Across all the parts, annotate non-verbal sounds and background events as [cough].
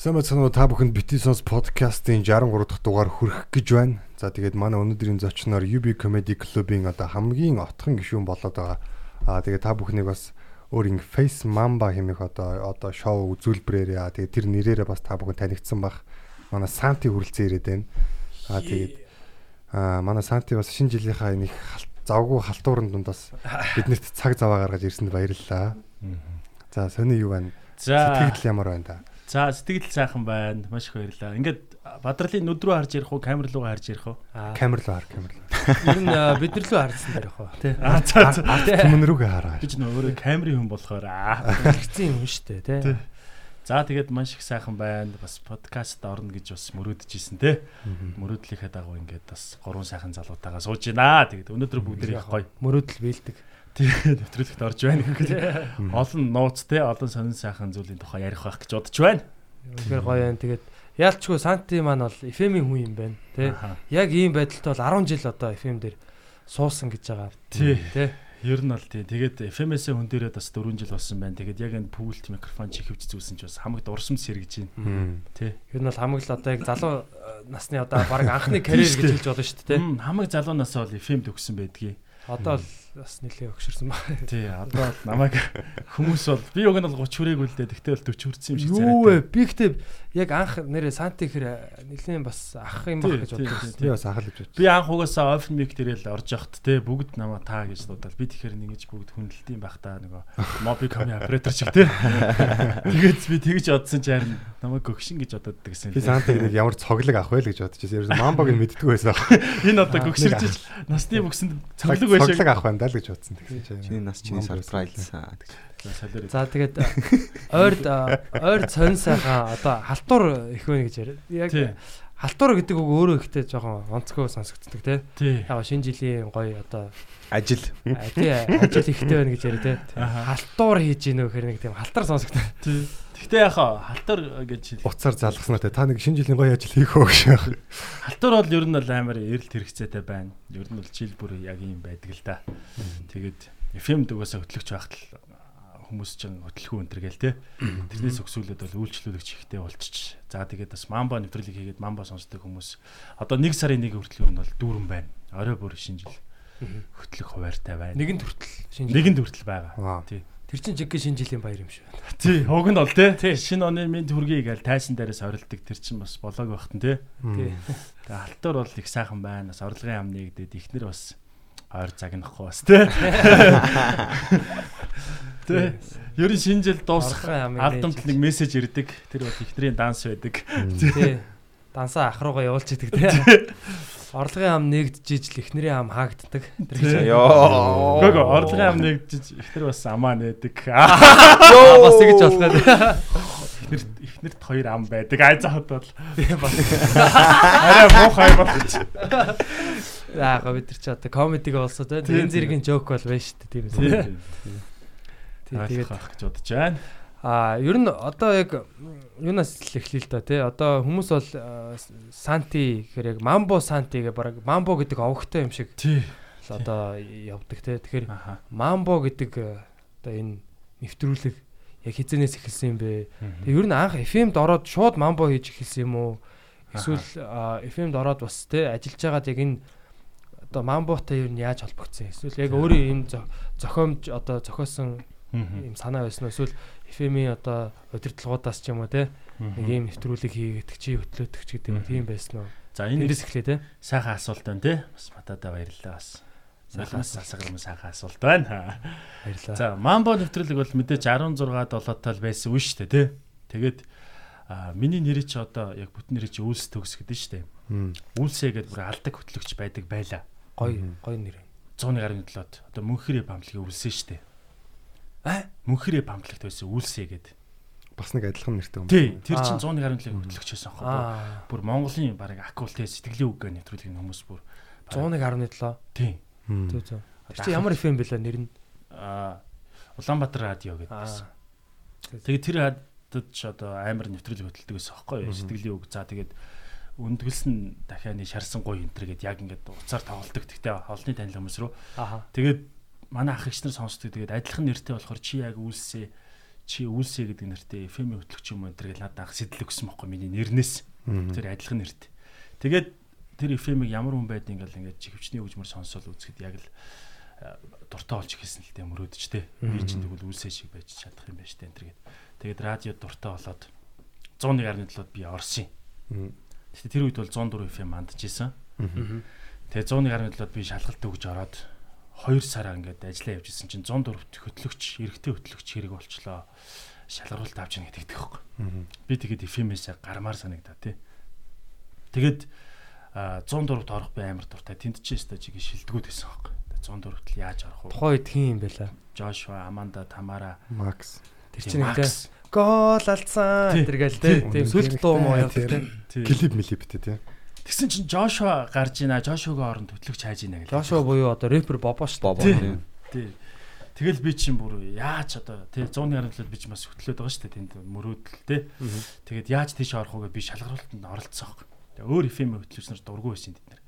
Сайн байцгаана уу та бүхэнд Bitisons podcast-ийн 63 дахь дугаар хүрэх гэж байна. За тэгээд манай өнөөдрийн зочноор UB Comedy Club-ийн одоо хамгийн отхон гишүүн болоод байгаа. Аа тэгээд та бүхнийг бас өөр ингэ Face Mamba хэмээх одоо одоо шоу үзүүлбэрээр яа тэгээд тэр нэрээрээ бас та бүхэн танигдсан бах. Манай Санти хүрэлцэн ирээд байна. Аа тэгээд аа манай Санти бас шинэ жилийнхаа нэг завгүй халтуурын дундаас биднэрт цаг заваа гаргаж ирсэнд баярлалаа. За сони юу байна? За Сэтгэл ямар байна та? За сэтгэл сайхан байна. Маш их баярлалаа. Ингээд Бадралын нүд рүү харж ярих уу, камер руу харж ярих уу? Камер руу хар камер руу. Ер нь а, бид нар лөө харсан дээрх ба. Тий. Аа за за. Түмэн рүүгээ хараа. Бич нөө өөрөө камерын хүн болохоор аа. Хэрэгцэн юм шүү дээ, тий. За тэгээд маш их сайхан байна. Бас подкаст орно гэж бас мөрөөдөж исэн те. Мөрөөдлийнхээ дагуу ингээд бас гурван сайхан залуутайгаа сууж байна. Тэгээд өнөөдөр бүгдээ их гоё. Мөрөөдөл бэлдэг. Тэгээд нэвтрүүлэгт орж байна гэхэд олон нууц те, олон сонин сайхан зүйлийн тухай ярих байх гэж бодож байна. Үнэхээр гоё байна. Тэгээд яалчгүй Санти маань бол FM-ийн хүн юм байна. Аха. Яг ийм байдалтай бол 10 жил одоо FM дээр суусан гэж байгаа. Тий. Тий. Ер нь бол тий. Тэгээд FMS-ийн хүн дээрээ бас 4 жил болсон байна. Тэгээд яг энэ пүүлт микрофон чихвч зүүсэн ч бас хамаг дурсамж сэргэж байна. Тий. Ер нь бол хамгийн л одоо яг залуу э, насны одоо баг анхны [laughs] карьер гэж хэлж болно шүү дээ, Хамаг залуунаас бол FM төгсөн байдгийг. Одоо л бас нэлээ өгшөрсөн ба. Тий. Одоо бол намайг хүмүүс бол би уг нь бол 30 хүрээгүй л дээ. Тэгтээ бол 40 хүрсэн юм шиг Юу вэ? Би гэхдээ яг анх нэрээ Санти гэхэр нэлээд бас ах юм баг гэж боддог. тий, бас ахал гэж бодчих. Би анх угаасаа open mic дээрэл орж явахт те бүгд намаа таа гэж дуудаад би тэгэхээр нэгэж бүгд хүндэлтийн байх та нөгөө моби коми оператор шиг те. Тэгээд би тэгж одсон чи харин намайг гөгшин гэж одоод гэсэн. Би Санти нэг ямар цоглог авах вэ л гэж бодож байсан. Ерөөс мамбог нь мэддэггүй байсан. Энэ одоо ич насны бүксэнд цоглог байх шиг. Цоглог авах байна даа л гэж бодсон. Тэгсэн чинь. Чиний нас чиний Мамбог surprise. За тэгээд ойрд ойрд сонь сайхан одоо халтур их вэ гэж яриа. Тий. Яг халтур гэдэг үг өөрөө ихтэй жоохон онцгой сонсогддог тий. Тий. Яг шинэ жилийн гоё одоо Ажил. а, тий ажил ихтэй байна гэж яриа тий. Аха. Халтур хийж гинөө гэхээр нэг тийм халтар сонсогддог. Тий. Гэхдээ яхаа халтар гэж хэл. Уцаар залгаснаар та нэг шинэ жилийн гоё ажил хийх үү гэж. Халтар бол ер нь бол амар эрэлт хэрэгцээтэй байна. Ер нь бол жил бүр яг юм байдаг л да. Тэгээд FM дөгөөсө хөтлөгч байхад л хүмүүс ч хөтлөхүү өнтер гээл те. Тэрнээс өксүүлээд бол үйлчлүүлэгч ихтэй болчих. За тэгээд бас мамба нэвтрүүлэг хийгээд мамба сонсдог хүмүүс одоо нэг сарын нэг хүртэл ер нь бол дүүрэн байна. Орой бүр шинэ жил хөтлөх хуваартай байна. Нэгэн төртөл шинэ. нэгэнд хүртэл байгаа. Аа. Тий. Тэр чинь жиг шинэ жилийн баяр юм шүү. Тий, уг нь бол те. Шинэ оны минь хүргэе гээл тайсан дээрээс орилдог тэр чинь бас болоог байхтан те. Тий. Тэгээ алтар бол их сайхан байна. Бас орлогын ам нэгдээд ихнэр бас ойр загнахгүй бас тий. [laughs] Тэ. Ер нь шинэ жил дуусах алдамт нэг мессеж ирдэг. Тэр бол ихнэрийн данс байдаг. Тий. Дансаа ах руугаа явуулж идэг [laughs] тий. Орлогын ам нэгдэж ижил эхнэрийн ам хаагддаг. Йоо. Гого орлогын ам нэгдэж ихнэр бас амаа нээдэг. [laughs] Йоо бас тэгж болох байх. Ихнэр ихнэрт хоёр ам байдаг. Ай заахад бол бас. арай муухай [laughs] болж. Яг бид нар чи одоо комедиг олсоо тий. Тий, Энэ зэргийн жоок бол байна шүү дээ тийм үү. Тэгээд авах гэж бодож байна. А ер нь одоо яг юунаас эхлэе л да тий. Одоо хүмүүс бол санти гэхээр яг мамбо санти гэх баг мамбо гэдэг овогтой юм шиг Тий. одоо явдаг тий. Тэгэхээр мамбо гэдэг одоо энэ нэвтрүүлэг яг хизэнээс эхэлсэн юм бэ? Тэгээ ер нь анх FM-д ороод шууд мамбо хийж эхэлсэн юм уу? Эсвэл FM-д ороод бас тий ажиллаж байгаад яг энэ одоо мамботой ер нь яаж холбогдсон? Эсвэл яг өөрөө юм зо- зохиомж одоо зохиосон юм санаа байсан уу? Эсвэл FM-ийн одоо удирдлагуудаас ч юм уу тий нэг юм нэвтрүүлэг хийгээд чи хөтлөөдөг ч гэдэг юм тийм байсан уу? За энэ Эндээс эхлэе тий. сайхан асуулт байна те. Бас матадаа баярлалаа бас. Солонгос засаграм сайхан асуулт байна. Баярлалаа. За, Мамбо нэвтрүүлэг бол мэдээж 16 7-тал байсан үн шүү дээ, тий. Тэгээд а миний нэр чи одоо яг бүтэн нэр чи Үлс төгс гэдэг нь шүү дээ. Үлсээ гэдэг бүр алдаг хөтлөгч байдаг байла. Гой гой нэр. 117-д одоо мөнхөрөө бамтлагийн үлсэн шүү дээ. Аа? Мөнхөрөө бамтлагт байсан үлсээ гэдэг. Бас нэг адилхан нэртэй юм. Тий, тэр Аа. чин 117-ийн хөтлөгч байсан хоо. Аа. Бүр Монголын баг акултэй сэтгэлийн үг гэх нэвтрүүлгийн хүмүүс бүр 101.7. тий. Зөө зөө. Тэр чинь ямар FM бэлээ нэр нь? Аа Улаанбаатар радио гэдэг байсан. Тэгээд тэр хадад ч одоо амар нэвтрүүлэг хөтэлдэг байсан аахгүй юу? Сэтгэлийн үг. За тэгээд өндгөлсөн дахианы шарсан гой энтер гэдээ яг ингээд уцаар тоглолдог. Тэгтээ олонний танил хүмүүс рүү. Тэгээд манай ах эгч нар сонсдог. Тэгээд адилхан нэртэй болохоор чи яг үлсээ чи үлсээ гэдэг нэртэй FM-ийн хөтлөгч юм энэ гэж надад анх сэтэл өгсөн байхгүй миний нэрнээс. Тэр адилхан нэрт. Тэгээд тэр FM-ийг ямар хүн байдгийг ингээл ингээд чихвчний хөгжмөр сонсоод үзэхэд яг л дуртай болж ихсэн л дээ мөрөөдөж те. Би чинь тэгвэл үлсээ шиг байж чадах юм байна штэ энэ тэгээд. Тэгээд радио дуртай болоод 101.7-д би орсон юм. Гэтэ тэр үед бол 104 FM мандж исэн. Тэгээ 101.7-д би шалгалт өгж ороод 2 сараа ингээд ажиллаа явж исэн чинь 104-т хөтлөгч, эрэгтэй хөтлөгч хэрэг болчлоо. Шалгаруулт авч яах гэдэг байхгүй. Би тэгээд FM-ээс гармаар санагдаа тий. Тэгээд 104-т орох би амар дуртай. Тэнд ч ястаа чигээ шилдэгүүд байсан байхгүй. 104-т л яаж орох вэ? Тухайн үед хин юм бэлээ. Joshua, Amanda, Tamara, Max. Тэр чинь ингээд гол алдсан тэргээл тийм сүлт дуу муу явдаг тийм. Клип мэлип тийм. Тэгсэн чинь Joshua гарч ийна. Joshua-гийн оронд хөтлөгч хайж ийна гэх. Joshua буюу одоо рэпер Бобо шүү дээ. Тийм. Тэгэл би чинь бүр яаж одоо тий 100-ны харамтлал би чинь бас хөтлөөд байгаа шүү дээ тэнд мөрөөдөл тий. Тэгээд яаж тийш орох вэ би шалгаруултанд оролцсон юм. Тэгээ өөр FM хөтлөгч нар дургүй байсан тэд нар.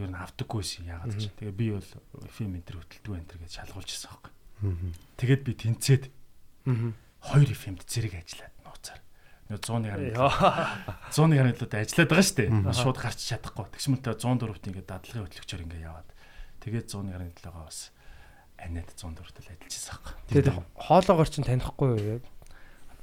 Ер нь авдаггүй байсан яагаад ч. Тэгээ би бол FM хөтэлдэг энэ төр гэж шалгуулчихсан юм. Тэгээд би тэнцээд хоёр FM-д зэрэг ажиллаад нууцаар. Нөө 100-ны харамтлал 100-ны харамтлалд ажиллаад байгаа шүү дээ. Шууд гарч чадахгүй. Тэгс мөнтэй 104-т ингээд дадлагын хөтлөгчөөр ингээд яваад. Тэгээд 100-ны харамтлалгаа бас анаад 104-т л ажиллаж байсан юм. Тэгээд хоолоогоор чинь танихгүй юу?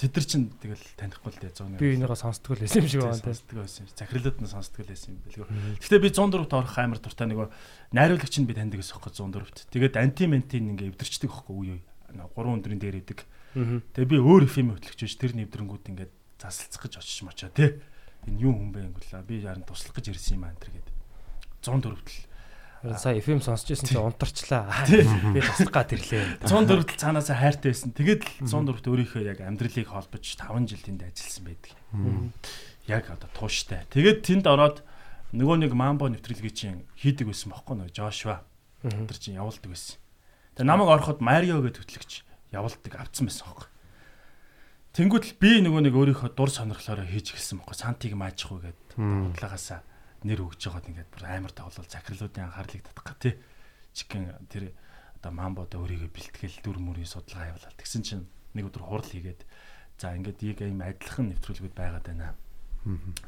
Тэд нар чинь тэгэл танихгүй л дээ 100-ны. Би энийгээ сонсдгоо л байсан юм шиг байна. Сонсдгоо байсан. Захирлууд нь сонсдгоо л байсан юм бэлгүй. Гэхдээ би 104-т орох амар дуртай нөгөө найруулагч нь би таньдаг гэсэн хөхгүй 104-т. Тэгээд анти ментин ингээ эвдэрчдэг хөхгүй үе үе. Гурван өндрийн дээр идэг. Тэгээ би өөр FM хөтлөгч биш тэр нэвдрэнгүүд ингээд засалцах гэж очиж мочоо тий. Энэ юу хүн бэ ингэлээ. Би яран туслах гэж ирсэн юм аа энэ гээд 104-т л Сая FM сонсч байсан чи унтарчлаа. [laughs] Би туслах гад ирлээ. 104-т цаанаасаа хайртай байсан. Тэгээд л 104-т өөрийнхөө яг амьдралыг холбож 5 жил тэнд ажилласан байдаг. Яг одоо тууштай. Тэгээд тэнд ороод нөгөө нэг Мамбо нэвтрүүлгийн хийдэг байсан бохоггүй нөгөө Жошуа. Тэр чинь явуулдаг байсан. Тэгээд намайг ороход Марио гэж хөтлөгч явуулдаг авцсан байсан хог. Тэнгүүд л би нөгөө нэг өөрийнхөө дур сонирхлоороо хийж эхэлсэн байхгүй. Сантиг маажих уу гэдэг бодлогоосаа нэр өгж байгаад ингээд бүр амар тавлал захирлуудын анхаарлыг татах гэх тий. Чигэн тэр одоо мамбодо өөрийгөө бэлтгэл дүр мөрийн судалгаа явуулаад тэгсэн чинь нэг өдөр хурал хийгээд за ингээд ийг ийм адилхан нэвтрүүлгүүд байгаад байна.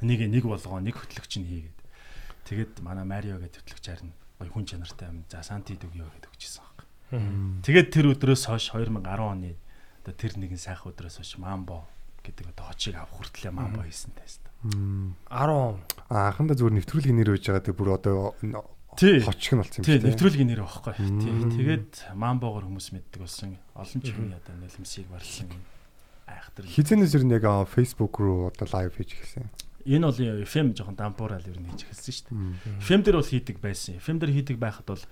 Энийг нэг болгоо нэг хөтлөгч нь хийгээд тэгэд манай Марио гэдэг хөтлөгч харин гоё хүн чанартай юм. За санти дөгөө гэдэг өгчээсэн баг. Тэгээд тэр өдрөөс хойш 2010 оны одоо тэр нэгэн сайхан өдрөөс хойш мамбо гэдэг одоо хочийг авах хүртлээр мамбо хийсэн тест. 10 анхандаа зүгээр нэвтрүүлгийн нэр үйж байгаа тэг бүр одоо хочих нь болсон юм тийм нэвтрүүлгийн нэр байхгүй. Тийм тэгээд мамбогоор хүмүүс мэддэг болсон. Олон ч юм одоо нулимсыг барсан айхтар. Хизэнээс ер нь яг фейсбુક руу одоо лайв хийж эхэлсэн. Энэ бол FM жоохон дампуурал ер нь хийж эхэлсэн шүү дээ. FM дээр бол хийдэг байсан. FM дээр хийдэг байхад бол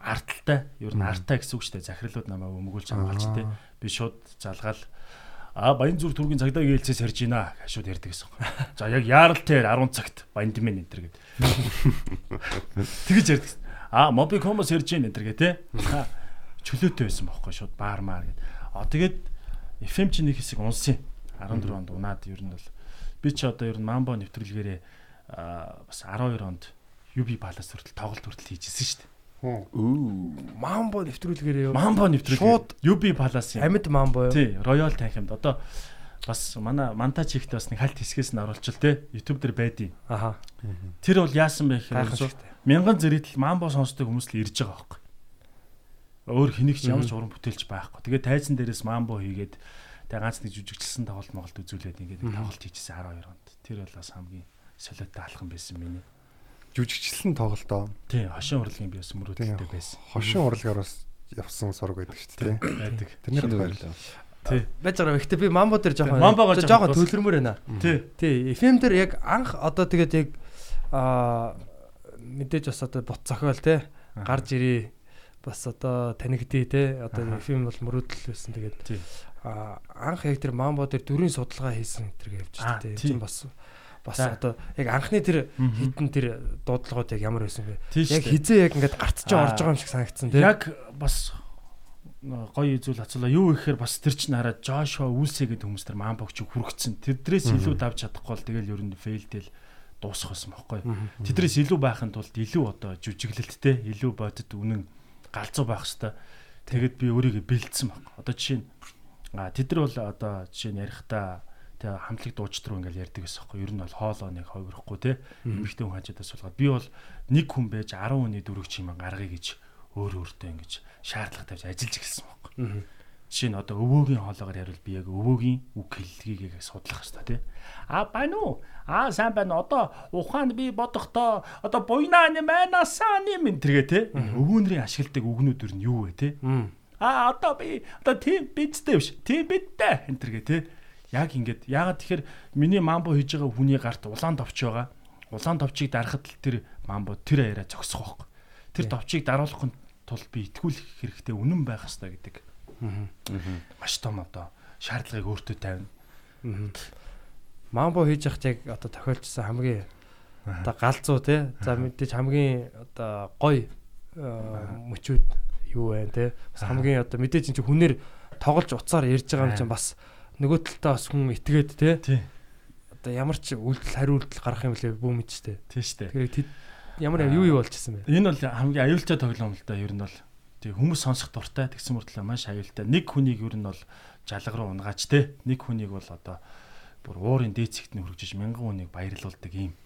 арталтай ер нь артаа гэсэн үг шүү дээ захирлууд намайг өмгүүлж хамгаалж тээ би шууд залгаал А баян зүр түргийн цагдаа гэлцээс харж байна шууд ярьдаг гэсэн. [laughs] За яг яаралтай 10 цагт баян дэмэн энэ төр гэд. [laughs] Тэгэж ярьдаг. А моби комос ярьж байна энэ төр гэ тэ. Чөлөөтэй байсан бохоггүй шууд баармаар гэд. А тэгээд FM чи нэг хэсэг унсан. 14 онд унаад ер нь бол би чи одоо ер нь мамбо нэвтрүүлгээрээ бас 12 онд UB балас хүртэл тоглолт хүртэл хийжсэн шүү дээ. Үү. Мамбо нэвтрүүлгээрээ? Мамбо нэвтрүүлгээ. Шууд UB Palace юм. Амьд Мамбо юу? Тий, Royal Tank-д одоо бас манай монтаж хийхдээ бас нэг хальт хэсгээс нь оруулчихл те. YouTube дээр байдیں۔ Аха. Тэр бол яасан бэ гэхээр мянган зэрэгтэл Мамбо сонсдог хүмүүс л ирж байгаа байхгүй. Өөр хэнийг ч ямар ч уран бүтээлч байхгүй. Тэгээ тайзан дээрээс Мамбо хийгээд тэгээ ганц нэг жүжигчилсэн тоглолт моголт үзүүлээд ингээд тоглолт хийчихсэн 12 онд. Тэр бол бас хамгийн солиотой алхам байсан миний жүжигчлэн тоглолтоо. Тий, хошин урлагийн би бас мөрөөдөлтэй байсан. Хошин урлагаар бас явсан сорг байдаг шүү дээ. Байдаг. Тэрнийх баярлалаа. Тий. Байж байгаа. Гэхдээ би мамбо дээр жоохон мамбого жоохон төлөрмөр байна. Тий. Тий. FM дээр яг анх одоо тэгээд яг аа мэдээж бас одоо бот зохиол те гарч ирээ бас одоо танигдъя те одоо FM бол мөрөөдөл байсан тэгээд аа анх яг тэр мамбо дээр дөрийн судалгаа хийсэн тэр явж байгаа те чинь бас бас одоо яг анхны тэр хитэн тэр дуудлагууд яг ямар байсан бэ? Яг хизээ яг ингээд чинь орж байгаа юм шиг санагдсан тийм. Яг бас гоё зүйл ацлаа. Юу гэхээр бас тэр чинь хараад Joshua Үлсэ гэдэг хүмүүс тэр Мамбогч хүргэцэн. Тэдрээс илүү давж чадахгүй бол тэгэл ер нь фейлдэл дуусах байсан байхгүй. Тэдрээс илүү байхын тулд илүү одоо жүжиглэлттэй, илүү бодит үнэн галзуу байх хэвээр. Тэгэд би өөрийгөө бэлдсэн баг. Одоо жишээ нь тэд нар бол одоо жишээ нь ярихдаа тэгээ хамтлаг дуучид руу ингээл ярьдаг гэсэн юм. Ер нь бол хоолоо нэг ховрохгүй те. Эмэгтэй хүн хажуудаас суулгаад би бол нэг хүн байж 10 хүний дөрөв чимээ гаргая гэж өөр өөртөө ингэж шаардлага тавьж ажиллаж эхэлсэн байхгүй. Жишээ нь одоо өвөөгийн хоолоогоор ярил би яг өвөөгийн үг хэллэгийг судлах хэрэгтэй тий. А байна уу? А сайн байна. Одоо ухаанд би бодохдоо одоо буйнаа нэм байнасаа нэм энэ тэргээ тий. Өвөөнрийн ашигладаг үгнүүд юу нь юу вэ тий? А одоо би одоо тийм бидтэй биш. Тийм бидтэй энэ тэргээ тий. Яг ингээд ягаад тэгэхээр миний мамбо хийж байгаа хүний гарт улаан товч байгаа. Улаан товчийг дарахад л тэр мамбо тэр яриа зогсох байхгүй. Тэр товчийг даруулахын тулд би итгүүлэх хэрэгтэй үнэн байх хэрэгтэй гэдэг Маш том одоо шаардлагыг өөртөө тавина. Мамбо хийж явахт яг одоо тохиолдсон хамгийн одоо галзуу те. За мэдээж хамгийн одоо гоё мөчүүд юу вэ те. Бас хамгийн одоо мэдээж энэ хүнээр тоглож уцаар ярьж байгаа юм чинь бас нөгөө талдаа бас хүн итгээд те. Одоо ямар ч үйлдэл хариултал гарах юм лээ бүү мэдчтэй. Тийм шүү дээ. Тэгэхээр ямар юу юу болж исэн бэ? Энэ бол хамгийн аюултай тоглоом л да ер нь бол Тэг хүмүүс сонсох дуртай тэгсэн мөртлөө маш аюултай. Нэг хүнийг юу нь бол жалга руу унгаач те. Нэг хүнийг бол одоо бүр уурын дээд нь хөргөжж мянган хүнийг баярлуулдаг юм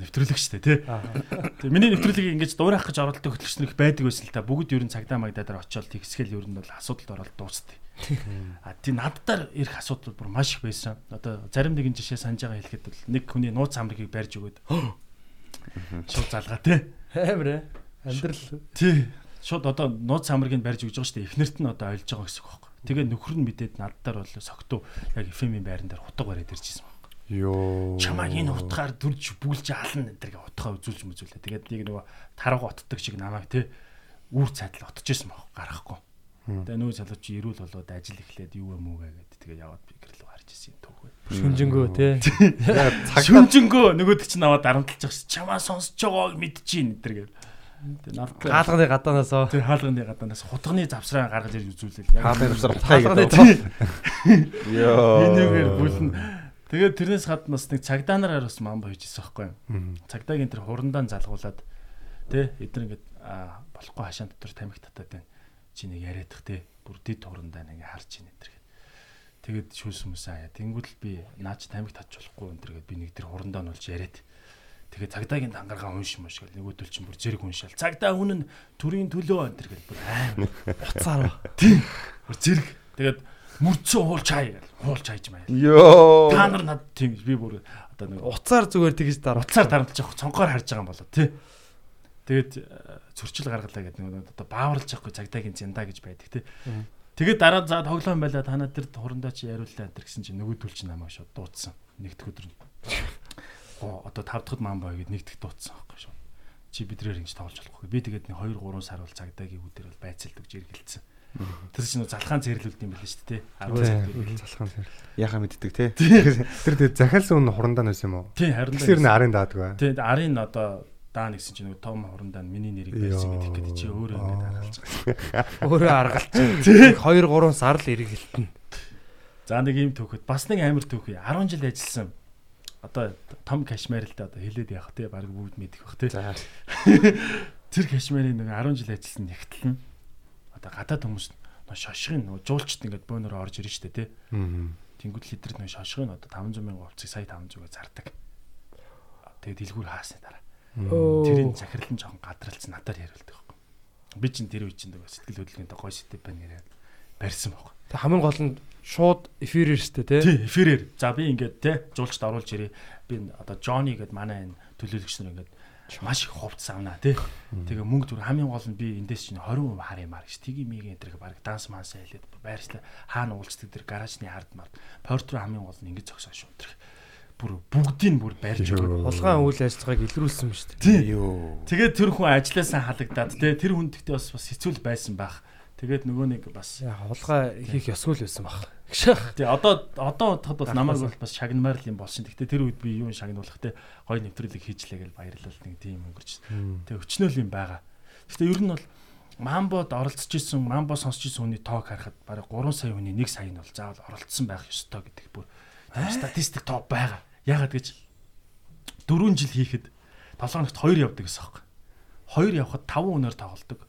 нэвтрүүлэгчтэй тий. Тэгээ миний нэвтрүүлгийг ингэж дуурайх гэж оролдог хөтлөгч нар их байдаг байсан л та. Бүгд ер нь цагдаа магдаа дээр очиод тэгсгэл ер нь бол асуудалд ороод дуустай. А тий наддаар ирэх асуудал бүр маш их байсан. Одоо зарим нэгэн жишээ санаж байгаа хэлэхэд бол нэг хүний нууц амрыг барьж өгөөд шууд залгаа тий. Амар амьдрал. Тий шууд одоо нууц самрыг барьж өгж байгаа шүү дээ. Эхнэрт нь одоо ойлгож байгаа гэсэн үг. Тэгээ нөхөр нь мэдээд наддаар бол согтуу яг эфемийн байран дээр хутга бариад ирчихсэн байна. Йоо. Чамайг энэ утгаар дүрж бүглж аална энэ тэргээ утгаа үзүүлж мүзүүлээ. Тэгээд нэг нөгөө тарга отдаг шиг намайг те үр цайдал отчихсон баг гарахгүй. Тэгээ нүү залууч ирүүл болоод ажил эхлээд юу юм уу гэдэг тэгээ яваад би гэрлөө харж ирсэн юм түүх. Шүнжэнгөө те. [laughs] Шүнжэнгөө нөгөөд чинь аваад дарамтлаж чамаа сонсож байгааг мэдчихээн энэ төр гэдэг хаалганы гадаанаас тий хаалганы гадаанаас хутганы завсраа гаргаж ирж үзүүлээл яг хаалганы завсраа хутгая гэдэг. [laughs] Йоо. Энэгээр бүлэн. Тэгээд тэрнээс гадна бас нэг цагдаа нараар бас мамбо хийжсэн байхгүй юу? Цагдаагийн тэр хурандаа залгуулад тий эдгээр ингээд болохгүй хашаан дотор тамхи татаад байна. Чи нэг яриадах тий бүр дид хурандаа нэг харж ийн энэ тэгээд шүүс хүмүүс аа тэнгуэл би наач тамхи татж болохгүй энэ тэгээд би нэг тэр хурандаа нь болж яриад Тэгээ цагдаагийн дангаргаа унш мөш гэл нөгөөдөл чинь бүр зэрэг уншаал. Цагдаа үнэн төрийн төлөө энэ төр гэл бүр аим буцаар. Тийм. Бүр зэрэг. Тэгээд мөрцөө уулч хай гэл хуулч хайж маяа. Йоо. Та нар над тийм би бүр одоо нэг уцаар зүгээр тэгж дараа. Уцаар дарамтлаж явах цонхоор харж байгаа юм болоо тий. Тэгээд зөрчил гаргалаа гэдэг нэг одоо бааварлаж явахгүй цагдаагийн зянда гэж байдаг тий. Тэгээд дараа за тоглоом байлаа та нар тэр хурандаа чи яриуллаа энэ гэсэн чинь нөгөөдөл чинь намайг шууд дуудсан. Нэгдэх өдөр нь одоо 5 дахьд мамбаа гээд нэгдэх дуудсан байхгүй шүү. Чи бидрээр ингэж тоглож болохгүй. Би тэгээд нэг 2 3 сар бол цагдаагийн үүдээр бол байцаалдаг жиргэлцсэн. Тэр чинь залхаан цэрлүүлд юм билээ шүү дээ. 10 сар залхаан цэрл. Яхаа мэддэг те. Тэр тэр захиалсан үн хурандаа нэс юм уу? Тий харин тэр нэ арын даадгүй. Тий арын одоо даа нэгсэн чинь нэг том хурандаа миний нэрийг барьсан гэдэг гэдэг чи өөрөө ингэ аргалж байгаа. Өөрөө аргалж. [laughs] Тий 2 3 сар л эргэлтэн. За нэг юм түүхэд бас нэг амар түүхий 10 жил ажилласан одоо том кашмирэлтэй одоо хэлээд явах те баг бүгд мэдэх бах те. Тэр кашмирын нэг 10 жил ажилласан нэгтэл нь одоо гадаад хүмүүс нөө шошгын нөө жуулчд ингээд бөөнөр орж ирж штэ те. Тэнгүүд лидер нөө шошгын одоо 500 мянган хувцыг сая 500-аар зардаг. Тэгээд дэлгүүр хаасны дараа. Тэрийн захирал нь жоохон гадралцсан надаар яриулдаг байхгүй. Би чинь тэр үе чинь сэтгэл хөдлөлтөнд гой сэтэв байна гэрээ барьсан байхгүй. Тэг хамгийн гол нь шууд эфирээр штэ тий. Тий, эфирээр. За би ингээд тий жуулчд оруулж ирээ. Би одоо Johnny гэд манай энэ төлөөлөгч нар ингээд маш их хувцс авнаа тий. Тэгээ мөнгө түр хамгийн гол нь би эндээс чинь 20% хар юмар гэж тгий мигийн энэ баг данс манс хэлээд байршлаа хаана уулздаг тэр гаражны хард мар. Портер хамгийн гол нь ингэж зогсоо шүү тэр бүр бүгдийг бүр барьж өгöd хулгайн үйл ажиллагааг илрүүлсэн шүү дээ. Тий. Тэгээд тэр хүн ажилласаа халагдаад тий тэр хүндэгтээ бас бас хэцүү байсан байх. Тэгээд нөгөө нэг бас хулгай хийх ёсгүй л байсан баг. Тий одоо одоо бодоход бол намайг бол бас шагнамаар л юм болсон. Гэхдээ тэр үед би юу шагнуулах те гоё нэвтрүүлэг хийчлээ гэж баярлал нэг тийм өнгөрч. Тэгээ өчнөөл юм байгаа. Гэхдээ ер нь бол Мамбод оролцож исэн, Мамбо сонсч исэн хүний тоог харахад бараг 3 сая хүний 1 сая нь бол заавал оролцсон байх ёстой гэдэг бүр статистик топ байгаа. Ягаад гэж 4 жил хийхэд 7 хоногт 2 явдаг гэсэн юм. 2 явхад 5 өнөөр тоглолдог.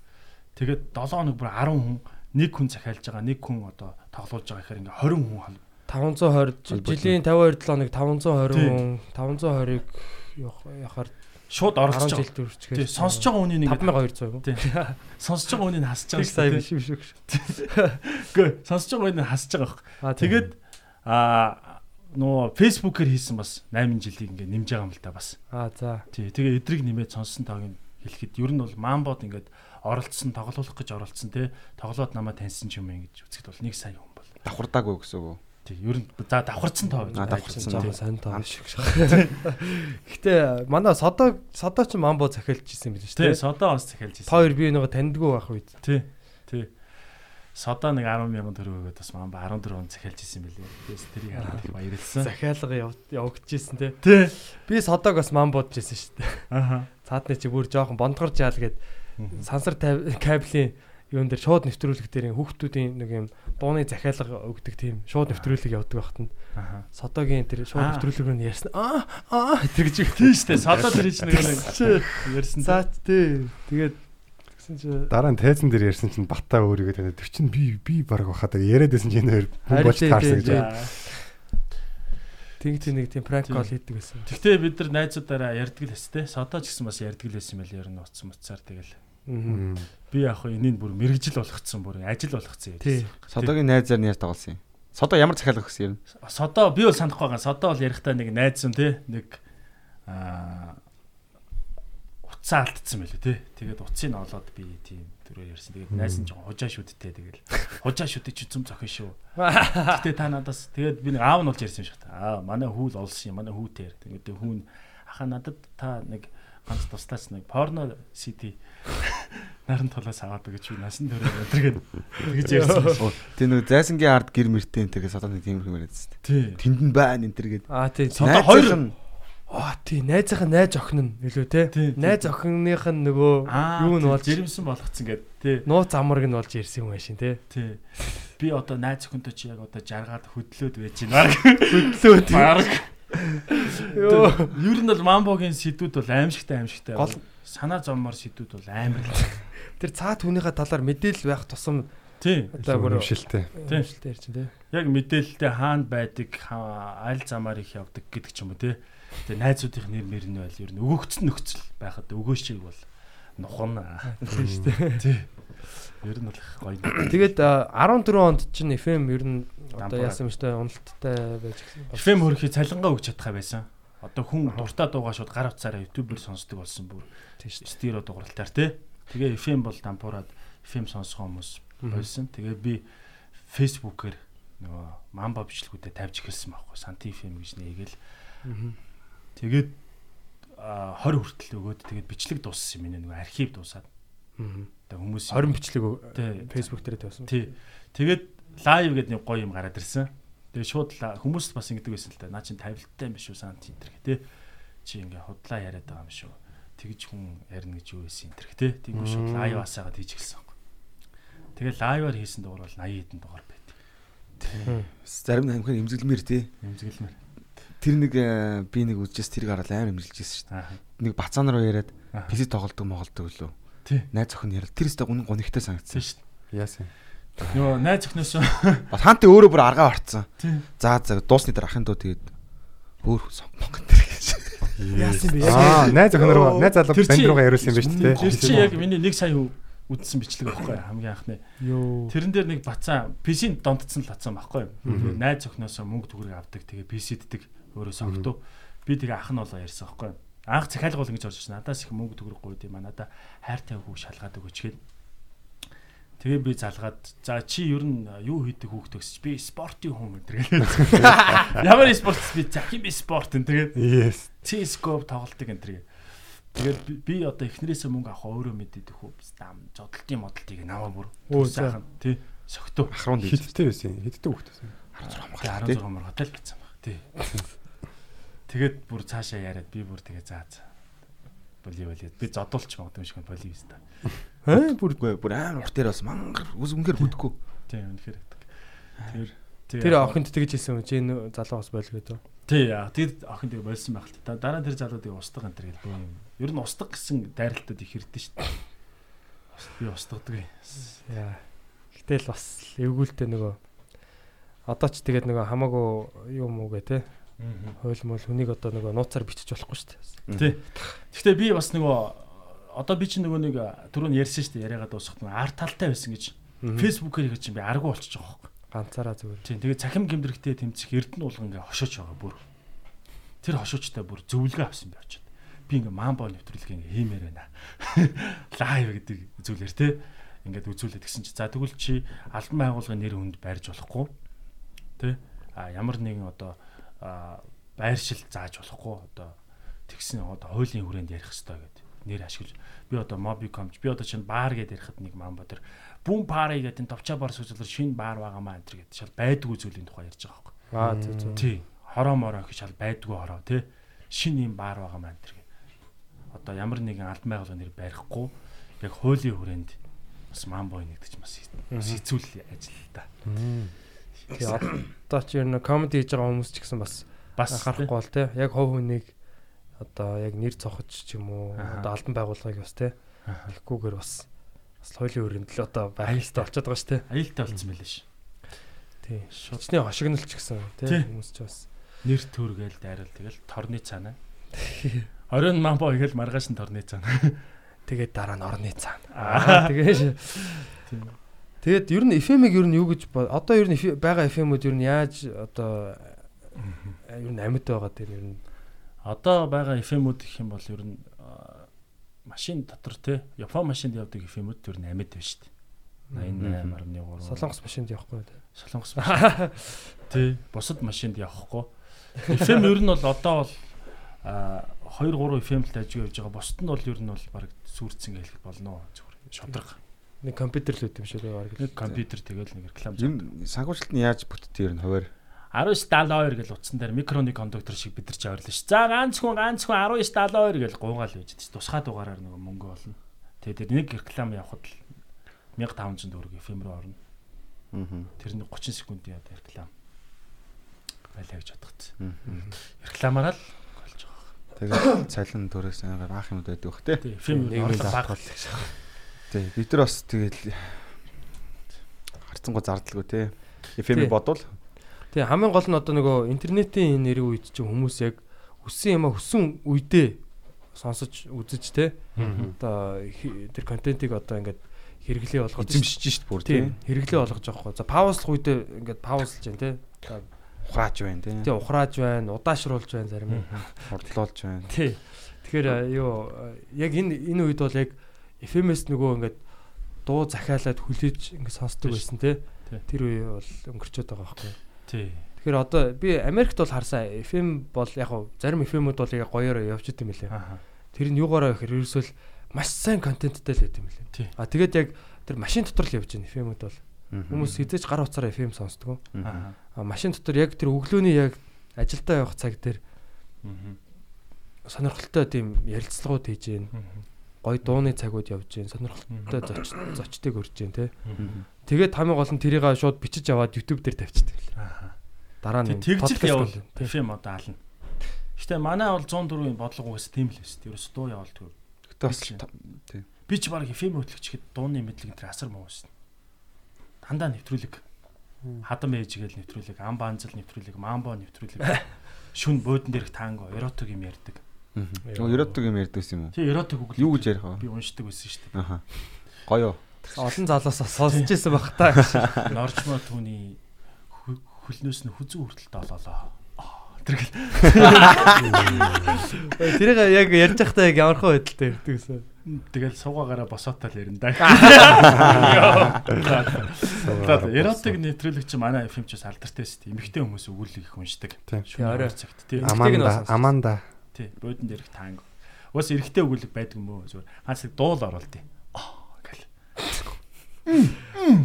Тэгээд 7 хоног бүр 10 хүн нэг хүн захиалж байгаа нэг хүн одоо тоглуулж байгаа гэхээр ингээ 20 хүн хол 520 жилийн 52 7 хоног 520 хүн 520-ыг яхаар шууд 10 оролцож байгаа. Тий, сонсож байгаа үнийн ингээ 5200 юм. тий. [laughs] Сонсож байгаа үнийн хасж байгаа. Сайн биш биш биш. Үгүй, [laughs] сонсож байгаа үнийн хасж байгаа байхгүй. Тэгээд аа нөө фэйсбүүкээр хийсэн бас 8 жилийг ингээ нэмж байгаа юм л та бас. аа за. Тий, тэгээ эдрийг нэмээд сонссон тоог хэлэхэд ер нь бол мамбод ингээд оролцсон, тоглох гэж оролцсон те. Тоглоод намайг таньсан ч юм ээ гэж үзэхэд бол нэг сая хүн бол. давхардаагүй гэсэн үг. Тий, ер нь за давхарцсан тоо. Аа, давхарцсан тий. сайн тоо шиг. Гэтэ манай содо содо ч мамбо захиалж исэн юм биш Тий, үү? содоо бас захиалж Та ирсэн. хоёр би нөгөө таньдгүй байх үед. Тий. Тий. Содоо нэг 10 мянган төгрөг өгөөд бас мамба 14 он захиалж исэн билээ. Тэгээс тэрийг хараад их баярлсан. Захиалга явагдчихсэн те. Тий. Би содог бас мамбодж исэн шүү дээ. Аха. Цаадны чи бүр жоохон бондгор жаал гээд сансар кабелийн юун дээр шууд нэвтрүүлэг дээр хүүхдүүдийн нэг юм дууны захиалга өгдөг тийм шууд нэвтрүүлэг явдаг байхад Аха. содогийн тэр шууд нэвтрүүлэг рүү ярьсан. Аа аа тэр гэж Тий штэ содоо тэр чинь нэг нэг ярьсан. За тий. Тэгээд тэгсэн чи Дараа нь тайзан дээр ярьсан чинь бата өөрийгөө таньд тэр чинь би би баг бахаад яриад байсан чинь энэ хоёр болж таарсан гэж. байна. Тэг тэг нэг тийм Тий. кол хийдэг байсан. Гэхдээ бид нар найзуудаараа ярьдаг л хэвчтэй. Содоо ч гэсэн бас ярьдаг л байсан байл ер нь утсан муцаар тэгэл. Аа. Би яг хөө энийг бүр мэрэгжил болгоцсон бүр ажил болгоцсон юм. Содогийн найзаар нэр тоглосон юм. Содо ямар захиалга өгсөн юм? Содоо би бол санахгүй байгаа. Содоо бол ярихдаа нэг найз юм те нэг аа уцаа алдсан байлээ те. Тэгээд уцыг олоод би тийм түрүү ярьсан. Тэгээд найз нь жоохон хужаа шүдтэй тэгэл. Хужаа шүдтэй чи зүм зохин шүү. [laughs] Гэтэ та надаас тэгээд би нэг аав нь болж ярьсан юм шиг та. Аа манай хүүл олсон юм. Манай хүүтэй. Тэгээд хүүн аха надад та нэг ганц тустаач нэг порно CD [laughs] наран тулаас аваад гэж би насан төрөө өдргээд тэгж ярьсан. [laughs] Тэ нэг зайсангийн ард гэр мөртэй энэ тэгээ содоны тийм юм яриадсан. Тий. Тэнд нь байна энэ төр гээд. Аа тий. Содо хоёр Аа тий, найзынхаа найз охин нь илүү те. Найз охиных нь нөгөө юу нь болж жирэмсэн болгоцсон гэд тий. нууц амраг нь болж ирсэн юм байшин те. Тий. Би одоо найз охинтой чи яг одоо жаргаад хөдлөөд байж байна. [laughs] Хөдлөө тий. Баг. Йоо. Ер нь бол мамбогийн сэдвүүд бол аимшигтай аимшигтай. Гол- санаа зовмор сэдвүүд бол амар. [laughs] Тэр цаад хүнийхээ талаар мэдээлэл байх тусам Тий. одоо бүр Шилтэй. Тий. Шилтэй ярьж тий. Яг мэдээлэлтэй хаана байдаг, аль замаар их явдаг гэдэг ч юм уу тий. Тэгээ найзуудынх нэр мэр нь байл ер нь өгөгцсөн нөхцөл байхад өгөөшийг бол нухна. Тийм шүү дээ. Тий. Ер нь бол их гоё. Тэгээд а, 14 онд чинь FM ер нь одоо яасан юм штэ уналттай байж гисэн. FM хөрхий цалингаа өгч чадхаа байсан. Одоо хүн дуртай дуугаа шууд гар утсаараа YouTube-ээр сонсдог болсон бүр Тийм шүү стерео дууралтаар тий. Тэгээ FM бол дампуураад FM сонсгоо хүмүүс болсон. Тэгээ би Facebook-ээр нөгөө мамба бичлэгүүдэд тавьж эхэлсэн байхгүй. Санти FM гэж нээгээл. Тэгээд а, 20 хүртэл өгөөд тэгээд бичлэг дууссан юм нөгөө архив дуусаад. Мгм. Тэгээ хүмүүс 20 бичлэг Тий. Facebook дээр тавьсан. Тий. Тэгээд лайв гэдэг нэг гоё юм гараад ирсэн. Тэгээд шууд хүмүүс бас ингэдэг байсан л та. Наа чин тавилттай юм биш үү санти энэ гэх тий. Чи ингээ худлаа яриад байгаа юм шүү. Тэгж хүн ярина гэж юу байсан энэ гэх тий. Тэгвэл шууд лайв асаагаад хийж эхэлсэн. Тэгээд лайваар хийсэн дугаар бол 80 хэдэн дугаар байт. Мгм. Зарим нэг амхан имзэглэмэр тий. Имзэглэмэр. Тэр нэг э, би нэг үзчихс тэрийг хараад амар имзэглэжсэн шүү дээ. Нэг бацаан руу яриад. PC тоглолдог моголдог лөө. Тий. Найз охин яриад тэр өстө гүн гонигтай санагдсан. шүү дээ. Яасан. Нөгөө найз өхнөөс Бас хаант өөрөө бүр аргаа орцсон. тий. За за дуусны дээр ахын доо тэгээд өөр сонгох тэр гэж. Яасан бэ? Аа, найз охин руу найз залуу банд руугаа яриулсан юм ба шүү дээ. Тэр чи яг миний нэг сая үдсэн бичлэг байхгүй хамгийн анхны. Йоо. Тэрэн дээр нэг бацаа PC-нд дондцсон л бацаа байхгүй найз охноосоо мөнгө төгрөг авдаг. Тэгээ PC-ддэг өөрөө сонгодог. Би тэгээ ах нь болоо ярьсан байхгүй? Анх захиалгуул ингэж орж ирсэн. Надаас их мөнгө төгрөг гуйд юм а. Надаа хайртай хүүг шалгаад өгөөч гээд. Тэгээ би залгаад за чи ер нь юу хийдэг хүүхд өгсөж би спортын хүн энэ тэгээ. [laughs] Ямар спорт би захин би спорт энэ тэгээ. Yes. CS:GO тоглолтыг энэ тэгээ. Тэгээд би- одоо эхнэрээсээ мөнгө авах өөрөө мэдээд хөө дам зодтолтын модалтыг намаа бүр сайхан тий согтуу Ахруунд хийж. Хиттэй байсан. Хиттэй хөхт байсан. 16 морготой л байсан баг тий. [laughs] Тэгээд бүр цаашаа яриад би бүр тэгээ заа заа. Боли боли би зодуулч магадгүй юм шиг боли биз та. Аа бүр бүр амар урт дээр бас мангар үс үнгээр бүдэггүй. Тий үнэхээр гэдэг. Тэр тэр охинд тэгж хэлсэн? Чи энэ залуу бас бойл гэдэг. тий яа тэр охин тэгээ болсон байх л та. Дараа тэр залуудыг устдаг энэ гэл бөө юм. Ер нь устдаг гэсэн дайралтууд их хэрдэн шүү дээ. Би устгадаг юм. Яа. Гэтэл бас эвгүүлтэй нөгөө Одоо ч тэгээд нөгөө хамаагүй юу муугээ те. Хойл мөл хүнийг одоо нөгөө нууцаар бичиж болохгүй шүү дээ. Тий. Гэхдээ би бас нөгөө одоо би чинь нөгөө нэг түрүүн ярьсан шүү дээ яриагаа дуусгах нь арт талтай байсан гэж. Фэйсбүүкээр хийж чинь би аргу болчих жоох. ганцаараа зүгээр. Тийм тэгээ цахим гимдэрхтэй тэмцэх эрдэнэ уулга ингээ хошооч байгаа бүр. Тэр хошоочтой бүр зөвлөгөө авсан би очиод. Би ингээ мамбо нэвтрүүлэг ингээ хиймээр байна. [laughs] Лайв гэдэг үзүүлэр те. Ингээд үзүүлээд гисэн чи за тэгвэл чи албан байгууллагын нэр хүнд байрж болохгүй. Тэ? А ямар нэгэн одоо байршил зааж болохгүй одоо тэгсэн одоо хуулийн хүрээнд ярих хэрэгтэй гэдэг нэр ашиглаж би одоо Mobicom би одоо чинь баар гэдээ ярихад нэг мамбо тэр бүүн пари гэдэг энэ товчоо бар сүзэлэр шинэ баар байгаамаа энэ гэдэг шал байдгүй зүйлийн тухай ярьж байгаа байхгүй. Аа зүг зүг. Тий. Хороо мороо гэж шал байдгүй хороо тий. Шинэ юм баар байгаамаа энэ гэдэг. Одоо ямар нэгэн албан байгууллагын нэр барихгүй яг хуулийн хүрээнд бас мамбо нэгдэж бас сэцүүл ажил л да. Тэгээ одоо [clears throat] ч ер нь комеди хийж байгаа хүмүүс ч гэсэн бас Бас анхаарахгүй бол те. Яг хов хүнийг одоо яг нэр цохож ч юм уу одоо албан байгууллагыг бас те. Аха. Тэгэхгүйгээр бас бас хуулийн өрөөнд л одоо хэрэгтэй болчиход байгаа шүү те. аюултай болсон байлээ ш. Тий. Шууд Шичний хошигнол ч гэсэн Тий. хүмүүс ч бас нэр төргээл дайрал тэгэл торны цаана. Оройн мамбо игээл маргааш нь торны цаана. тэгээд дараа нь орны цаана. Аа. Тэгээд. [laughs] тэгээд ер нь FM-ийг ер нь юу гэж одоо ер нь байгаа FM-үүд ер нь яаж одоо ер нь амьд байгаа тэр ер нь Одоо байгаа FM-үүд гэх юм бол ер нь машин дотор те Япон машинд явдаг FM-үүд ер нь амьд байна шүү дээ. 88.3. солонгос машинд явахгүй те. Солонгос машин. [laughs] Тий. Бусад машинд явахгүй. FM ер нь бол одоо бол а 2 3 FM л ажиг явж байгаа. Бусад нь бол ер нь бол баг сүрцэн хэлэх болно зүгээр шодрог. Нэг компьютер л үүд юм шиг байгаа Нэг компьютер тэгэл нэг реклам. Юм санхүүжилт нь яаж бүтдээ ер нь хуваар 1972 гэж утсан дээр микроны кондуктор шиг бид нар ч авирлаа ш. За ганц хүн ганц хүн 1972 гэж гуугаал байж дээ. Тусгай дугаараар нэг мөнгө олно. Тэгээ тэр нэг реклам явахад л 1500 төгрөг FM рүү орно. Аа. Тэр нэг 30 секундын одоо реклам байлаа гэж бодгоц. Аа. Рекламаараа л болж байгаа. Тэгээд [coughs] цалин төрөөс амар баах юмуд байдаг бах тий. FM нийгмийн орлого баг даатгал. Тий. Бид нар бас тэгээд харцангуй зардалгүй тий. Тий. бодвол Тэгээ хамгийн гол нь одоо нөгөө интернетийн энэ нэрийн үед чинь хүмүүс яг хүссэн юм а хүссэн үедээ сонсож үзэж те одоо тэр контентийг одоо ингээд хэрэглээ болгож эзэмшиж шít бүр тий. хэрэглээ болгож байгаа хгүй. За паузлах үедээ ингээд паузлж जैन те. Ухааж байна тий. Тэгээ ухрааж байна, удаашруулж байна зарим нь. Хурдлуулж байна. Тий. Тэгэхээр а, юу а, яг энэ энэ үед бол яг FM-с нөгөө ингээд дуу захиалаад хүлээж ингээд сонсдог байсан те. Тий. Тэр үе бол өнгөрчөөд байгаа байхгүй. Тий. Тэгэхээр одоо би Америкт бол харсан FM бол яг хав зарим FM-үүд бол яг гоёор явж идэм билээ. Тэр нь юугаараа гэхээр ерөөсөл маш сайн контенттэй л байт юм билээ. Тий. А тэгээд яг тэр машин дотор л явж байна FM-үүд бол. Хүмүүс хизээж гар утсаараа FM сонсдог. Аа. А машин дотор яг тэр өглөөний яг ажилдаа явах цаг дээр сонирхолтой тийм ярилцлагууд хийж гин. Гой дууны цагууд явж гин. Сонирхолтой зочдыг урьж гин те. Тэгээд хамгийн гол нь тэрийг шууд бичиж аваад YouTube дээр тавьчихдаг. Аа. Дараа нь Тэг- Тэгжил podcast явал. FM одоо ална. Гэтэ манай бол 104-ийн бодлого угаас тийм л байсан. Ерөөс дуу явуулдаг. Гэтэ бас Тий. та- тий. Би ч баг FM хөтлөгчөд дууны мэдлэг энэ асар муу байсан. Дандаа нэвтрүүлэг. Хадам ээж гээл нэвтрүүлэг, амбанзал нэвтрүүлэг, мамбо нэвтрүүлэг. Шүн буудан дээрх танго, эротик юм ярьдаг. Ерөөдөг юм ярьдагс юм уу? Тий, эротик үг Юу гэж ярих вэ? би уншдаг байсан шүү дээ. Аха. Гоё. олон залуус сонсож ирсэн баг та. Норчмо түүний хө- хөлнөөс нь хүзүү хүртэл долоолоо. Аа, Тэр гэл Тэрийг яг ярьж байхдаа яг ямар хөө байдалтай ярьдаг гэсэн. тэгэл суугаагаараа босоотал ярина да. Эротик нэвтрүүлэг чи манай бас алдартай шүү дээ. Эмэгтэй хүмүүс өгүүлэг их уншдаг. Тийм. Хоёр цагт тий. Эмэгтэйг нь бас Аманда. Аманда Тий, буудан дээрх танго. Уус эрэгтэй өгүүлэг байдаг юм уу? Зүгээр ганц дуул оруултыг. Аа гэл.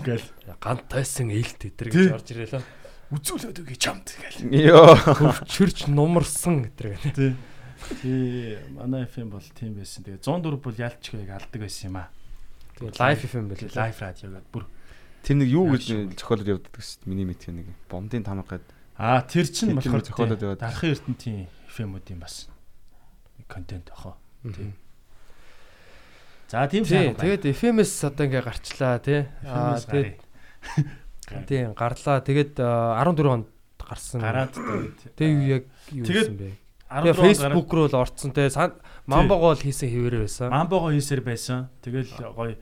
Гэл. Гант тайсан ээлт өдр гэж орж ирээ л. Үзүүлээд өгье чамд гэл. Йоо. Хөвчөрч нумарсан өдр гэнэ. Тий. Тий, манай FM бол тийм байсан. Тэгээ 104 бол ялч яг алдаг байсан юм аа. Тэгээ лайв FM бэл. Лайв радио гэдэг бүр. Тэр нэг юу гэж зохиолод явдаг гэсэн миний мэдхий нэг бомдын тамга гэдэг. Аа, тэр чинь болохоор зохиолоод яваад. Дархан ертөнтийн FM-уудын бас контент ахаа. Тий. За тийм Тий, сайн. тэгээд FM-с одоо ингээ гарчлаа тий. Аа Аа, тэгээд Тийм гарлаа. Тэгээд а, 14 онд гарсан. Гараад [clears throat] тэгээд Тэгээ юу яг юу гэсэн бэ? 14 Тэгээ онд гараад Facebook руу л орцсон те Мамбого л хийсэн хэвээрээ байсан. Мамбого хийсээр байсан. Тэгэл гоё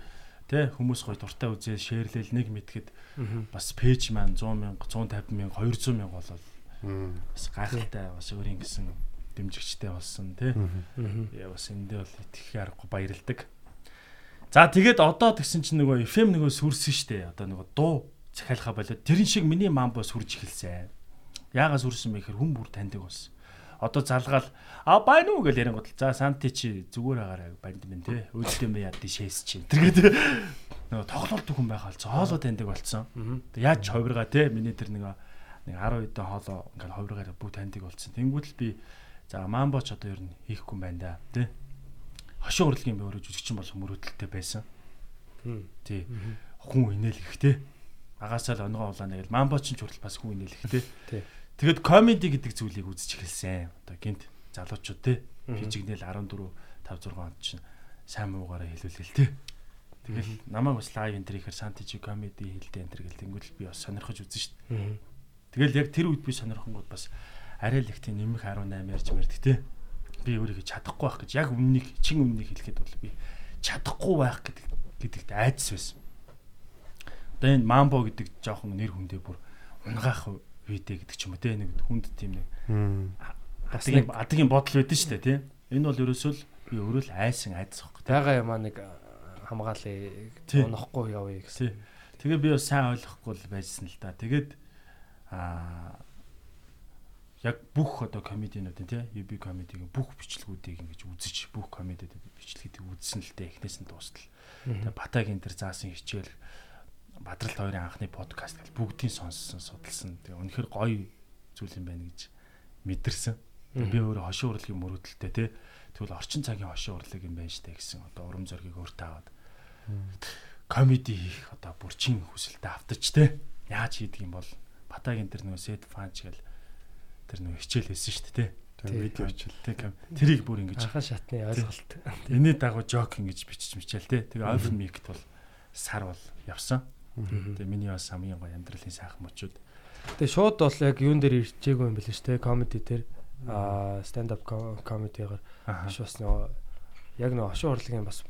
тэ хүмүүс гоё дуртай үзээ шеэрлэл нэг мэдхэд бас пэйж маань 100 мянга 150 мянга 200 мянга болол бас гайхалтай бас өөрийн гэсэн дэмжигчтэй болсон тий. Яа бас эндээ бол итгэхээ аргагүй баярлдаг. За тэгээд одоо тэгсэн чинь нөгөө FM нөгөө сүрсэн штэ. Одоо нөгөө дуу захиалхаа болоод тэрэн шиг миний мамбо сүрж эхэлсэн. Яагаад сүрсэн бэ гэхээр хүн бүр таньдаг болсон. Одоо залгаал а байна уу гэж ярингууд л за санти чи зүгээр агаарай банд минь те өөдөө мэ яд шээс чи [laughs] тэргээд нөгөө тоглолт хүн байхаа л цоолоо таньдаг болсон. Яаж ховиргаа те миний тэр нэг нэг 10 хэдэн хоолоо ингээд ховиргаа бүх таньдаг болсон. Тэнгүүд л би за мамбоч одоо ер нь хийхгүй юм байна да те. Хошин урлагийн би өөрөө жүжигчин болох мөрөөдөлтэй байсан. Тий. Хүн инээлэх те. Агаасаа л онгоо улаана гэл мамбоч ч хүртэл бас хүн инээлэх те. Тий. Тэгэд комеди гэдэг зүйлийг үзэж эхэлсэн. Одоо гинт залуучууд те. Мгм. Фижигнэл 14 5 6 он чинь сайн муугаараа хэлүүлгээл те. Тэгэл намайг бас лайв энэ төр ихээр сантичи комеди хэлдэг энэ гэл тэнгуэл би бас сонирхож үзэн. Мгм. Тэгэл яг тэр үед би сонирхонгууд бас арай л их тийм нэмэх 18 ярьж мэрдэг те. Би өөрийгөө чадахгүй байх гэж яг өмнөнийг чин өмнөнийг хэлэхэд бол би чадахгүй байх гэдэг гэдэгт айдас байсан. Одоо энэ мамбо гэдэг жоохон нэр хүндээ бүр унгаах видео гэдэг ч юм уу те нэг хүнд тийм нэг Мм. Бас адгийн нэг- адгийн бодол байдэн шүү дээ тий. Энэ бол ерөөсөө л би өөрөө л айсан айдас واخ. Тайгаа ямаа нэг а, хамгаалъя. Тий. Унахгүй явъя Тий. гэсэн. Тэгээ би бас сайн ойлгохгүй л байжсан л да. Тэгээд аа яг бүх одоо комединуудын тий UB комедигийн бүх бичлэгүүдийг ингэж үзэж бүх комедиуд бичлэгийг үзсэн л дээ эхнээс нь дуустал. Тэгээ Батагийн тэр заасан хичээл Бадралт хоёрын анхны подкаст гэл бүгдийг сонссон судалсан. Тэгээ үнэхээр гоё зүйл юм байна гэж мэдэрсэн. Би өөрөө хошин урлагийн мөрөөдөлтэй тий. Тэгвэл орчин цагийн хошин урлаг юм байна штэ гэсэн одоо урам зориг өөртөө аваад комеди хийх одоо бүрчин хүсэлтэд автаж те яаж хийдэг юм бол Батагийн тэр нөгөө set фанч гэл тэр нөгөө хичээл хийсэн шүү дээ Тэр Тий. видео хичээл. Тэг тэрийг бүр ингэж Анхан шатны ойлголт. энэний дагуу жок ингэж бичиж мичээл те тэгээ open mic бол сар бол явсан тэгээ миний бас хамгийн гоё амьдралын сайхан мөчүүд Тэгээ шууд бол яг юун дээр ирчээгүй юм бэл шүү дээ. Комеди дээр аа stand up аа биш бас нөгөө яг нөгөө хошин урлагийн бас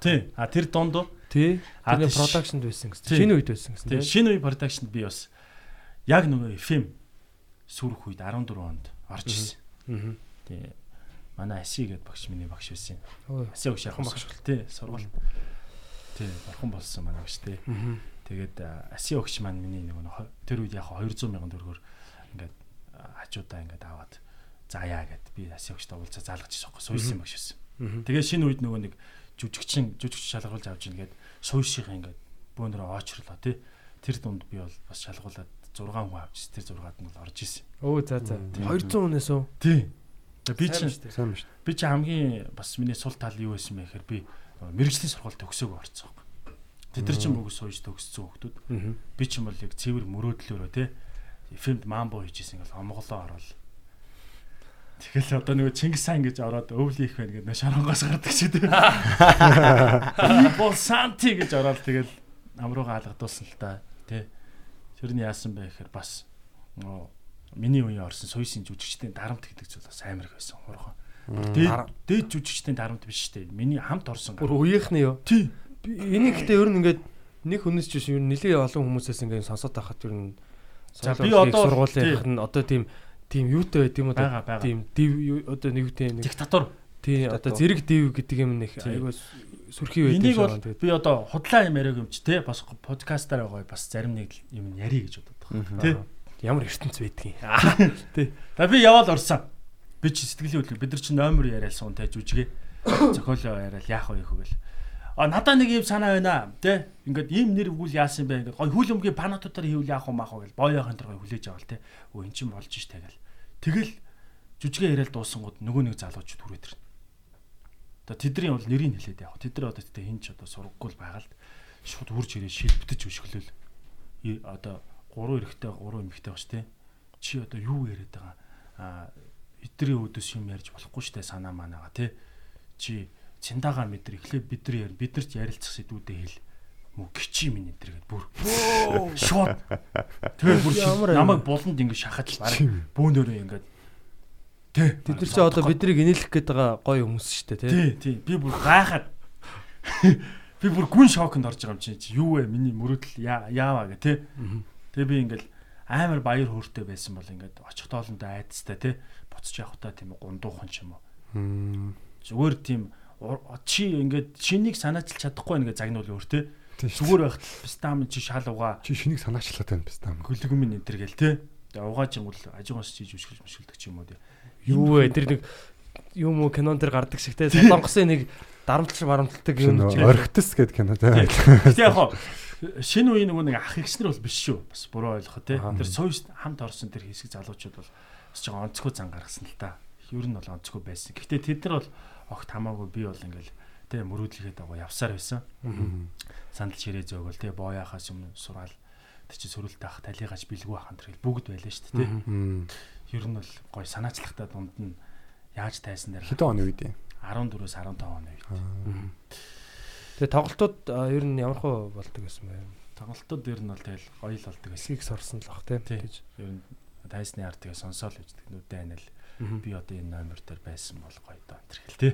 тий а тэр донд тий А, тийш. продакшнд байсан гэсэн. Шинэ үед байсан гэсэн тий. шинэ үе production би бас яг нөгөө FM сүрх үед 14 онд орж ирсэн тэгээ манай Аси гэдэг багш миний багш байсан. Аси багш Орхон багш бол. тий сургууль тий орхон болсон манай багш тий. Тэгээд Аси багш маань миний нэг хо- тэр үед яг 200 мянган төгрөгөөр ингээд хажуудаа ингээд аваад зааяа гэд би Аси багштай уулзаа заалгаж байхгүй суйсан багш байсан. Тэгээд шинэ үед нөгөө нэг жүжигчин жүжигч шалгаруулж авч ингээд суйших ингээд бөөнөрөө очрлоо тий. Тэр дунд би бол бас шалгуулад 6 хүн авч тэр 6-ад нь бол орж исэн. Өө за за. Мгм. 200 хүнээс үү? Тий. Би чинь Сайн ба шүү. би чи хамгийн бас миний сул тал юу байсан бэ гэхээр би мэрэгжлийн сургуульд төгсөөг орцсон. Тэд нар чинь бүгд сууж төгссөн хүмүүс. Би ч юм бол яг цэвэр мөрөөдлөөрөө те фильмд мамбо хийжсэн ингээл омголоо орол. Тэгэл одоо нөгөө Чингис хаан гэж ороод өвлий их байна гэдэг нэ шоронгоос гардаг шиг те. Бол санти гэж ороод тэгэл амрууга алгадуулсан л та те. Тэр нь яасан бэ гэхээр бас миний үеийн орсон суйсын жүжигчдийн дарамт гэдэг зүйл бас амар их байсан хурхан. Дээд дээд жүжигчдийн дарамт биш те. Миний хамт орсон. Бүр үеийнхний юу? тий. Би энийг гэтээ ер нь ингээд нэг хүнээс ч биш ер нь нэлээд олон хүмүүсээс ингээд сонсоод байхад ер нь За, би одоо- сургуулийнхх нь одоо тийм тийм юутай байд юм уу тийм див одоо нэг тийм нэг Диктатор. тийм одоо зэрэг див гэдэг юм нэг Тийм. Айгуу сүрхий байд Энийг юм би одоо худлаа юм яриаг юм чи те бас подкастаар байгаа бас зарим нэг юм ярий гэж бодод байгаа. Тэ. ямар ертөнц байдгийг. [laughs] За би яваал орсон. Би чи сэтгэлийн хөдлөл бид нар чи номер яриалсан те жүжигээ. [coughs] Зохиолоо яриал яах вэ хөгөл. А надаа нэг юм санаа байна те. Ингээд ийм нэр өгвөл яасан бэ ингээд гой хүл өмгийн панатуудаар хийвэл яах вэ маах вэ гэл боёохын тэр гой хүлээж авал те. Өө эн чин болж ш тэгэл. Тэгэл жүжигээ яриал дуусангууд нөгөө нэг залуучууд түрээд ирнэ. Одоо тэдний бол нэрийг хэлээд яах? Тэд нар одоо тэ хин ч одоо сургаггүй л байгаа л шууд үрж ирээ шилбтэж өшгөлөл. Одоо гурван эрэгтэй гурван эмэгтэй багш те. Чи одоо юу яриад байгаа? Аа эдрийн өдөөс юм ярьж болохгүй штэ санаа манаага те. Чи циндагаа мэдэр эхлээ бид нар яар бид нар ч ярилцах сэдвүүдээ хэл. мөн гिचи минь энэ гэдэг бүр шууд тэгээ бүр намайг буланд ингэ шахаж баг бөөнөрөө тий Тэд нар чи одоо биднийг инээлэх гээд байгаа гоё хүмүүс шүү дээ тий. тий тий би бүр гайхаад би бүр гүн шоконд орж байгаа юм чи чи юу вэ миний мөрөдөл яаваа гэ тий тэгээ би ингээл амар баяр хөөртэй байсан бол ингээд очих тоолондоо айдастай тий буцаж явахтаа тийм гундуухан ч юм уу зүгээр тийм чи ингээд шинийг санаачилж чадахгүй нэг загнуул өөр шүү. зүгээр байхад пистам чи шал угаа Чи шинийг санаачлаад байна биз дээ. гөлөгмөн энэ төр гэл те тэгээ угааж ингүүл ажигоос чиж үсгэж мөшгөлдөг ч юм уу те Юу вэ? Тэр нэг юм уу? Кинон дээр гардаг шиг те. Солонгосын нэг дарамтлж марамталдаг юм чи. Орхитс гэдэг кино тий. Гэтэ яг хоо. Шинэ үеийн нөгөө нэг ах ихснэр бол биш шүү. Бас буруу ойлгох те. Тэр сойс хамт орсон тэр хэсэг залуучууд бол бас жоо онцгой зан гаргасан л та. Ер нь бол онцгой байсан. Гэхдээ тэд нар бол огт хамаагүй би бол ингээл те мөрөөдлөгээд байгаа явсаар байсан. Сандал ширээ зөөгөл те боояхаас өмнө сураал. Тэр чи сөрөлт авах талигач бэлгүү ахын тэр бүгд байлаа шүү дээ те. Ер нь бол гой санаачлахтаа дунд нь яаж тайсан дээр Хэдэн оны үед юм? 14-өөс 15 оны үед. Тэгээ тоглолтууд ер нь ямар хөө болдог гэсэн бэ? тоглолтууд ер нь бол тэгэл гоё л болдог байсан Эсгийг сорсон л бах тий. Тий. гэж. ер нь тайсны ард тэгээ сонсоол үждэг нүдэ анил би одоо энэ номер дээр байсан бол гоё доо энэ хэл тий.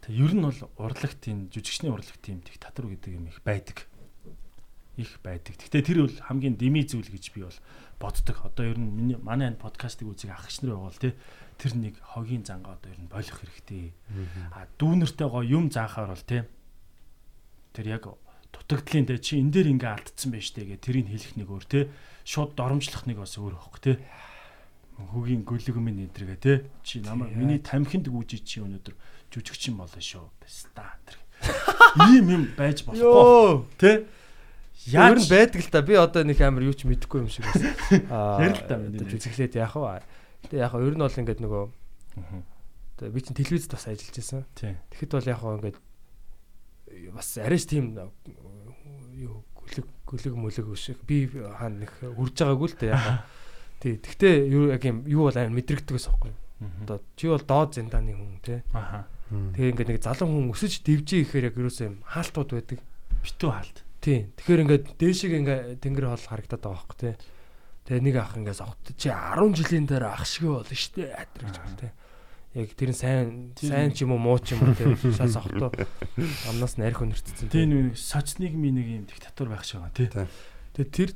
Тэг ер нь бол урлагт тийм жүжигчний урлагт тийм диктатор гэдэг юм их байдаг. Их байдаг. Гэтэ тэр бол хамгийн деми зүйл гэж би бол боддог. Одоо ер нь миний манай энэ подкастыг үзэх ах нар байгаа бол тий. Тэр нэг хогийн зангаа одоо ер нь болох хэрэгтэй. А дүүнэртэй гоо юм заахаар бол тий. Тэр яг дутагдлын дээ чи энэ дээр ингээ алдсан байж тээ гэ тэрийг хэлэх нэг өөр тий. Шууд доромжлох нэг бас өөр хөөх тий. Хөгийн гөлөг минь энтергээ тий. Чи намайг миний тамхинд гүйж чи өнөөдөр жүжигчин болно шүү. Баста тэр. [laughs] Ийм юм байж болохгүй тий. Яаж Яаж байдаг л та би одоо нэг амар юу ч мэдэхгүй юм шиг байна. [laughs] Аа. Ярил л та миний нэг. Жүзэглээд яах вэ? Тэгээ яах вэ? Ер нь бол ингээд нөгөө тэгээ би чинь телевизэд бас ажиллаж байсан. Тий. Тэгэхэд бол яах вэ ингээд бас арайч тийм юу гүлэг гүлэг мөлөг биш. Би хаана нэг үрж байгаагүй л дээ яах. [laughs] Тий. Тэгтээ юу яг юм юу бол амар мэдрэгдэг ус. Мгм. Одоо чи бол доод зэндааны хүн тий. Аха. Тэгээ ингээд нэг залан хүн өсөж дивжээ гэхээр яг юусэн юм хаалтууд байдаг. Битүү хаалт. Тий. Тэгэхээр ингээд дээшиг ингээ тэнгэр хол харагдаад байгаа байхгүй тий. Тэгээ нэг ах ингээс авт чи 10 жилийн дээр ах шиг болно штэ атар гэж байна тий. Яг тэр нь сайн сайн ч юм уу муу ч юм уу тий. Шал сохто амнаас нь арх өнөрцсөн Тэ нэг соцнигмын нэг юм диктатор байх шиг байгаа тий. Тэгээ тэр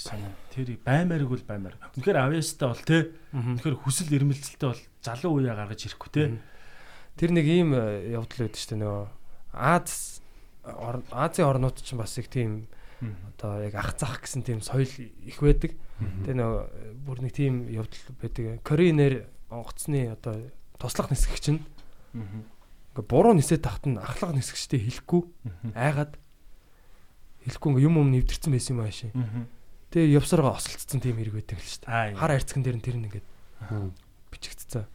санаа. Тэр баймаарг бол баймаар. Үнэхээр авьяастай бол тий. Үнэхээр хүсэл эрмэлзэлтэй бол залуу үеэ гаргаж ирэхгүй тий. тэр нэг ийм э, явдал байдаг штэ нөгөө Аз Азийн орнууд ч бас их тийм одоо яг ах зах гэсэн тийм соёл их байдаг. Тэгээ нөгөө э, бүр нэг тийм явдал байдаг. Корейнэр онгоцны одоо туслах нисгэг чинь ингээ буруу нисээд тахт нь ахлах нисгчтэй хэлэхгүй айгаад хэлэхгүй юм юм нэвтэрсэн байсан юм ааши. Тэгээ явсараа осолцсон тийм хэрэг байдаг л шүү дээ. Хар хайрцаган дээр нь тэр нь ингээ Мм. бичигдсэн.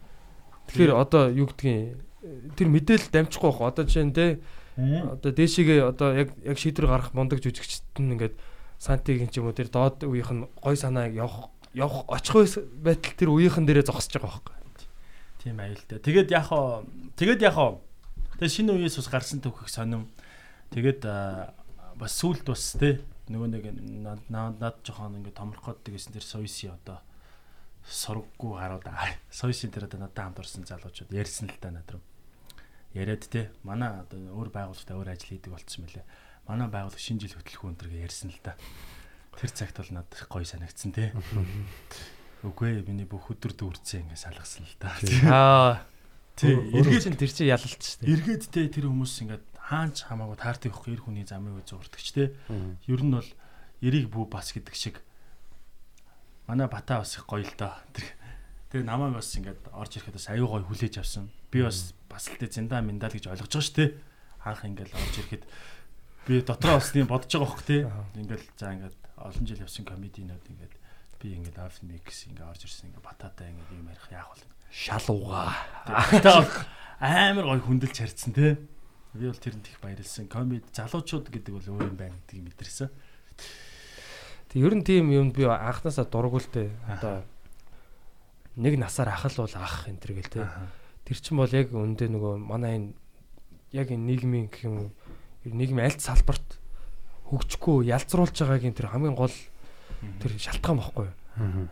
Тэгэхээр одоо юу гэдгийг тэр мэдээлэл дамжихгүй байх. Одоо жишээ нь те одоо дээшигээ одоо яг яг шийдвэр гарах мундаг жүжигчт нь ингээд сантигийн ч юм уу тэр доод үеийнх нь гой санаа явах явах очих байтал тэр үеийнхэн дээрээ зогсож байгаа байхгүй. Тийм аюултай. Тэгээд яг хоо тэгээд яг хоо тэгээд шинэ үеэс бас гарсан төвхөх сонирм. Тэгээд бас сүулт бас те нөгөө нэг над над- над жоохон ингээ томроход гэсэн тэр сойси одоо сургаггүй гарууд аа сойси тэр одоо надад хамт орсон залуучууд ярьсан л да над руу. Яриад те манай одоо өөр байгууллагатай өөр ажил хийдэг болцсон мөлий. Манай байгууллага шинэ жил хөтөлбөр өнтергээ ярьсан л да. Тэр цагт бол надад гоё санагдсан те. Үгүй ээ миний бүх өдөр дүүрцээ ингээ салгасан л да. Аа Тий, эргээд тэр чинь ялалт шүү дээ. Эргээд те тэр хүмүүс ингээд хаач хамаагүй таартай өгөх эр хүний замыг зурдагч те. Ер нь бол эрийг бүү бас гэдэг шиг манай бата бас их гоё л доо. Тэр намайг бас ингээд орж ирэхэд бас аюу гоё хүлээж авсан. Би бас бас л тэ зиндаа миндал гэж ойлгож байгаа шүү те. Анх ингээд орж ирэхэд би дотроо бас тийм бодож байгаа хөх те. Аа. Ингээд за ингээд олон жил явсан комединууд ингээд би ингээд Open Mix ингээд орж ирсэн ингээд бататай ингээд юм ярих яах вэ? Шалууга. Тэгтээ амар гоё хүндэлж харьцсан те. Би бол тэрэнд их баярлсан. Комеди залуучууд гэдэг бол өөр юм байна гэдгийг мэдэрсэн. Тэг ер нь тийм юм би анханасаа дургуул дээ. Одоо нэг насаар ахал бол ах энэ төр гэл те. Тэр чинь бол яг өндөө нөгөө манай энэ яг энэ нийгмийн гэх юм уу нийгмийн аль салбарт хөгжихгүй ялцруулж байгаагийн тэр хамгийн гол тэр шалтгаан баггүй юу?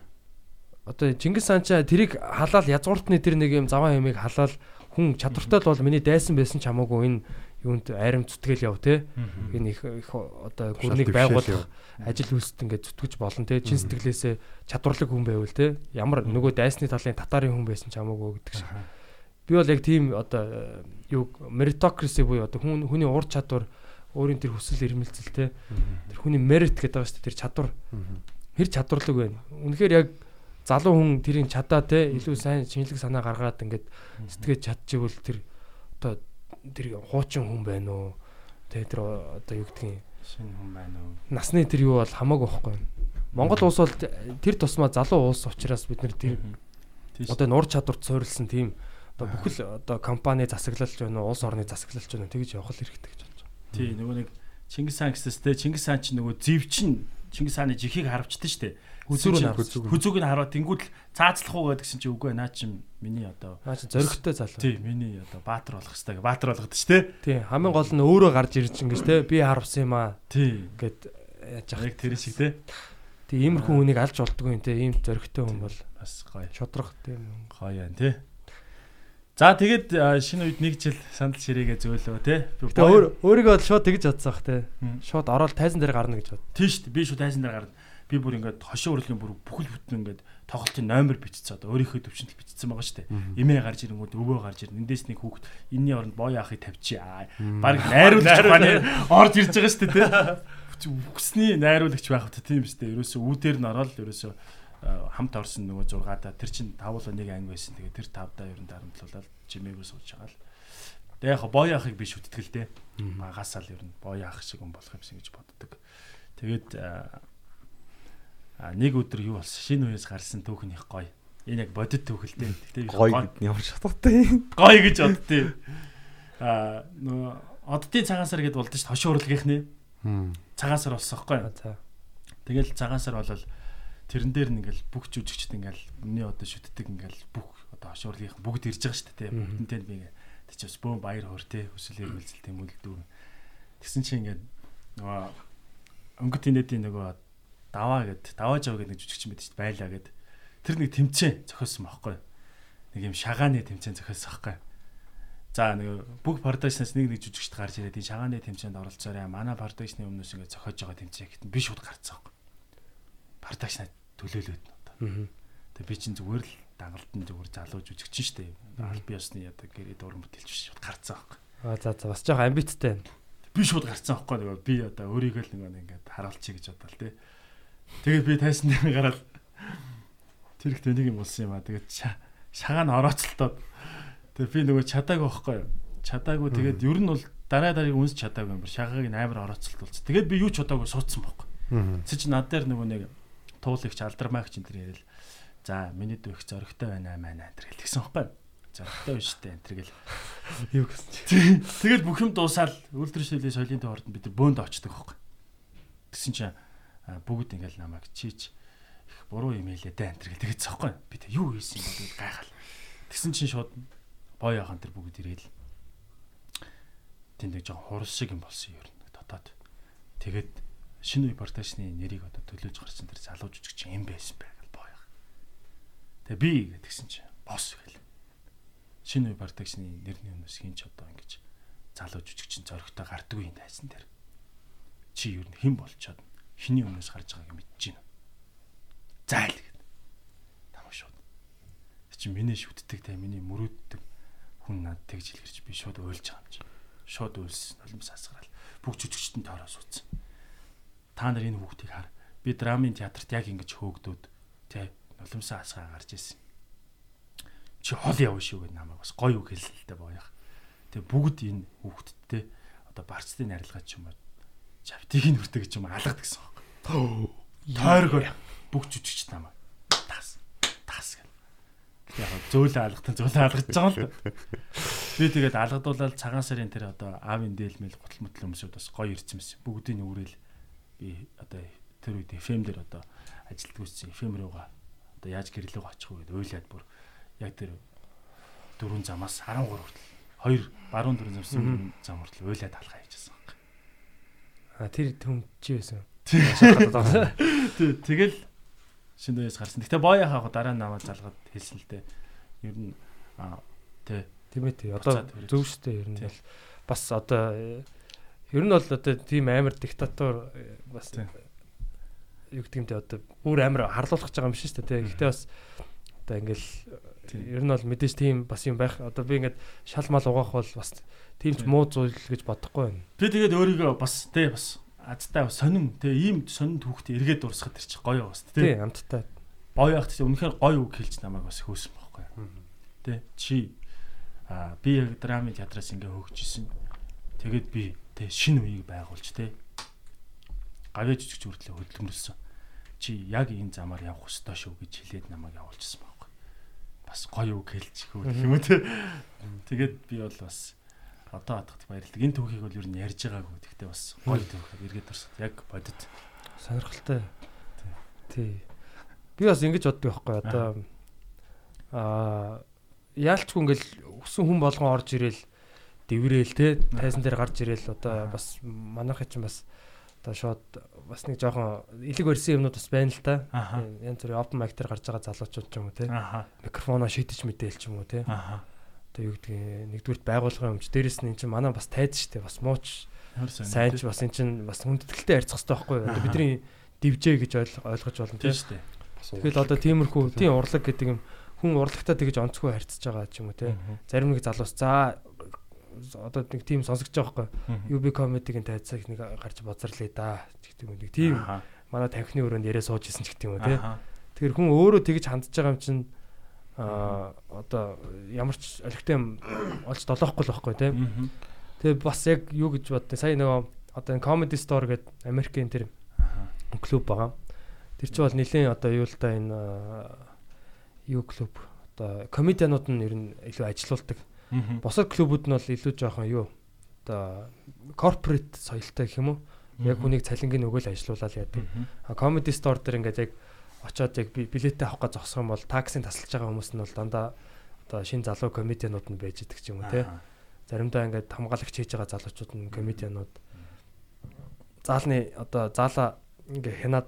Одоо Чингис хаан ч тэрийг халаал язгууртны тэр нэг юм заваа ямиг халаал хүн чадвартай л бол миний дайсан байсан ч хамаагүй энэ юунд айрам зүтгэл яв те. Энэ их их одоо гүрнийг байгуулах ажил үйлсэд ингээд зүтгэж болно те. Чин сэтгэлээсээ чадварлаг хүн байвал те. Ямар нөгөө дайсны талын татарын хүн байсан ч хамаагүй гэдэг шиг би бол яг тийм одоо юу meritocracy буюу одоо хүн хүний ур чадвар өөрийн тэр хүсэл эрмэлзэл те тэр хүний merit гэдэг байгаа шүү дээ тэр чадвар. Хэр чадварлаг байна үнэхээр яг залуу хүн тэрийг чадаа те илүү сайн шинжлэх санаа гаргаад ингээд сэтгэж чадчихвал тэр одоо тэр хуучин хүн байна уу? Те тэр одоо юу гэдгийг? Шинэ хүн байна уу? насны тэр юу бол хамаагүй байхгүй Монгол улс бол тэр тусмаа залуу улс учраас бид нар тэр одоо нур чадварт суурилсан тийм одоо бүхэл одоо компани засаглалч байна уу улс орны засаглалч байна уу тэгж явах л хэрэгтэй гэж бодож байна. Тий нөгөө нэг Чингис хаан гэсэс те Чингис хаан ч нөгөө зэвчин Чингис хааны жихийг харавчдаг штэ. Хүзүүг нь Хүзүүг нь. Хүзүүг нь хараад тэнгууд л цаацлах уу гэдгсэн чи үгүй наа чи миний одоо Наа чи зөрөгтэй залуу. тий миний одоо баатар болох хэвээр баатар болгоод ш тэ. Тий хамгийн гол нь өөрөө гарч ирж ингэж те би харавсан юм аа Тий. гэд яаж ах. Яг тэр шиг те. Тий иймэрхүү хүнийг алж болдгоо юм те ийм зөрөгтэй хүн бол Бас гоё. шудрах тийм. Гоё юм те. За тэгээд а, шинэ үед нэг жил сандал ширээгээ зөөлөө те. Тэгээ өөр өөрийгөө шууд тэгж бодсон бах те. Шууд ороод тайзан дээр гарна гэж бод. Тийм шүү дээ. Би шууд тайзан дээр гараад би бүр ингээд хошин урлагийн бүр бүхэл бүтэн ингээд тоглолтын номер бичсэн одоо өөрийнхөө төвчөнд бичсэн байгаа шүү дээ. Эмээ гарч ирэнгүүт өвөө гарч ирнэ. Эндээс нэг хүүхэд энэний оронд боо яахыг тавьчих. Бараг найруулагч байна. Орж ирж байгаа шүү дээ те. Үгсний найруулагч байх та тийм шүү дээ. Ерөөсөө үүдээр нь ороод ерөөсөө хамт орсон нөгөө 6-аа тэр чин тавуулаа нэг анги байсан. Тэгээ тэр тавдаа ер нь дарамтлуулаад жимээгүй сууж байгаа л. Тэгээ яг боо яахыг би шүтгэл дээ. Магасаал ер нь боо яах шиг юм болох юмсан гэж боддог. Тэгээд а, нэг өдөр юу болсон? Шинэ үеэс гарсан түүхэн их гоё. Энэ яг бодит түүхэлтэй. Тэгтээ би Гой гэд ямар шатгатай. гоё гэж боддتي. А нөө оддын цагаан сар гэдээ болдсон шүү дээ. Хошин урлагийнхны цагаан сар болсон? За. Тэгэл цагаан сар болол тэрэн дээр нь ингээл бүх жүжигчд ингээл өмнө одоо шүтдэг ингээл бүх одоо хошин урлагийнхан бүгд ирж байгаа шүү дээ. Мгм. Бүгдэнтэй би ингээ тийч бас бөөн баяр хөр те хүсэл эрмэлзэл тийм үлдүү. Тэгсэн чинь ингээд нөгөө өнгөт инээдийн нөгөө даваа гэд даваа жав гэдэг жүжигч мэт шүү дээ байлаа гэд тэр нэг тэмцээн зохиосон байхгүй нэг юм шагааны тэмцээн зохиосон байхгүй? За нэг бүх продакшнаас нэг нэг жүжигчд гарч ирээд энэ шагааны тэмцээнд оролцоорой. Манай продакшны өмнөөс ингээд зохиож байгаа тэмцээн гэхэд би шууд гарцсан байхгүй. Продакшнаа төлөөлөөд нь одоо. Тэгээ би чинь зүгээр л дагалдан зүгээр залуу жүжигч шүү дээ. Аль биосны одоо гэрээ дуран бүтээлч шууд гарцсан байхгүй. А за за бас жоох амбицтай байна. би шууд гарцсан байхгүй нөгөө би одоо өөрийгөө л нөгөө ингээд харуулчих гэж бодлоо тий. Тэгээд би тайсан дээр гараад тэр ихтэй нэг юм болсон юм аа. Тэгээд ша- шагаа нь орооцолтоод тэгээд би нөгөө чадаагүй байхгүй юу. Чадаагүй тэгээд ер нь бол дараа дараагийн үнс чадаагүй юм ба шагааг нь амар орооцолтуулсан. Тэгээд би юу ч удаагүй суудсан байхгүй. Тэг чи над дээр нөгөө нэг туулагч алдармаагч энэ төр ярил. За миний дүүх зөрөгтэй байна аа энэ төр гэлтгсэн байхгүй. Зөрөгтэй биш үү энэ төр гэл. Юу гэсэн чи. Тэгэл бүх юм дуусаад үлдэр шилээ соёлын төвөрд бид нар бөөнд очдөг байхгүй. Тэгсэн а, бүгд ингээл намайг чийч их буруу юм хэлээ дээ энэ гэл тэгээдсэн байхгүй. Би тэг юу хийсэн юм бол гайхал. Тэгсэн чинь шууд боо яхан тэр бүгд ирээл. Тэнд нэг жоо хурал шиг юм болсон юм ер нь дотоод. Тэгээд шинэ үе продакшны нэрийг одоо төлөөж гарсан тэр залуу жүжигч юм байсан бай гэл боо яхан. Тэгээ би гэдгсэн чинь босс гэл шинэ үе продакшны нэрний өмнөөс хин ч одоо ингэж залуу жүжигчин зөрөгтэй гардгүй энэ тайсан дээр чи юу н хэн болчоод хиний өмнөөс гарч байгааг мэдэж байна. Зайл гэд. Тамаа шууд. Чи миний шүтдэг те миний мөрөөддөг хүн над тэгж илэрч би шууд уйлж байгаа юм чи. Шууд уйлсан нулимс асгараал. Бүх жүжигчтэн тоороо суудсан. Та нар энэ хүүхдийг хар. Би драмын театрт яг ингэж хөөгдөөд те нулимсаа асгаа гарч ирсэн чи хол явна шүү гэдэг намайг бас гоё үг хэлсэлтэй боёх. Тэгээ бүгд энэ хүүхдтэй одоо барцдын арилгаа ч юм уу чавтыг нь хүртэ гэж юм алгад гэсэн юм. Тойргоо бүх жүжигч намайг тас тас гэх. Яг зөөлө алгатан зөөлө алгаж байгаа л. Би тэгээд алгадуулаад цагаан сарын тэр одоо аавын дээлмэл гутал мөтл өмсөд бас гоё ирсэн мэс. Бүгдийн үүрэл би одоо тэр үед FM дээр одоо ажилтг үзсэн. FM руугаа одоо яаж гэрлэг очих вэ гэдэг ойлаад бүр яг тэр дөрвөн замаас 13 хүртэл хоёр баруун дөрвөн замс зам хүртэл уйлаад алхаа хийжсэн баг. А тэр хүм чи байсан. Тэг- Тэгэл шинэ үеэс гарсан. Гэтэ боё хаах дараа нь намайг залгаад хэлсэн л дээ. Ер нь аа тий. Тийм ээ тий. Одоо зөв штэ ер нь бол бас одоо ер нь бол одоо тийм амар диктатор э, бас юу гэдэг юм те одоо бүр амар харлуулах гэж байгаа юм шиг штэ тий. Гэхдээ бас одоо ингээл Тий. ер нь бол мэдээж тийм бас юм байх. Одоо би ингээд шал мал угаах бол бас тийм ч муу зүйл гэж бодохгүй байна. Би тэгээд өөрийгөө бас тий бас азтай сонин тий ийм сонин түүхтэй эргээд урсгад тэр чи гоё бас Тий, тий. амттай. Боё явах тий үнэхээр гоё үг хэлж намайг бас хөөсөн байхгүй. Тий чи аа би яг драмын театраас ингээ хөгжижсэн. Тэгээд би тий шинэ үеийг байгуулж тий гавьяа жижиг зүртлээ хөдөлмөрлсөн. Чи яг энэ замаар явах ёстой шүү гэж хэлээд намайг явуулчихсан байхгүй. Бас гоё үг хөө юм уу тий. [laughs] Тэгээд би бол бас одоо хатгад баярлалаа. Энэ түүхийг бол ер нь ярьж байгаагүй. Гэхдээ бас гоё түүх эргээд орсон. Яг бодит. Сонирхолтой. Тий. Би бас ингэж боддог байхгүй одоо аа яалчгүй ингээл өссөн хүн болгон орж ирэл дэврээл те тайзан дээр гарч ирэл одоо бас манайх чинь бас одоо шууд бас нэг жоохон илэг өрсөн юмнууд бас байна л та. Янз бүрийн open mic дээр гарч байгаа залуучууд ч юм уу те. Микрофоноо шийдэж мэдээл ч юм уу те. Одоо юу гэдгийг нэгдүгürt байгуулгын юмч дээрэс нь эн чинь манай бас тайз штэ бас мууч сайн. ч бас эн чинь бас хүндэтгэлтэй харьцах хэрэгтэй байхгүй юу? Бидний дивжээ гэж ойлгож болно тийм шүү дээ. Тэгэл одоо тиймэрхүү тийм урлаг гэдэг юм хүн урлагтаа тэгж онцгүй харьцаж байгаа ч юм уу те. Зарим нэг залуус за одоо нэг тийм сонсогч байгаа байхгүй UB comedy-гийн тайцаг нэг гарч бозрлээ да гэдэг юм нэг тийм манай танхины өрөөнд яриа сууж исэн ч гэдэг юм. Аха. Тэгэхээр хүн өөрөө тэгж хандж байгаа юм чинь а одоо ямар ч олигтой юм олж долоохгүй л байхгүй. Мгм. Тэгээ бас яг юу гэж боддیں۔ Сая нөгөө одоо энэ comedy store гэдэг Америкийн тэр клуб байгаа. Тэр чинь бол нэлийн одоо юу л та энэ юу клуб одоо комедианууд нь ер нь илүү ажилуулдаг. Босод клубүүд нь бол илүү жоохон юу одоо corporate соёлтой гэх юм уу? Яг хүнийг цалингийн өгөөл ажилуулаад яадаг. Comedy store дээр ингээд яг очоод яг би- билетээ авах гэж зогсох юм бол таксинд тасалж байгаа хүмүүс нь бол дандаа одоо шин залуу комедианууд нь байж идэг ч юм уу те. Заримдаа ингээд хамгаалагч хийж байгаа залуучууд нь комедианууд заалны одоо заалаа ингээ хянаад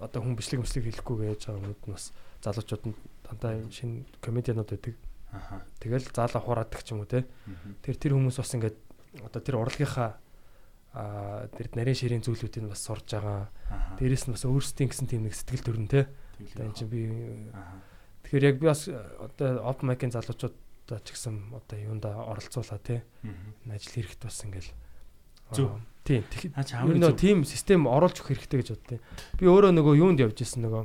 одоо хүн бичлэг мэтлэг хэлэхгүй гэж байгаа хүмүүс нь бас залуучууд нь дандаа шинэ комедианууд байдаг. Тэгэл заалаа хураадаг ч юм уу те. Тэр тэр хүмүүс бас ингээд одоо тэр урлагийнхаа аа тэр нарийн ширийн зүйлүүдийг бас сурж байгаа. Аха. Дээрэс нь бас өөрсдийн гэсэн тийм нэг сэтгэл төрн те. Одоо энэ чинь би тэгэхээр яг би бас одоо open mic-ийн залуучуудаа ч гэсэн одоо юунда оролцуулаа те. Ажил хэрэгт бас ингээл Зөв. Тийм. Тэгэхээр зөв. тийм систем оруулж өгөх хэрэгтэй гэж боддیں۔ Би өөрөө нөгөө юунд явж исэн нөгөө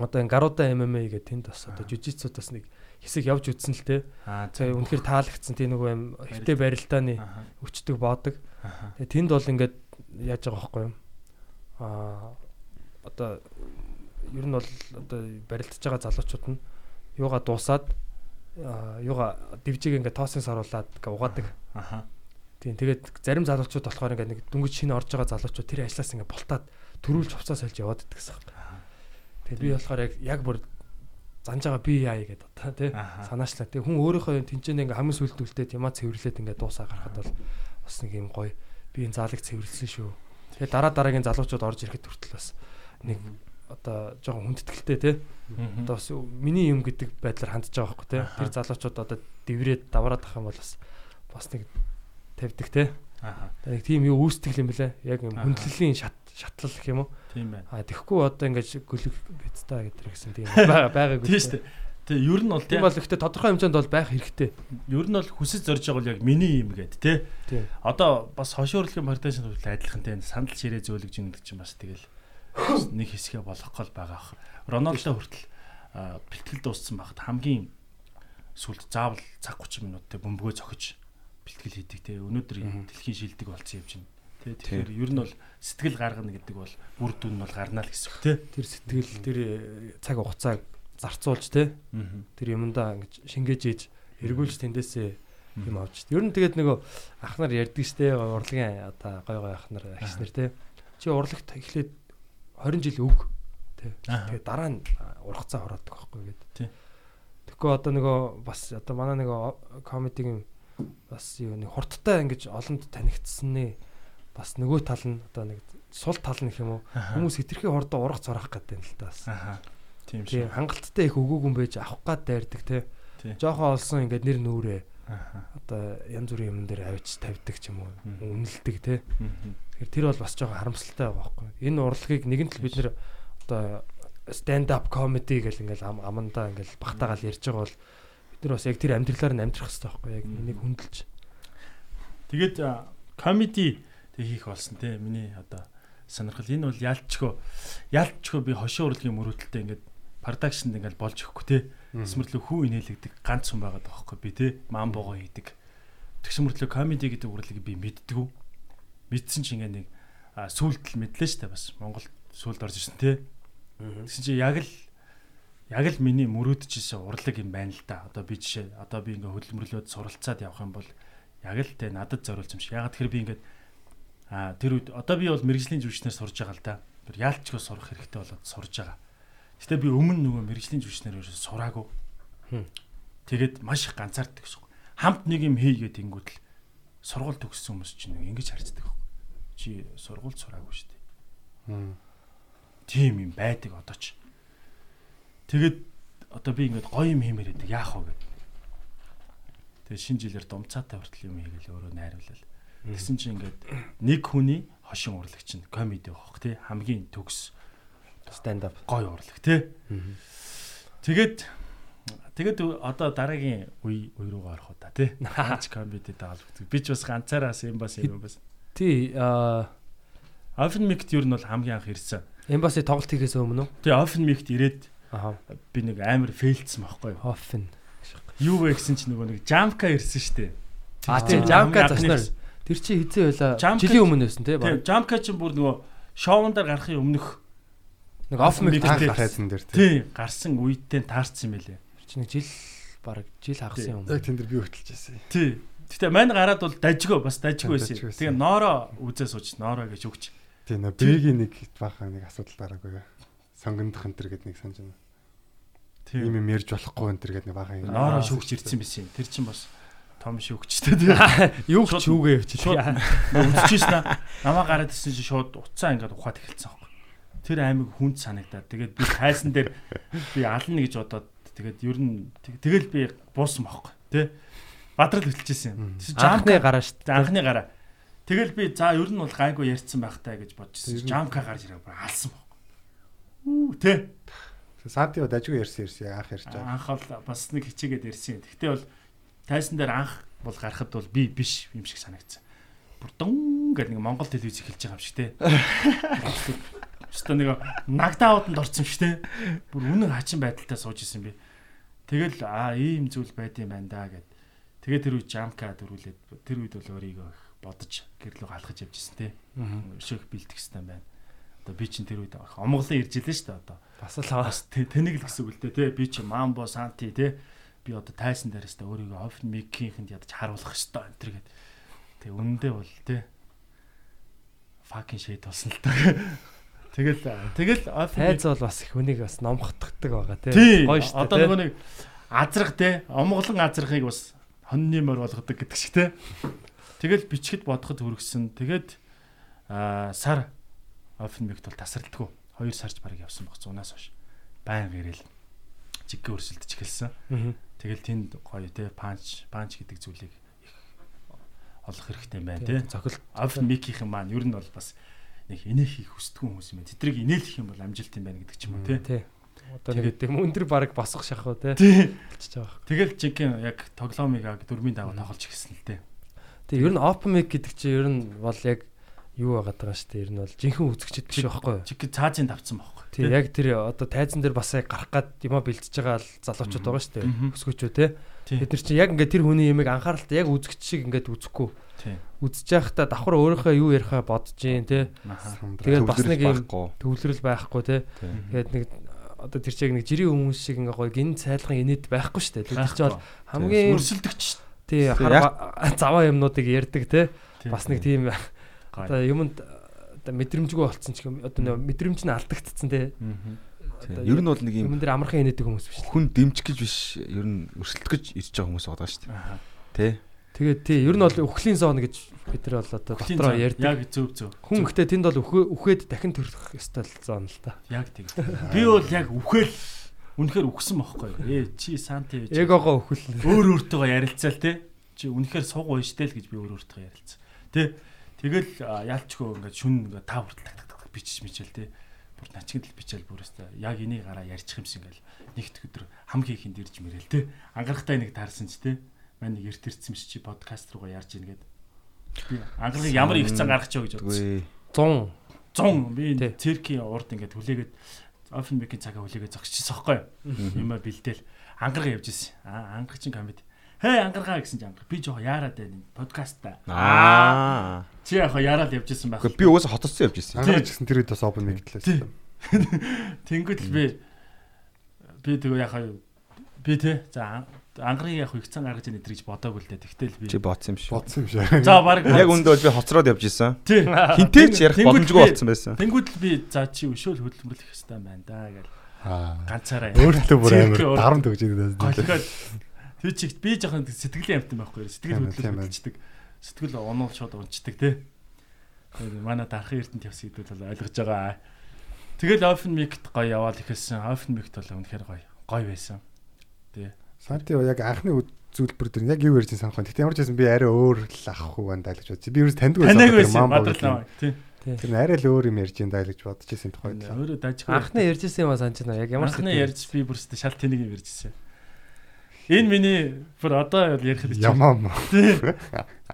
одоо энэ гаруда MMA гэдэг тэнд бас одоо Аа. жижигцүүд бас нэг хэсэг явж үтсэн л те. Аа Тэгээ үнэхээр таалагдсан тийм нөгөө юм ихтэй барилдааны өчтөг боодог. Тэгээ тэнд бол ингээд яаж байгаа байхгүй юу? Аа одоо ер нь бол одоо барилдаж байгаа залуучууд нь юугаа дуусаад аа, юугаа дивжиг ингээд тоосын саруулад ингээ угаадаг. Аха. Тийм тэгээд зарим залуучууд болохоор ингээд нэг дүнгийн шинэ орж байгаа залуучууд тэр ажлаас ингээд болтаад төрүүлж хувцас сольж яваад иддэг гэсэн юм. Тэгээд би болохоор яг яг бүр занж байгаа би яа гэдэг одоо тий? Санаачлаа. Тэгээд хүн өөрийнхөө тэнцэнэ ингээ хамгийн сүлд үлдээд ямаа цэвэрлээд ингээ дуусаа гарахад бол бас нэг юм гоё. Би энэ заалыг цэвэрлсэн шүү. Тэгээд дараа дараагийн залуучууд орж ирэхэд хүртэл бас нэг одоо жоохон хүндэтгэлтэй тий? Одоо бас миний юм гэдэг байдлаар хандж байгаа байхгүй тий? Тэр залуучууд одоо дэврээд даваад ах юм бол бас бас нэг тавьдаг тий? Аха. нэг тийм юу үүсдэг юм бэлээ яг юм хүндлэлийн шат шатлал гэх юм уу Тийм байна. а тэгэхгүй одоо ингэж гүлэг биз та гэдэг гэсэн тийм байгаа байгаагүй Тийм шүү дээ. Тэгээ ер нь бол тийм бол ихтэй тодорхой хэмжээнд бол байх хэрэгтэй ер нь бол хүсэж зорж байгаа бол яг миний юм гээд те. тийм Одоо бас хошуурлын партизан хүртэл адилхан те сандал ширээ зөөлөж ин гэдэг чинь бас тэгэл нэг хэсгээ болгох гол байгаа ах. Рональдо хүртэл бэлтгэл дууссан багт хамгийн сүлд заавал цаг 30 минут те бөмбөгөө цохиж бэлтгэл хийдэг те. Өнөөдөр дэлхийн шилдэг болсон юм чинь. Тэ тэгэхээр ер нь бол сэтгэл гаргана гэдэг бол үр дүн нь бол гарна л гэсэн үг те. тэр сэтгэл тэр э, цаг хугацааг зарцуулж те Аа. тэр юмдаа ингэж шингээж ийж эргүүлж тэндээсээ юм авч. Ер нь тэгээд нөгөө ах нар ярьдаг штэ урлагийн одоо гой гой ах нар агч нар те. Чи урлагт эхлээд 20 жил өг те. Аа. Тэгээд дараа нь ургацаа хороодаг байхгүй гээд. Тий. Тэгэхгүй одоо нөгөө бас одоо манай нөгөө комедигийн бас юу нэг хурдтай ингэж олонд танигдсан нэ бас нөгөө тал нь одоо нэг сул тал нь гэх юм уу хүмүүс хитрхи хордоо урах зурах гэдэг юм л та бас. Тийм шүү. хангалттай их өгөөгүй юм байж авах гад дайрдаг те. Тий. Жохоо олсон ингээд нэр нүрээ одоо янз бүрийн юм дээр авч тавьдаг ч юм уу үнэлдэг те. Тэгэхээр тэр бол бас жоохон харамсалтай байгаа байхгүй. Энэ урлагийг нэгэн тал бид нэр одоо stand up comedy гэл ингээл ам- амандаа ингээл багтаагаал ярьж байгаа бол бид нар бас яг тэр амьдралаар нь амьдрах хэрэгтэй байхгүй яг энийг хүндэлж. Тэгээд тэг хийх болсон те миний одоо сонирхол энэ бол ялчгүй ялчгүй би хошин урлагийн мөрөөдөлтөй ингээд продакшнд ингээд болж өгөхгүй те Тэсмэрлүү хүү инээлэгдэг ганц хүн байгаад байгаа байхгүй би те мамбого хийдэг. Тэгсмэрлүү комеди гэдэг урлагийг би мэддэггүй. Мэдсэн чинь ингээд нэг а, сүулт л мэдлээ штэ бас Монгол сүулт орж ирсэн те. Тэгсэн чинь яг л яг л миний мөрөөдөжсэн урлаг юм байна л да. Одоо би жишээ одоо би ингээд хөдөлмөрлөөд суралцаад явах юм бол яг л те надад зориулж юм шиг. Ягаад тэгэхээр би ингээд а тэр үед одоо би бол мэрэгжлийн жүжигчнэр сурж байгаа л да. Тэр яалчгүй сурах хэрэгтэй болоод сурж байгаа. Гэтэ би өмнө нөгөө мэрэгжлийн жүжигчнэр ерөөсөө сураагүй. Тэгээд маш их ганцаарддаг гэсэн. Хамт нэг юм хийгээд ингүүтэл сургууль төгссөн хүмүүс чинь ингэж харцдаг. Чи сургууль сураагүй шүү дээ. Тийм юм байдаг одоо ч. Тэгээд одоо би ингээд гоё юм хиймээр байдаг яах вэ гэдэг. Тэгээд шинэ жилээр думцаатай хүртэл юм хийгээл өөрөө найруулал. Тэгсэн чинь ингээд нэг хүний хошин урлагч нь комеди байхгүй тий хамгийн төгс stand up. гоё урлаг тий. Тэгээд тэгээд одоо дараагийн үе үе руугаа орох удаа тий. [laughs] Ганц комеди даал үздэг. Би ч бас ганцаараас юм бас юм бас. Тий а Open Mic ер нь бол хамгийн анх ирсэн. эмбаси тоглолт хийхээс өмнө үү? Тэгээ Open Mic ирээд Аха. би нэг амар фейлдсэн байхгүй юу? Hoffen. Юу вэ гэсэн чинь нөгөө нэг Jamka ирсэн штэ. А Тэр тий Jamka анхны- Тэр чи хизээ байла жилийн өмнө байсан тий Тийм. Jamka чинь бүр нөгөө шоундаар гарахын өмнөх Нэг off mic тайзан дээр тий. гарсан үедээ таарсан юм байлээ. чи нэг жил баг жил хагасан юм. Яг тэн дээр би хөтөлж байсан. Тий. Гэтэ мань гараад бол дажгүй бас дажгүй байсан. Тэгээ ноороо үзээ сууч ноороо гэж өгч. Тий нэ бэгийн нэг баахан нэг асуудал гараагүй. Сонгондох энэ төр гэдэг нэг санаж байна. Тий. Ийм юм ярьж болохгүй энэ төр гэдэг нэг баахан юм. Ноороо шүүгч ирсэн байсан. Тэр чинь бас том шүүгчтэй тий. [laughs] Юу ч юугээ явчих. Шууд [laughs] үзчихсэн аа. Намаа гараад ирсэн чинь шууд уцаа ингээд ухаад эхэлсэн аахгүй. Тэр аймаг хүнд санагдаад. Тэгээд би тайсан дээр би ална гэж бодоод тэгээд ер нь тэг- тэгэл би буусан байхгүй. Тэ? Бадрал хөтлөжсэн юм. Анхны гараа шүү дээ. анхны гараа. Тэгэл би за ер нь бол гайгүй ярьсан байхтай гэж бодчихсон. Жамка гарч ирээ бүр алсан байхгүй. Үү тэ? Сантио дажгүй ярьсан ярьсан анх ярьж байгаа. Анх бол бас нэг хичээгээд ярьсан. Гэхдээ бол тайсан дээр анх бол гарахад бол би биш юм шиг санагдсан. Бүр дун гэдэг нэг Монгол телевиз эхэлж байгаа юм шиг те. [laughs] Өстө нэг нагдауданд орсон шүү те. Бүр үнэн хачин байдалтай сууж исэн би. Тэгэл аа ийм зүйл байд юм байна да гэд. Тэгээ тэр үед жамка дөрүүлээд тэр үед бол өөрийгөө бодож гэрлөө галахж явж исэн те. Өшөөх бэлдэх хэвээр байна. Одоо би чинь тэр үед омголон ирж илээ шүү дээ одоо Бас л бас тэ- тэнэг л гэсэн үг л дээ тий би чи мамбо санти тий би одоо тайсан дээрээс та өөрийгөө офн микийнхэнд ядаж харуулах ёстой энэ төр гэд. Тэг үнэндээ бол тий fucking shit болсон л та тэгэл тэгэл Тайз бол бас их хүнийг бас номхотгдаг байгаа тий. тий Гоё шүү дээ. одоо нөгөө нэг азрах тий омголон азрахыг бас хоньны морь болгодог гэдэг шиг тий тэгэл бичгэд бодоход хүргэсэн. Тэгээд аа сар офн микт бол тасралтгүй 2 сарч бараг явсан баг 100-аас хойш байнга ирээл жиггээ өрсөлдөж эхэлсэн тэгэл тэнд гоё тий панч панч гэдэг зүйлийг их олох хэрэгтэй юм байна Тий. тий Цохил офн микийнхэн маань ер нь бол бас нэг инээх хийх хүсдэг хүмүүс юм тэдрийг инээлэх юм бол амжилт юм байна гэдэг ч юм уу тий. Одоо нэг тийм өндөр баг босгох шахав тий. тий болчихж байгаа. Тэгэл жинхэнэ яг тоглоомыг дөрмийн дагуу тоглож эхэлсэн л дээ. Тэгээ ер нь open mic гэдэг чинь ер нь бол яг юу байгаад байгаа шүү дээ. Ер нь бол жинхэнэ үзэгчд биш байхгүй юу? Чиг цаазын давцсан байхгүй. Тий, яг тэр одоо тайзан дээр бас яг гарах гад юма бэлдэж байгаа залуучууд байгаа шүү дээ. Өсгөөчөө. Тий. Бид нар чинь яг ингээд тэр хүний ямиг анхааралтай яг үзэгч шиг ингээд үзэхгүй. Үзэж байхдаа давхар өөрийнхөө юу ярихаа бодож тий. Аха. Тэгээд бас нэг юм төвлөрөл байхгүй. Тий. Тэгээд нэг одоо тэр чиг нэг жирийн хүмүүс шиг ингээ гоё гин цайлган инээд байхгүй шүү дээ. Тэр чинь бол хамгийн өрсөлдөгч тий [laughs] заваа юмнуудыг ярьдаг тий. тий. Бас нэг тийм. Одоо юмд одоо мэдрэмжгүй болцсон ч юм одоо мэдрэмж нь алдагдцсан. Одоо Ер нь бол нэг юм юмн дээр амархан инээдэг хүмүүс биш. хүн дэмжих гэж биш ер нь өрсөлдөх гэж ирж байгаа хүмүүс байгаа шүү дээ. Тэ? Тэгээд тий ер нь бол үхлийн зоон гэж бид нар бол одоо дотроо ярьдаг. Яг зөв зөв. Хүн гэхдээ тэнд бол үхээ- үхээд дахин төрөх ёстой зоон л та. Яг тийм. Би бол яг үхэл үнэхээр үхсэн юу? Ээ чи санти гэж Эгогоо үхэл. өөр өөртөөгөө ярилцаал те. Чи үнэхээр суг уйштэй л гэж би өөр өөртөөгөө ярилцсан. Тэ. Тэгэл а, яалчгүй ингээд шүн ингээд тав хүртэл так так так бичиж мичэл те. Бүр начигд л бичээл бүр өстой. Яг энийг гараа ярьчих юмсан ингээл нэгт өдөр хамгийн ихэнд ирж мэрэл те. Ангарахтай нэг таарсан ч те. Мань нэг эрт ирсэн чи подкаст руугаа ярьж ийн гээд. Би ангарахыг ямар их цан гаргах ч вэ гэж бодсон. Үгүй. 100 100 би циркийн урд ингээд хүлээгээд офен мекийн цагаа хүлээгээд зогсчихсон юу? Юма бэлдээл ангарга явж ирсэн. Аа ангарга чинь комеди. Хей ангаргаа гэсэн чинь ангарга. Би жоо яарад байна. Подкаст та. Аа. Чи яг яарад явж ирсэн байх. Би угаасаа хотоссон явж ирсэн. Ангарч гэсэн тэр үед бас open mic гэлээ. [laughs] Тэнгүүд л би би тэгээ яг би те за ангарыг яг их цан гаргаж ийн гэж бодоагүй л дээ. Тэгтэл би Чи бодсон юм шиг. Бодсон юм шиг. [laughs] За баг Яг үндэ бол би хоцроод явж ирсэн. тий. Хинтэй ч ярих боломжгүй болсон байсан. Тэнгүүд л би за чи өшөөл хөдөлмөрлөх хэрэгтэй байна да гэл Аа. ганцаараа Өөртөө бүр амар дарамт өгч голхоод тэр чигт би жоохон сэтгэлийн амтан байхгүй сэтгэл Тийм, хөдлөл тийм байна. хөдөлчдөг сэтгэл онол шууд унцдаг тий Тэгээд манай дархан эрдэнэт явсан гэдэг бол ойлгож байгаа тэгэл open mic-т гоё яваал ихэлсэн open mic-т бол үнэхээр гоё гоё байсан Санти яг анхны зүйлбэр дээр яг юу ярьж санах байна. Гэтэ ямар ч байсан би арай өөр л авах уу байна гэж бодчих. Би ерөөс тэр байсан мадрал гэдэг юм. наваа тий Тэр нь арай л өөр юм ярьж л гэж бодож байсан тухайд. өөрөө дажиг Анхны ярьжсэн юм аа санаж байна. Яг ямар анхны сэтгэл ярьж би бүрстэ шал тэнийг юм ярьжсэн энэ миний бүр одоо ярих гэж байна. Ямам. Тий.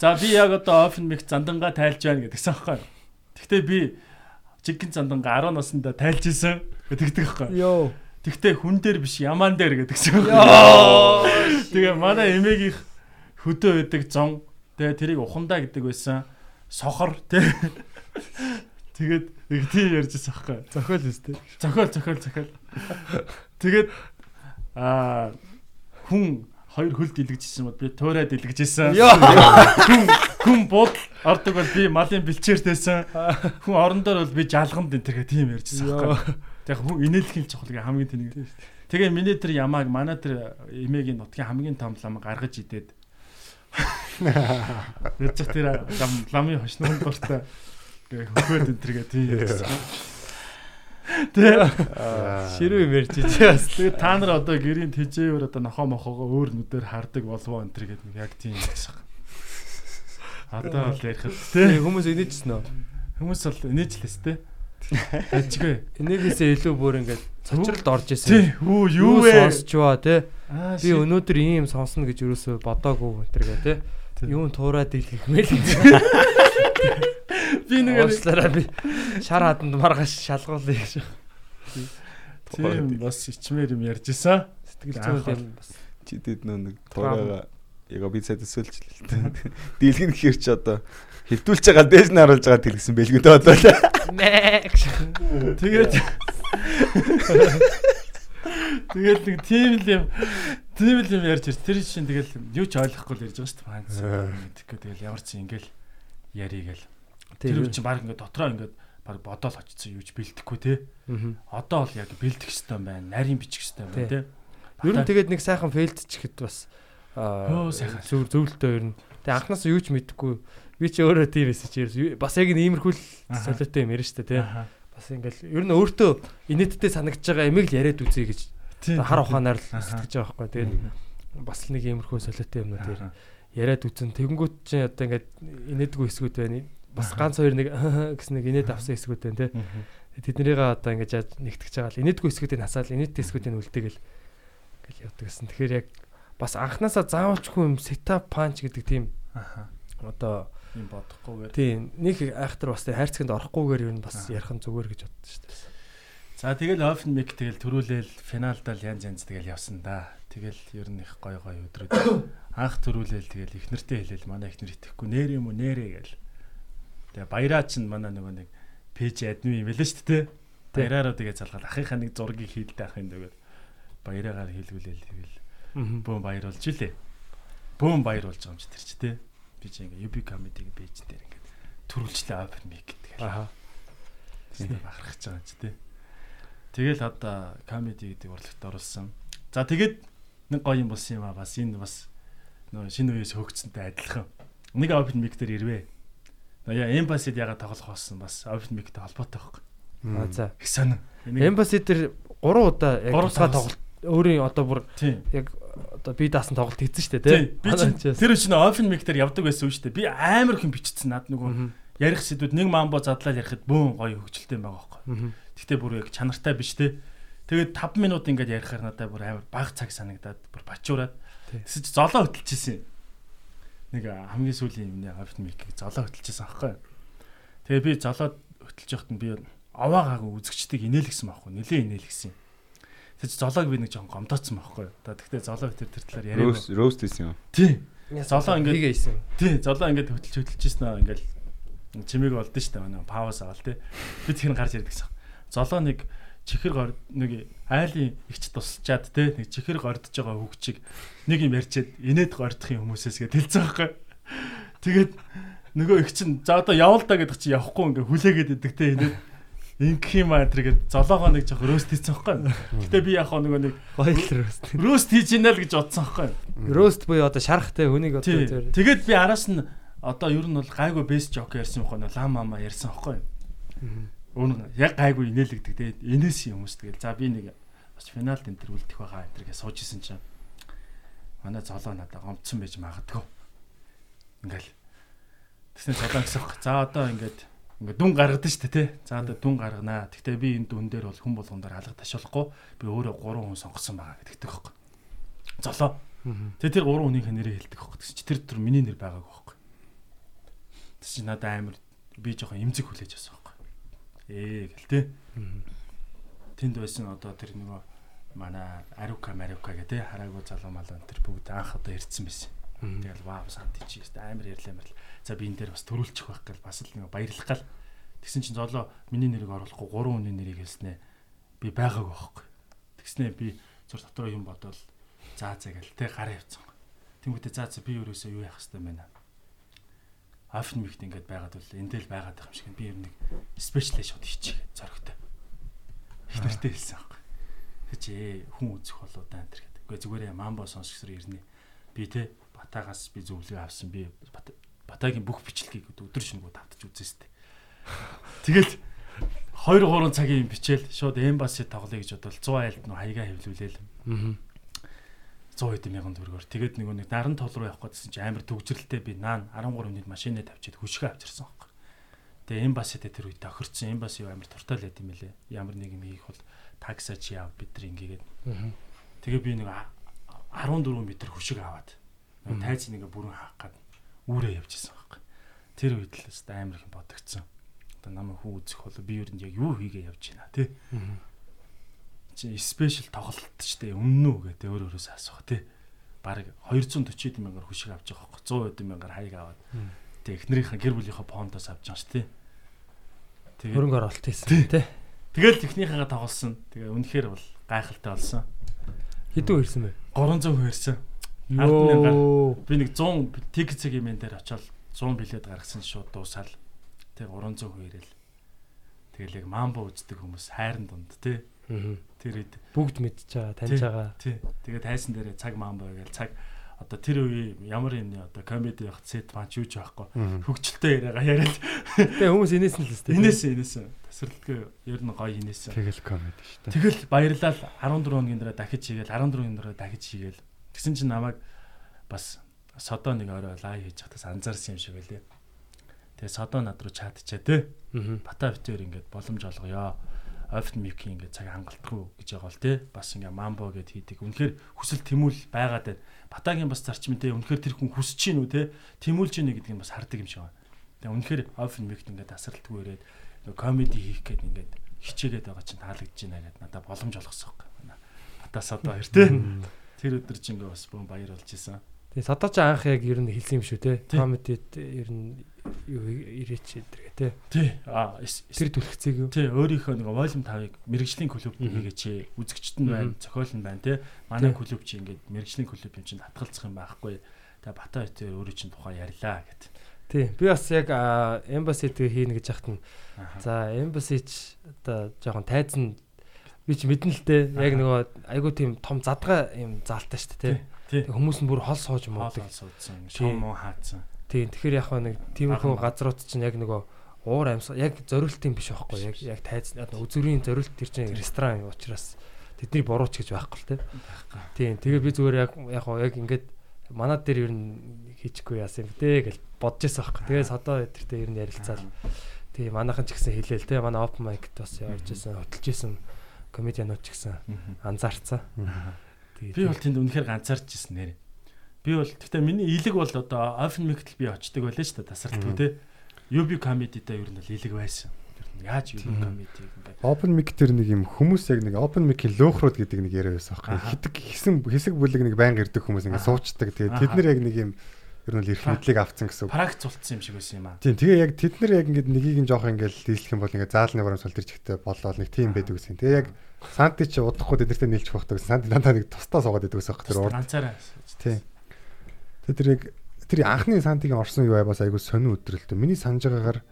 За би яг одоо open mic зандангаа тайлж байна гэдгсэн аахгүй. Гэхдээ би чигэн зандангаа 10 наснда тайлж исэн гэдэгдэг аахгүй. Йоо. Тэгтээ хүн дээр биш ямаан дээр гэдгсэн. Йоо. Тэгээ манай эмээгийнх хөдөө байдаг зон. Тэгээ тэрийг ухандаа гэдэг байсан. Сохор тий. Тэгээд нэг тийм ярьжсэн аахгүй. Зохиол өстэй. Зохиол зохиол зохиол. Тэгээд аа хүн хоёр хөл дэлгэжсэн бол би туурай дэлгэжсэн. Хүн хүн бод ордог бол би малын бэлчээртэйсэн. Хүн орондоор бол би жалганд энэ тэргээ тийм ярьжсэн аахгүй. Яг хүн инээлхэн чухал хамгийн тэнийг. Тэгээ миний тэр ямааг манай тэр эмээгийн нутгийн хамгийн том лам гаргаж идээд. Яцх тэр лам ламын хошноо дуртай. Хөхөөд энэ тэргээ тийм ярьжсэн. Тэгээ Ширүү юм ярьж байгаа. Тэгээ та нар одоо гэрийн тэжээвэр одоо нохоо мохоогоо өөр нүдээр хардаг болов энэ төр гэдэг яг тийм гэсэн. Одоо бол ярихад Тэг тий хүмүүс инээжсэн үү? хүмүүс бол инээжлээс тий. Ажгүй. Энийгээсээ илүү бүр ингээд цочролд орж исэн. Тий үү юу вэ? Сонсчваа те. Аа Би өнөөдөр ийм сонсно гэж юусоо бодоагүй өнтергээ те. Юун туураад илгэх мэл. [laughs] би нэг Уучлаарай би шар хаданд маргааш шалгуулъя гэж. тийм бас ичмээр юм ярьж исэн. Сэтгэл зүйн юм бас. Чи тэд нөө нэг туурайгаа яг би цаад өсөөлж л л. Дийлгэн гэхэр чи одоо хэвдүүлж байгаа дээс нь харуулж байгаа тэлгсэн бэлгүүд одоо л. Мэ гэж. Тэгээд Тэгээд нэг тийм л юм тийм л юм ярьж ирс. Тэр чинь тэгэл юу ч ойлгохгүй л ярьж байгаа шүү дээ. Тэгэхгүй тэгэл ямар ч ингээл ярий гэл. Тэр үе чинь баг ингээд дотроо ингээд баг бодоол очсон юу ч бэлдэхгүй те. Одоо бол яг бэлдэх хэвээр байна. Нарийн бичих хэвээр байна те. Ер нь тэгээд нэг сайхан фейлдчихэхэд бас аа зөв зөвлөлтөө ер нь. Тэгээ анхнаасаа юу ч мэдэхгүй би чи өөрөө тийм эсэж ерөөс бас яг энэ иймэрхүү л Аха. солиотой юм ярина тий. Аха. Бас ингээл ер нь өөртөө инээдтэй санагдаж байгаа эмийг л яриад үзье гэж хар ухаанаар л сэтгэж байгаа байхгүй. Тэгээд бас л нэг иймэрхүү солиотой юмнууд ер яриад үзэн тэгэнгүүт чинь одоо ингээд инээдгүй эсгүүд байна. Бас ганц хоёр нэг [laughs] гэсэн нэг инээд авсан эсгүүд байна тий. Мгм. Тэднэрийг одоо ингэж нэгтгэж байгаа л инээдгүй эсгүүдийг насаал инээдтэй эсгүүдийг үлдээгэл гэл явдаг гэсэн. Тэгэхээр яг бас анханасаа заавалчгүй юм сетап панч гэдэг тийм Аха. одоо юм бодохгүйгээр. тийм нэг айхтар бас хайрцагт орохгүйгээр ер нь бас ярих нь зүгээр гэж боддоо шүү дээ. За тэгэл open mic тэгэл төрүүлээл финалдаа л янз янз тэгэл явсан да. Тэгэл ер нь их гой гой өдрүүд. [coughs] Анх төрүүлээл тэгэл их нэртэй хэлээл манай их нэр итгэхгүй нэр юм уу нэрэ гэл. Тэгээ баяраа чинь манай нөгөө нэг пэйж админ юм байлаа шүү дээ. Баяраараа тэгээ залгаад ахынхаа нэг зургийг хийлдэ ахын дөгөө. Баяраагаар хэлгүүлээл тэгэл бөөм баяруулж илээ. Бөөм баяруулж байгаа юм чи тэр чи тээ. Би чи ингээ UB comedy-гийн пэйж дээр ингээ төрүүлчлээ open mic гэдэг. Аха. Тэсний бахархаж байгаа ч тий. Тэгэл одоо comedy гэдэг урлагт оруулсан. За тэгээд нэг гоё юм болсон юм аа бас энэ бас нөө шинэ үеэс хөгцсөнтэй адилхан. Нэг open mic дээр ирвэ. Яа эмбасид ягаад тоглох болсон бас open mic-тэй холбоотой байхгүй. А за. Их сонин. Embassy дээр 3 удаа яг тусгай тоглолт. өөрийн одоо бүр яг одоо би даасан тоглолт хийсэн шүү дээ Тийм. тий. Тэр чинь open mic дээр явдаг байсан шүү дээ. Би амар их бичсэн над нөгөө ярих сэдвүүд нэг мамбо задлал ярихад бөөн гоё хөгжилтэй байгаа байхгүй. Гэхдээ бүр яг чанартай биш те. Тэгээд 5 минут ингээд ярихаар надад бүр амар баг цаг санагдаад бүр бачуураад Тий. тэгсэн чи золоо хөтөлчихсэн. Нэг хамгийн сүүлийн юмны офт микийг золоо хөтөлчихсэн аахгүй. Тэгээ би золоо хөтөлж явахад нь би аваагаагүй үзэгчдийг инээлгсэн байхгүй. Нилээ инээлгсэн. Тэг чи золоог би нэг жоохон гомдооцсон байхгүй. Та тэгтээ золоо тэр тэр талаар яриаг. Роуст роуст хийсэн юм. Тий. Золоо ингээд- хийсэн. Тий, золоо ингээд хөтөлж хөтөлжсэн аа ингээд чимээг олдсон шүү дээ манай пауз авал тий. Би тэр гарч ирдэг гэсэн. Золоо нэг чихэр гор нэг айлын ихч тусчаад тий нэг чихэр гордож байгаа хөвгчийг нэг юм ярьчаад инээд гордох юм хүмүүсээс гээд хэлсэн байхгүй. Тэгээд нөгөө их чинь за одоо явал та гэдэг чи явахгүй ингээ хүлээгээд идэг тий инээд ингэх юм аа тэргээд золоогоо нэг жоох рөөст хийсэн байхгүй. Гэтэ би яг нөгөө нэг Гоё л рост. рөөст хийж ийна л гэж бодсон байхгүй. Рост буюу одоо шарахтай хүнийг одоо тэр Тэгээд би араас нь одоо ер нь бол гайгүй бэс жок ярьсан юм хоо лам мама ярьсан аахгүй. Өөр яг гайгүй инээлэгдэг те. Инээс юм хүмүүс тэгэл за би нэг бас финалд энэ төр үлдэх байгаа энэ төргээ сууж исэн чинь манай золоо надад гомцсон байж магадгүй. Ингээл тэгсэн золоо гэсэн. баг. За одоо ингээд ингээд дүн гаргадаг шүү дээ те. За одоо дүн гарганаа. Гэхдээ би энэ дүн дээр бол хүн болгондор алга ташуулахгүй би өөрөө гурван хүн сонгосон байгаа гэдэгтэй байхгүй. Золоо Тэгээ тэр гурван хүнийхээ нэрээ хэлдэг байхгүй. Тэгс чи тэр тэр миний нэр байгаагүй байхгүй. Тэгс чи надад амар би жоохон имзэг хүлээж авсан. Ээ гэл тэ. Тэнд байсан одоо тэр нөгөө манай Арука Марука гэдэг хараагүй залуу малаа тэр бүгд анх одоо ирдсэн байсан. Тэгэл вау санти чи амар ярьлаа амар. За би энэ дээр бас төрүүлчих байх гэл бас л нэг баярлах гал. Тэгсэн чинь золоо миний нэрийг оруулахгүй гурван хүний нэрийг хэлснэ. Би байгаагүй байхгүй. Тэгснэ би зур дотроо юм бодвол заа заа гэл тэ гараа явцсан. Тэнгүүтээ заа заа би өөрөөсөө юу яах хэвээр байна. Афн мигт ингээд байгаад бол эндэл байгаад байгаа юм шиг би ер нэг спешиал шот хийчих зоригтой. Их нэртэй хэлсэн аахгүй. Чи хүн үзэх болоо даа энэ гэдэг. Үгүй зүгээр мамбо сонсгосоор ирнэ. Би тэ батагаас би зөвлөгөө авсан би Бата- батагийн бүх бичлэгийг өдөр шөнөгүй давтаж үзээстэй. Тэгэл [laughs] 2 3 цагийн бичээл шууд эмбаси тоглоё гэж бодвол 100 айлд нөө хаягаа хэвлүүлээл. 100 хэдэн мянган төгрөгөөр. Тэгээд нөгөө нэг наран тол руу явах гэсэн чинь амар төгжрэлтэй би наан 13 минут машинаа тавьчихад хүшгээ авчирсан байхгүй. Тэгээ эмбаситэй тэр үед тохирцсон эмбаси амар туртай л байт юм лээ. Ямар нэг юм хийх бол таксаа чи яав бид нар ингэгээд. Тэгээ би нэг а- 14 м хүшиг аваад тайзын ингээ бүрэн хаах гад үүрээ явжсэн байхгүй. Тэр үед л өст амар их бодогдсон. Одоо намайг хүн үзэх бол би нь яг юу хийгээ явж байна тий чи спешиал тоглолт ч тэ өмнө үү гэдэг өөр өөрөөсөө асуух тий. Бараг 240 мянгаар хүшиг авч байгаа хөөе 100 мянгаар хаяг аваад. Тэг эхнэрийнхээ гэр бүлийнхээ фондоос авч байгаа ш тий. Тэгээд хөрөнгө оруулалт хийсэн тий. тэгэл техникийнхаа тоглосон. Тэгээ үнэхээр бол гайхалтай болсон. Хэдэн ирсэн бэ? 300 хуваарсан. Ард мянгаар. Йоо. Би нэг 100 тикет цаг юм дээр очиод 100 билет гаргасан шууд дуусаал. Тэг 300 хуваарэл. Тэгэл яг мамбо үздэг хүмүүс хайрын дунд тий. Тэр үед Бүгд мэдж байгаа, таньж байгаа. Тий. Тэгээд тайсан дээрээ цаг мамбо гээл цаг одоо тэр үе ямар юм одоо комеди явах сет панч юу ч байхгүй. Хөгжилтэй яриагаа яриад Тэгээ хүмүүс инээс нь л өстэй. инээс инээс тасралтгүй ер нь гоё инээс. Тэгэл комеди шүү дээ. Тэгэл баярлал 14 хоногийн дараа дахиж хийгээл 14 хоногийн дараа дахиж хийгээл. Тэгсэн чинь намайг бас содоо нэг орой лайв хийж хатас анзаарсан юм шиг байлээ. Тэгээ содоо над руу чатчаа те. Бата битээр ингээд боломж олгоё. Open mic ингээд цаг хангалтгүй гэж байгаа бол те. Бас ингээ мамбо гэд хийдэг. Үнэхээр хүсэл тэмүүл байгаад байна. Батагийн бас зарчимтэй үнэхээр тэр хүн хүсэж чинь үү те. Тэмүүлж гинэ гэдэг нь бас хардаг юм шиг байна. Тэгээ үнэхээр open mic ингээд тасралтгүй ирээд комеди хийх гээд ингээд хичээгээд байгаа чинь таалагдж байна гэдэг надад боломж олгосон юм байна. Батаас одоо хоёр те. Тэр өдөр чинь ингээ бас бөөн баяр болж исэн. Тэгээ содооч анх яг ер нь хэлсэн юм шүү те. Комедид ер нь юу ирээч эдэргээ те. Тий. Аа Тэр түлхцээг юу? Тий, өөрийнхөө нэг волюм 5-ыг мэрэгжлийн клуб хийгээч. Үзэгчт нь байна, зохиол нь байна, тий. Манай клуб чи ингээд мэрэгжлийн клуб юм чинь татгалзах юм байхгүй. Тэгээ бата битээр өөрөө чинь тухай ярьлаа гэт. Тий. Би бас яг тэгээ хийнэ гэж яхад нь за эмбасич одоо жоохон тайзан би ч мэдэн л дээ. Яг нөгөө айгуу тийм том задгаа юм заалтай шүү дээ те. Хүмүүс нь бүр хол сууж муудаг. суудсан, Тий. шом муу хаацсан. Тийм тэгэхээр яг нэг тиймэрхүү газрууд чинь яг нөгөө уур амьсгал яг зориултын биш байхгүй яг яг тайз үзүүрийн зориулт төр чинь ресторан юм учраас тэдний бурууч гэж байхгүй л те. Тийм тэгээ би зүгээр яг яг яг ингээд манад дээр ер нь хийчихгүй яасан бэ гэж бодож байсан байхгүй. Тэгээс одоо тэртээ ер нь ярилцаал. Тийм манайхан ч гэсэн хэлээл те. Манай open mic-д бас явж исэн, хөтлж исэн комедианууд ч гэсэн анзаарцсан. Би бол тэнд үнэхээр ганцаарч ирсэн нэр. Би бол гэхдээ миний илэг бол одоо open mic-д би очдөг байлаа шүү дээ тасралтгүй те. UB comedy-дээ ер нь бол илэг байсан. Яаж UB comedy ингээд Open mic тэр нэг юм хүмүүс яг нэг open mic-ийн löөхрүүд гэдэг нэг яриа байсан байхгүй. Хитэг хэсэг бүлэг нэг байнга ирдэг хүмүүс ингээд суучдаг. Тэгээд тэд нар яг нэг юм ер нь л эрх мэдлийг авцсан гэсэн үг. практ цулцсан юм шиг байсан юм аа. Тийм тэгээ яг тэд нар яг ингээд нэгийг нь жоох ингээд дийслэх юм бол ингээд заалны барамсгал тэр чигтээ болоод нэг тийм байдаг гэсэн. Тэгээ яг Санти ч удахгүй тэдэртээ нийлж багтдаг. Санти дандаа нэг тусдаа суугаад байдаг гэсэн хэрэг тэр урд. Тийм. Тэгээ тэр яг тэр анхны Сантигийн орсон юу байвас айгу сонио өдрөлтөө. Миний санаж байгаагаар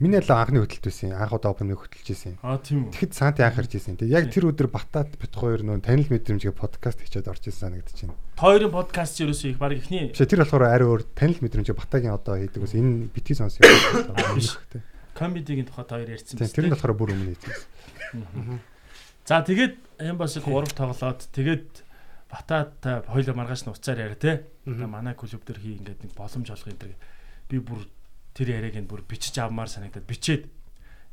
миний л анхны хөтөлт байсан. Анх удаа open хөтөлж байсан. Аа тийм үү. Тэгэхэд Санти анх ирж байсан. Тэгээ яг тэр өдөр Батат бит хоёр нөө танил мэдрэмжгээ подкаст хийчихэд орж ирсэн санагдаж байна. Хоёрын подкаст ерөөсөө их баг ихний Биш тэр болохоор ари өөр танил мэдрэмжгээ Батагийн одоо хийдэг ус энэ битгий сонсё. Биш. комедигийн тухайд хоёр ярьсан Тийм тэр нь болохоор бүр өмнө хийсэн. За тэгээд Эмбасыг 3 тоглоод тэгээд Батат хоёулаа маргааш нь уцаар яриа те. Манай клуб дээр хий ингээд нэг боломж олох юм дээр би бүр тэр яриаг нь бүр бичиж авмаар санагдаад бичээд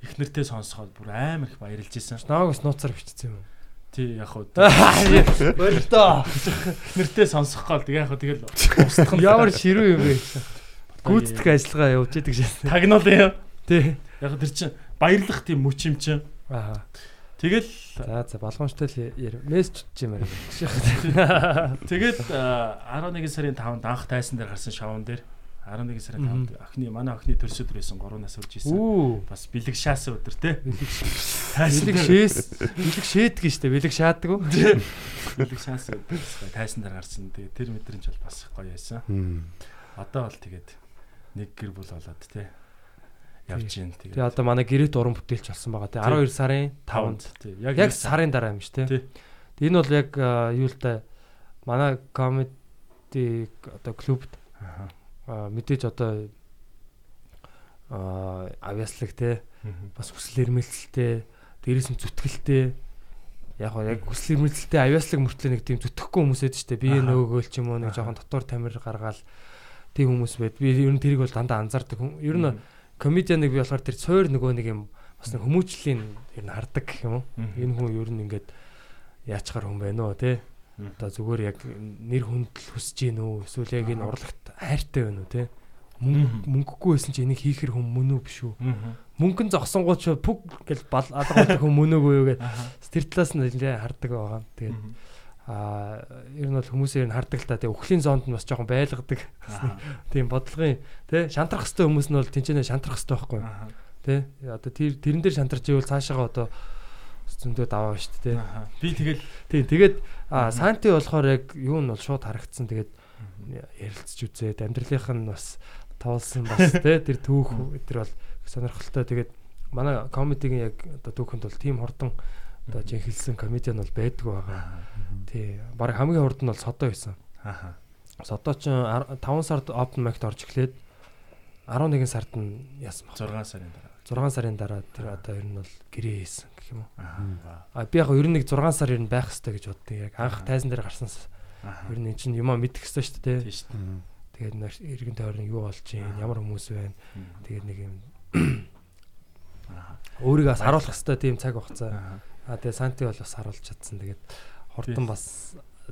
их нэртэй сонсоход бүр амар их баярлж исэн. Нааг бас нууцаар бичсэн юм. Тий яг хуу [laughs] Болтоо. их нэртэй сонсохгүй л тэгээ яг хуу тэгэл устгах Ямар ширүү юм бэ? Гүйцэтгэх ажиллагаа явуулж идэг шээ. тагнуул юм. Тий. Яг тэр чин баярлах тийм мөч юм чин. Аа. Тэгэл За за болгоомжтой л. Мессеж [laughs] тэгээд а, 11 сарын 5-нд анх тайсан дээр гарсан шоун дээр 11 сарын 5-нд охины манай охины төрс өдөр байсан 3 нас үрж исэн. Бас бэлэг шаасан өдөр те. Бэлэг Тайсан дээр шээс. Бэлэг шээдэг нь штэ. Бэлэг шаадаг уу? бэлэг шаасан өдөр тайсан дээр гарсан. Тэгээд тэр мэдрэмж бол бас гоё байсан. Одоо бол тэгээд нэг гэр бүл болоод те. Явж гин тэгээд. Тэгээ одоо манай гэрээт уран бүтээлч болсон байгаа тий 12 сарын 5-нд. тий. Яг сарын дараа юм ш тий. Тий. Тэгээ Энэ бол яг юу л да манай комеди одоо а, мэдээж одоо а авьяаслаг те бас хүсэл эрмэлзэлтэй дээрээс нь зүтгэлтэй. Яг гоо яг хүсэл эрмэлзэлтэй авьяаслаг мөртлөө нэг тийм зүтгэхгүй хүмүүс байдаг шүү дээ. Бие нөгөөгөл ч юм уу нэг жоохон дотор тамир гаргаал тийм хүмүүс байд. Би ер нь тэрийг бол дандаа анзаардаг хүн. Ер нь комедианыг би болохоор тэр цойр нөгөө нэг юм бас нэг хүмүүжлийн ер нь хардаг гэх юм уу? Энэ хүн ер нь ингээд яачгаар хүн байна уу те. Одоо зүгээр яг нэр хүндэл хүсэж гин үү? Эсвэл яг энэ урлагт хайртай байна уу те? Мөнгөгүй байсан чи энийг хийхэр хүн мөн үү биш үү? Мөнгөн зогсонгууд ч пүг гэл бал алга болдог хүн мөн үгүй юу Аха. тэр талаас нь нэлээ хардаг байгаа. Тэгээд аа ер нь бол хүмүүсээр нь хардаг л та. Тэгээд өхлийн зоонд нь бас жоохон байлгадаг. Тийм бодлогын тий шантрах хэвээр хүмүүс нь бол тэнцэнэ шантрах хэвээр байхгүй. Тий одоо тэр тэрэн дээр шантарч ивэл цаашаага одоо зөндөө даваа шүү дээ Аха. Би тэгэл тий тэгээд Мгм. санти болохоор яг юу нь бол шууд харагдсан тэгээд ярилцж үзээд амьдралынх нь бас тоолсон бас тий [laughs] тэр түүх тэр бол сонирхолтой тэгээд манай комедигийн яг одоо түүхэнд бол тийм хурдан одоо жинхэлсэн комедиан бол байдгүй байгаа. Тий. Бараг хамгийн хурд нь бол содоо байсан. Аха. Содоо ч 5 сард open mic-д орж эхлээд 11 сард нь баг. 6 сарын дараа. 6 сарын дараа тэр одоо ер нь бол гэрээ хийсэн гэх юм уу. Аха. А би яг ер нь нэг 6 сар ер нь байх хэрэгтэй гэж боддог. Яг анх Аа. тайзан дээр гарсан ер нь эн чинь юмаа мэдэх хэрэгтэй шүү дээ. Тийм шүү дээ. Тэгээд нэр иргэн тойрон юу болж Аа. ямар хүмүүс байна. Тэгээд нэг юм өөрийгөө бас харуулах хэрэгтэй тийм цаг хугацаа. Аха. А тэгээ санти бол бас харуулж чадсан. Тэгээд хурдан бас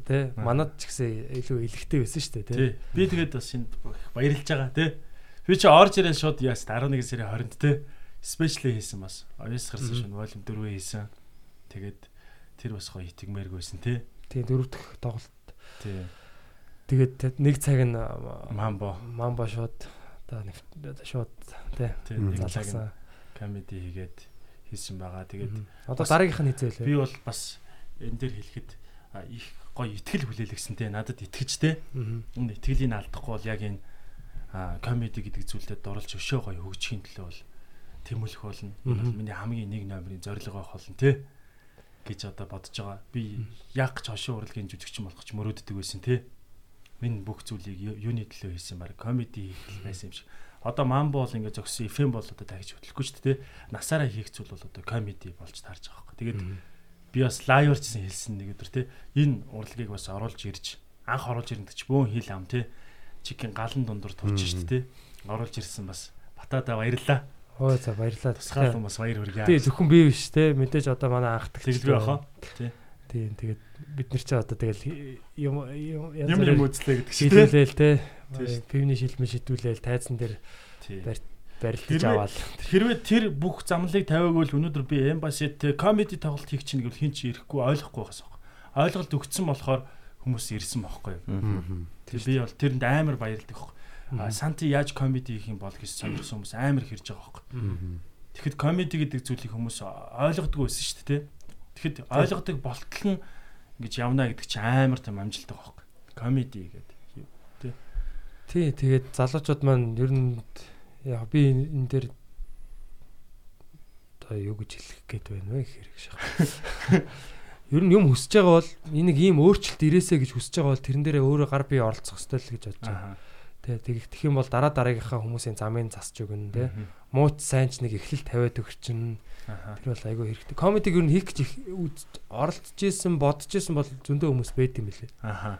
тий Аа. манад ч гэсэн илүү илэгтэй байсан шүү дээ тий. Би тэгээд бас энд баярлж байгаа тий. Би чи орж ирээд шууд яас 11 сарын 20-нд тий. Спешиал хийсэн бас. Оюус гарсан шин волюм 4 хийсэн. Тэгээд тэр бас гоё итгэмээргүйсэн тий. Тий дөрөв дэх тоглолт. Тий. Тэгээд тэ- нэг цаг нь Мамбо. мамба шууд одоо нэг шууд тий. Нэг цаг нь комеди хийгээд хийсэн байгаа. Тэгээд. Одоо дараагийнх нь хизээлээ. би бол бас энэ дээр хэлэхэд их гоё итгэл хүлээлгсэн тий. Надад итгэж тий. Энэ итгэлийг алдахгүй бол яг энэ комеди гэдэг зүйлдээ дурлж өшөө гоё хөгжихийн төлөө бол тэмүүлэх болно. Миний хамгийн нэг номерын зорилго байх болно тий гэж одоо бодож байгаа. Би яг ч хошин урлагийн жүжигчин болох ч мөрөөддөг байсан тий. энэ бүх зүйлийг юуны төлөө хийсэн баг комеди хийх байсан юм шиг. Одоо мамбо бол ингээд зөксөн эфэм бол одоо дахиж хөтлөхгүй шүү дээ. Насаараа хийх зүйл бол одоо комеди болж таарж байгаа байхгүй. Тэгээд би бас лайвер гэсэн хэлсэн нэг өдөр те энэ урлагийг бас оруулж ирж анх оруулж ирэнд ч бөөн хил ам те чикен галан дундуур турж штэ те оруулж ирсэн бас батада баярлаа. Ой за баярлалаа. Тусгаал бас баяр хүргэе. Тий зөвхөн би биш те мэдээж одоо манай анх Тэгэлгүй баха. Тий. Тийм тэгээд бид нар ч одоо тэгэл юм юм Юм үзлээ гэдэг шиг тий. шийдүүлээл те. Тий. Пивний шилмэ шийдүүлээл тайзан дээр Тий. барилдаж аваад. Хэрвээ тэр бүх замлыг тавиаг бол өнөөдөр би эмбасид комеди тоглолт хийх чинь гэвэл хин ч ирэхгүй ойлгохгүй байсан. Ойлголт өгцсөн болохоор хүмүүс ирсэн байхгүй юу. Тэр би бол тэрэнд амар баярлдаг Санти яаж комеди хийх юм бол гэж сонирхсан хүмүүс амар хэрж байгаа байхгүй. Тэгэхэд комеди гэдэг зүйлийг хүмүүс ойлгодог байсан шүү дээ. тэ. Тэгэхэд ойлгодог болтол нь ингэж явна гэдэг чинь амар том амжилт байгаа байхгүй. Комеди гэдэг. Тий тэгээд залуучууд маань ер нь яг би энэ дээр одоо юу гэж хэлэх гээд байна вэ хэрэг шах. [laughs] Ер нь юм хүсэж байгаа бол энийг ийм өөрчлөлт ирээсэ гэж хүсэж байгаа бол тэрэн дээрээ өөрөө гар бие оролцох хэрэгтэй л гэж бодож байна. Аа. Тэ тэгэх юм бол дараа дараагийнхаа хүмүүсийн замыг засч өгнө тэ. Мууч сайн ч нэг эхлэл тавиад өгчин. Аа. Тэр бол айгүй хэрэгтэй. Комедиг нь хийх гэж оролцож исэн, бодож исэн бол зөндөө хүмүүс байд юм билээ. Аа.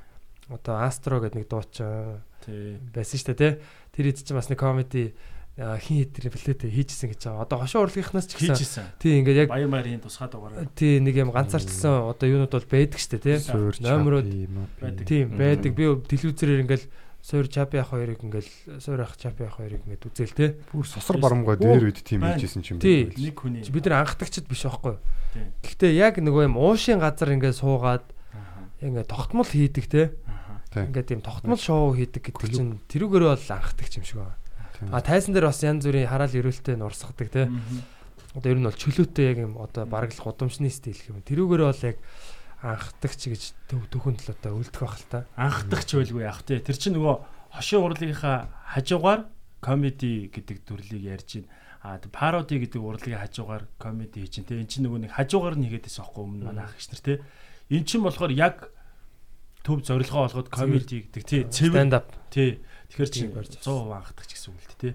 Одоо Астро гэдэг нэг дуучин Тий. байсан шүү дээ тий. Тэр хэд ч бас нэг комеди хин хэтрийн плэтэй хийжсэн гэж байгаа. Одоо хошоо урлагийнхнаас ч гэсэн Хийжсэн. тий ингээд яг Баян баярын тусгай дугаараа. тий нэг юм ганцаарчсан одоо юунууд бол байдаг шүү дээ тий. Номерууд. Тийм байдаг. Би телевизээр ингээл суур чапи ах хоёрыг ингээл суур ах чапи ах хоёрыг ингээд үзэл тий. Бүр сосор барамгай дээр үед тийм хийжсэн юм байна. Нэг хүний. Бид нар анхдагчд биш байхгүй. Гэхдээ яг нөгөө юм уушийн газар ингээд суугаад Аа. ингээд тогтмол хийдэг. Тий. Ингээд тийм тогтмол шоу хийдэг гэдэг чинь тэрүүгээрээ бол анхдагч юм шиг байна. А тайзан дээр бас янз бүрийн хараал ирүүлэлтэд нурсгадаг тий. Мгм. Одоо ер нь бол чөлөөтэй яг юм одоо бараг л гудамжны стил юм. Тэрүүгээрээ бол яг анхдагч гэж л одоо үлдэх байх л та. анхдагч байлгүй яах те тэр чинь нөгөө хошин урлагийнхаа хажуугаар комеди гэдэг төрлийг ярьж байна. А тэ пароди гэдэг урлагийн хажуугаар комеди хийж байна. Те эн чинь нөгөө нэг хажуугаар нь хийгээд байсан байхгүй өмнө манай ах гэж нар те эн чинь болохоор яг төв зорилгоо олгоод комеди гэдэг тий stand up. тий тэгэхээр чи Тийм барьж 100% анхдагч гэсэн үг л те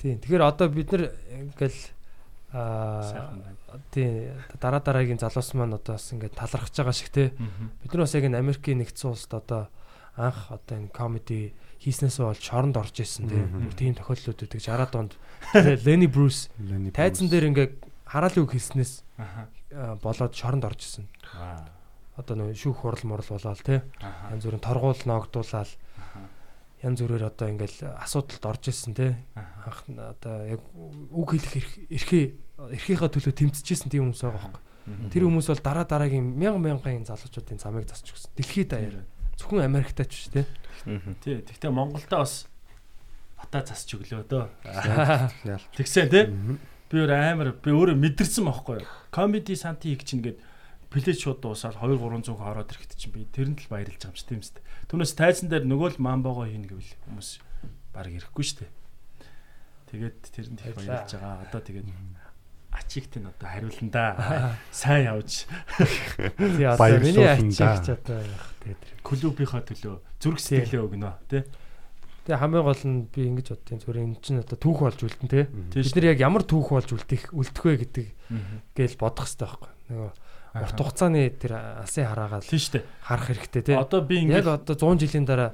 Тийм. Тэгэхээр одоо бид нар ингээл аа тий дараа дараагийн залуус маань одоо бас ингээд талархаж байгаа шиг те. Бид нар бас яг энэ Америкийн нэгдсэн улсад одоо анх одоо энэ комеди хийснээсээ бол шоронд орж исэн. Бүр тийм тохиолдлууд үүдэг 60-аад онд Lenny тайзан Bruce. дээр ингээд хараалын үг хэлснээс болоод шоронд орж исэн. Аа. Одоо нөө шүүх хурал мурал болоод те. Янз бүрийн торгуул ногдуулаад янз бүрээр одоо ингээл асуудалд орж исэн те. анх одоо яг үг хэлэх эрх- эрхээ эрхийнхаа төлөө тэмцэжсэн тийм хүмүүс байгаа байхгүй. Мгм. Тэр хүмүүс бол дараа дараагийн мянган мянган залуучуудын замыг засч өгсөн. Дэлхийд даяар. Зөвхөн Америктай ч биш те. тий тэгтээ Монголда бас бата засч өглөө дөө тэгсэн тий Мгм. би өөр амар би өөрөө мэдэрсэн байхгүй юу. Comedy Santi хийх чинь гээд плейт шууд дуусаад 2 300 хүн ороод ирэхэд чинь би тэрэнд л баярлж байгаа юм шүү тийм үст. Түүнээс тайзан дээр нөгөө л мамбого хийнэ гэвэл хүмүүс баг ирэхгүй шүү дээ. Тэгээд их Баярлаа. баярлж байгаа. Одоо тэгээд ачигт нь одоо хариулна да. [laughs] Сайн явж Тий одоо миний ачигч одоо яг тэгээд клубийнхаа төлөө зүрх сэтгэлээ өгнө тий. Тэгээ хамгийн гол нь би ингэж боддیں۔ Зүгээр эн чинь одоо түүх болж үлдэн. Тий Бид нар яг ямар түүх болж үлдэх үлдэх вэ гэдэг гээл бодох хэрэгтэй байхгүй. Нөгөө. Урт хугацааны тэр алсын хараагаал Тийм шүү дээ. харах хэрэгтэй те. Одоо би Яг ингээд одоо 100 жилийн дараа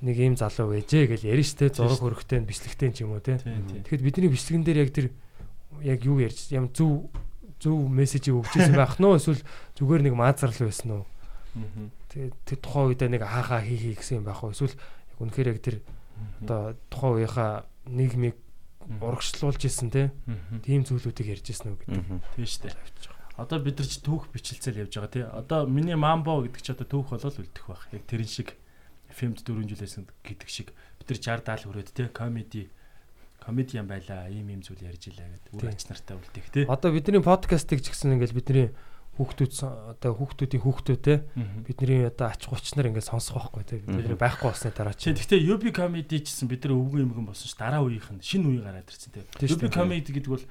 нэг ийм залуу байжээ гэж ярина штэ Тийм зураг шүү. хөрөхтэй бичлэгтэй ч юм уу тий тий. Тэгэхэд бидний бичлэгэн дээр яг тэр яг юу ярьж ямар зөв зөв мессежийг өгч ирсэн байх нь уу эсвэл зүгээр нэг маазрал байсан уу? Мгм. Тэгээ тэр тухайн үедээ нэг хаахаа хий хий гэсэн юм байх уу? Эсвэл яг үнэхээр яг тэр одоо тухайн үеийнхаа нийгмийг урагшлуулж исэн. Мгм. Тийм зүйлүүдийг ярьж исэн үү гэдэг. Тийм шүү дээ. Одоо бид нар ч түүх бичлэлцэл явж байгаа тий. Одоо миний мамбо гэдэг чи одоо түүх болол үлдэх байх. Яг тэрэн шиг фильмд 4 жилээс гэдэг шиг бид нар 60 70 хүрээд тий комеди комедиан байлаа. Ийм ийм зүйл ярьж илаа гэдэг. Үр ач нартай үлдэх тий. Одоо бидний подкастыг ч гэсэн ингээл бидний хүүхдүүд одоо хүүхдүүдийн хүүхдүүд те бидний одоо ач гуч нар ингээд сонсох байхгүй те бидний байхгүй болсны дараа Чи гэхдээ UB comedy гэсэн бид нар өвгөн юмгэн болсон ш дараа үеийнх нь шинэ үе гараад ирсэн шүү UB comedy гэдэг бол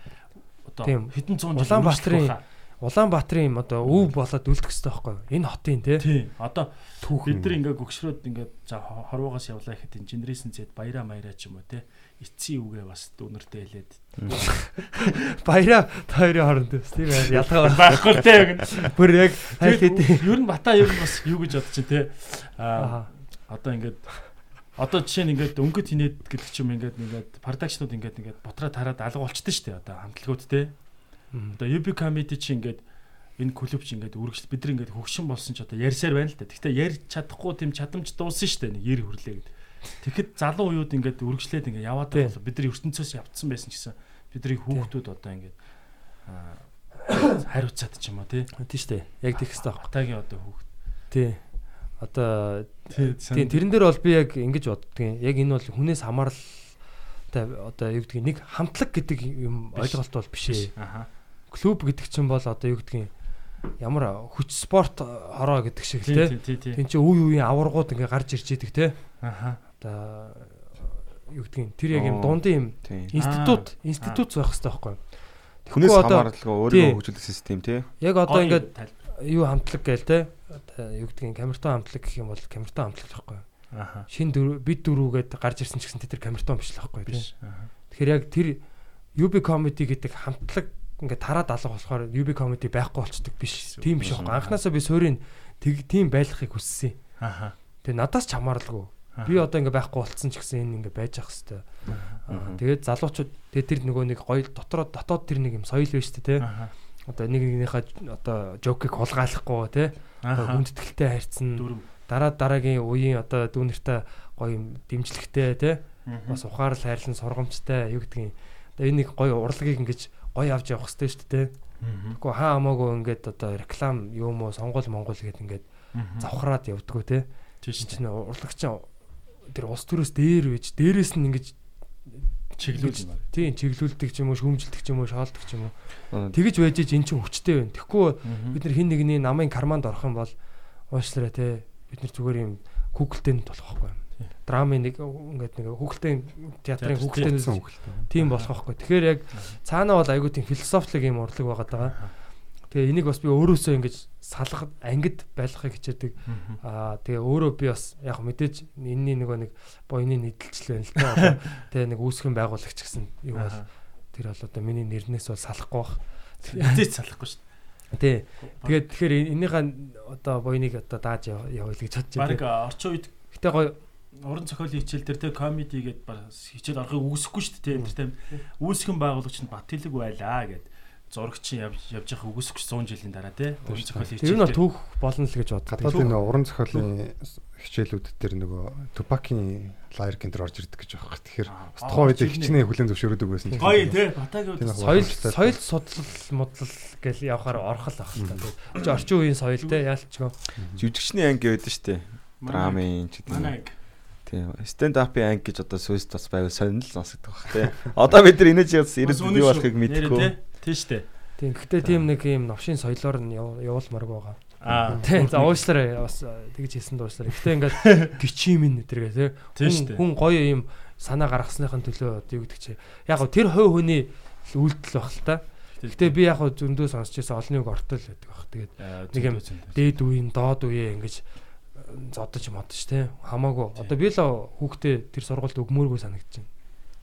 одоо хэдэн зуун жил Улаанбаатарын. Улаанбаатарын юм одоо өв болоод үлдэх хэрэгтэй байхгүй юу? Энэ хотын тий. Тий. Одоо Түүхэн. бид нар ингээ гөгшрөөд ингээ за хорвоогоос явлаа гэхэд инженерийн зэд баяра маяраа ч юм уу те эцсийн үгээ бас дүүнэртэй хэлээд Баяраа [laughs] хоёрын хооронд тийм ялгаа байхгүй те бүр яг [laughs] ер нь бата ер нь бас юу гэж бодож чинь те Аа. одоо ингээд одоо жишээ нь ингээд өнгөт хинээд гэдэг ч юм ингээд ингээд продакшнууд ингээд ингээд бутраа тараад алга болчтой шүү дээ одоо хамтлагууд те Одоо UB comedy чи ингээд энэ клуб чи ингээд үргэлж бид нар ингээд хөгшин болсон ч одоо ярьсаар байна л да. Гэхдээ ярьж чадахгүй тийм чадамж дууссан шүү дээ. Нэг 90 хүрлээ гэд. Тэгэхэд залуу уууд ингээд үргэлжлээд ингээд яваад байгаа. Бид нар ертөнцөөс явцсан байсан гэсэн бидний хүүхдүүд одоо ингээд аа хариуцаад ч юм уу тий. Тийм шүү дээ. Яг тийх хэрэгтэй байхгүй. Батагийн одоо хүүхд. Тий. Одоо Тий. тэрэн дээр бол би яг ингэж боддгийн. Яг энэ бол хүнээс хамааралтай одоо юу гэдгийг нэг хамтлаг гэдэг юм ойлголт бол биш ээ. Аха. Клуб гэдэг чинь бол одоо юу гэдгийг ямар хүч спорт хороо гэдэг шиг л Тий тий. тий тий. Тин чи үе үеийн аваргууд ингээ гарч ирж идэг те. Аха. Одоо юу гэдгийг тэр яг юм дундын юм Тийм. институт институт байх хэрэгтэй байхгүй юу? Хүнээс Тэгэхгүй одоо хамааралгүй тий. өөрийгөө хөгжүүлэх систем тий. яг одоо ингээд юу хамтлаг гээл те. Одоо юу гэдгийг камертон хамтлаг гэх юм бол камертон хамтлаг л байхгүй юу? Аха. Шин дөрөв бид дөрвгээд гарч ирсэн ч гэсэн тэр камертон биш л байхгүй. Аха. Тэгэхээр яг тэр UB comedy гэдэг хамтлаг ингээд тараад алга болохоор UB comedy байхгүй болчдөг биш. Тийм биш байхгүй. Анхнаасаа би суурийн тэг тийм байлгахыг хүссэн. Аха. Тэгээ надаас ч хамааралгүй. Би одоо ингээ байхгүй болцсон ч гэсэн энэ ингээ байж ах хэвээр. Тэгээд залуучууд тэгээд тэр нөгөө нэг гоё дотроо дотоод тэр нэг юм соёл байж тээ. Аха. Одоо нэг нэгнийхээ одоо жокийг хулгайлахгүй те. Одоо хүндэтгэлтэй. Дөрөв. Дараа дараагийн үеийн одоо дүүнэртэй гоё юм дэмжлэгтэй те. Бас ухаарл хайрлан сургамжтай юу гэдгийг. Одоо энэ нэг гоё урлагийг ингэж гоё авч явах хэрэгтэй шүү дээ. Тэгэхгүй хаа хамаагүй ингээд одоо реклам юм уу сонгол монгол гэд ингээд завхраад явдггүй те. Тийш чинь урлагч тэр ус төрөөс дээр байж дээрээс нь ингэж чиглүүл юм аа. тийм чиглүүлдэг ч юм уу шүүмжилдэг ч юм уу шаалдаг ч юм уу тэгэж байж ич эн чинь хүчтэй байна. Тэгэхгүй бид нар хин нэгний намын карманд орох юм бол уушлараа те бид нар зүгээр юм Google-тэй болох байхгүй. Тийм. Драмын нэг ингээд нэг хүүхэлтэй театрын Театр, хүүхэлтэй Хөгжсөн хөлтэй. тийм болох байхгүй. Тэгэхээр яг цаанаа бол айгүй тийм философик юм урлаг байгаад байгаа. Тэгээ энийг бас би өөрөөсөө ингэж салгад ангид байлгахыг хичээдэг. Аа тэгээ өөрөө би бас яг мэдээж энэний нөгөө нэг нийтлэл байна л та. Одоо [laughs] Тэгээ нэг үүсгэн байгуулагч гэсэн юу бол тэр бол одоо миний нэрнээс бол салахгүй бах. Хизээч салахгүй шүү Тий. дээ. Тэгээд тэгэхээр энийхээ одоо боёныг одоо дааж яв- явъя л гэж бодож байна. орчин үед Гэтэ гоё уран зохиолын хичээл дээр те комеди гэдээ баг хичээл орохыг үүсэхгүй шүү дээ те үүсгэн байгуулагч нь бат хэлэг байлаа гэд зурагч явж явж явах үгүйсэхгүй 100 жилийн дараа те уран зохиолын тэр нь хичээл түүх болно л гэж боддог. Гадаад энэ уран зохиолын хичээлүүд дээр нөгөө Тупакийн лайр гэнтер орж ирдэг гэж байгаа. Тэгэхээр бас тухайн үед хичнээн хүлэн зөвшөөрдөг байсан. ч гоё те батагийн Тийм үед Соёл соёл судлал модлол гэл явахаар орхол ах л та. Орчин үеийн соёл те яалчгүй. Жүжигчний анги байдаг шүү дээ. Драмын ч гэдэг юм. манай Тийм. Stand up-ын анги гэж одоо Swiss бас байвал сонирн л сонсогдох бах тий. Одоо бид нар инээж яс ирээд бий болохыг мэдэхгүй. Тийм шүү дээ. Тийм. Гэтэ тийм нэг юм новшийн соёлоор нь яв- явуулмарг байгаа. Аа Тийм. За уушлаарай бас тэгж хэлсэн дуушлаарай. Гэтэ ингээд [laughs] гिचим ин өдргээ те. Тийм шүү Хүн дээ. хүн гоё юм санаа гаргасныхын төлөө одоо юу гэдэг чи. Яг гоо тэр хувь хүний үйлдэл баг л та. Гэтэ би яг зөндөө сонсч байсан олныг ортол байдаг баг. Тэгээд нэг юм дээд үеийн доод үеэ ингэж э, зодож модож те. Хамаагүй. Одоо би л хүүхдээ тэр сургуульд өгмөөргүй санагдаж байна.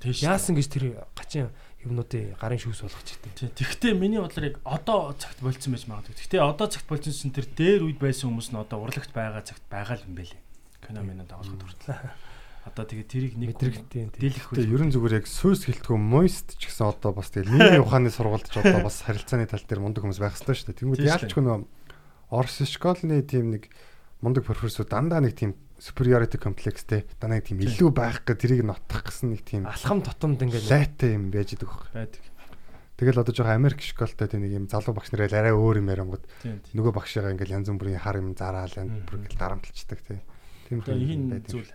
Тийм шүү. Яасан гэж тэр гачин юмнуудын гарын шүүс болгож. Тийм. Тэгвэл миний бодлоор яг одоо цагт болцсон байж магадгүй. Гэхдээ одоо цагт болцсон чинь тэр дээр үед байсан хүмүүс нь одоо урлагт байгаа цагт байгаа л юм байлээ. Кино минь дагуулхад хүртэл. Одоо тэгээ тэрийг нэг Мэдрэг тийм тийм. дийлэх Тэгээ ерөн зүгээр яг сүйс хэлтгүү моист ч гэсэн одоо бас тэгээ нийгмийн ухааны сургуульд ч одоо бас харилцааны тал дээр мундаг хүмүүс байх хэрэгтэй шүү дээ. Тэнгүүд яалч нөө Орос школны тийм нэг мундаг профессор дандаа нэг тийм superiority complexтэй дандаа нэг тийм илүү байх гэж тэрийг нотох гэсэн нэг тийм Алхам тутамд ингээд лайтай юм байж идэг байхгүй. байдаг. Тэгэл одоо жоохон Америк школтой тийм нэг юм залуу багш нарыг арай өөр юм ярангууд нөгөө багшигаа ингээл янз бүрийн хар юм зараал янз бүр ингээл дарамтлцдаг тийм. Тийм юм зүйл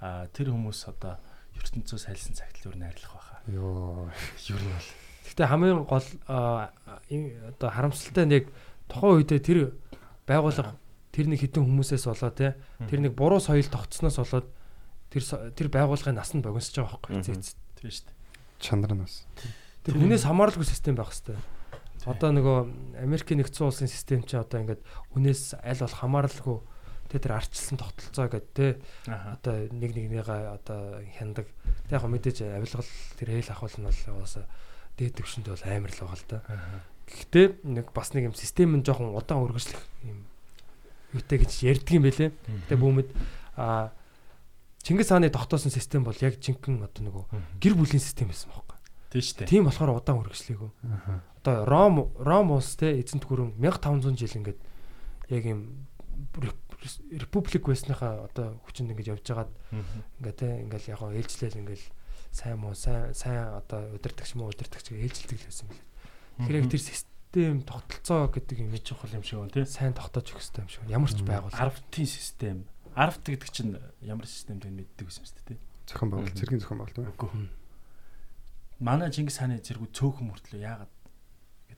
а тэр хүмүүс одоо ертөнцөөс хайлсан цагт өөр найрлах байхаа. Йоо. Ер нь бол Гэтэ хамгийн гол аа, одоо харамсалтай нэг тухайн үедээ тэр байгууллага тэр нэг хитэн хүмүүсээс болоо те тэр нэг буруу соёл тогтсноос болоод тэр тэр байгууллагын нас нь богиносж байгаа байхгүй зээц. тийм шүү дээ. Чандар нь бас. Тэр хүнээс хамааралгүй систем байх хэвээр. Одоо нөгөө Америкийн нэгдсэн улсын систем чинь одоо ингээд хүнээс аль бол хамааралгүй тэ тэр арчилсан тогтолцоо гэдэг тэ Аха. одоо нэг нэгнийгээ одоо хяндаг. Тэг яг мэдээж авилгал тэр хэл ахвал нь бол угаасаа дээд төвшөнд бол амар л байгаа л да. Гэхдээ нэг бас нэг юм систем нь жоохон удаан үргэлжлэх юм юутэй гэж ярьдаг юм байлээ. Тэ бүүмэд а Чингис хааны тогтоосон систем бол яг жинхэнэ одоо нөгөө гэр бүлийн систем байсан байхгүй. Тийм шүү дээ. Тийм болохоор удаан үргэлжлэегүй. Одоо Ром Ром улс те эзэнт гүрэн 1500 жил ингээд яг юм реп- републик байсныхаа одоо хүчинд ингэж явж байгаад ингээд те ингээл яг гоо ээлжлэл ингээл сайн муу сайн сайн одоо удирдахч муу удирдахч ээлжилдэг л байсан билээ. Тэгэхээр яг тэр систем тогтолцоо гэдэг юм Нэг чухал юм шиг байна тий. сайн тогтоож өгөх хэрэгтэй юм шиг. Ямар ч байгуул. Арвтын систем. Арвт гэдэг чинь ямар системд вэ мэддэг гэсэн юм шүү дээ тий. Зохион байгуулалт, цэргийн зохион байгуулалт үү? Үгүй. Манай Чингис хааны зэргүү цөөхөн мөртлөө яагаад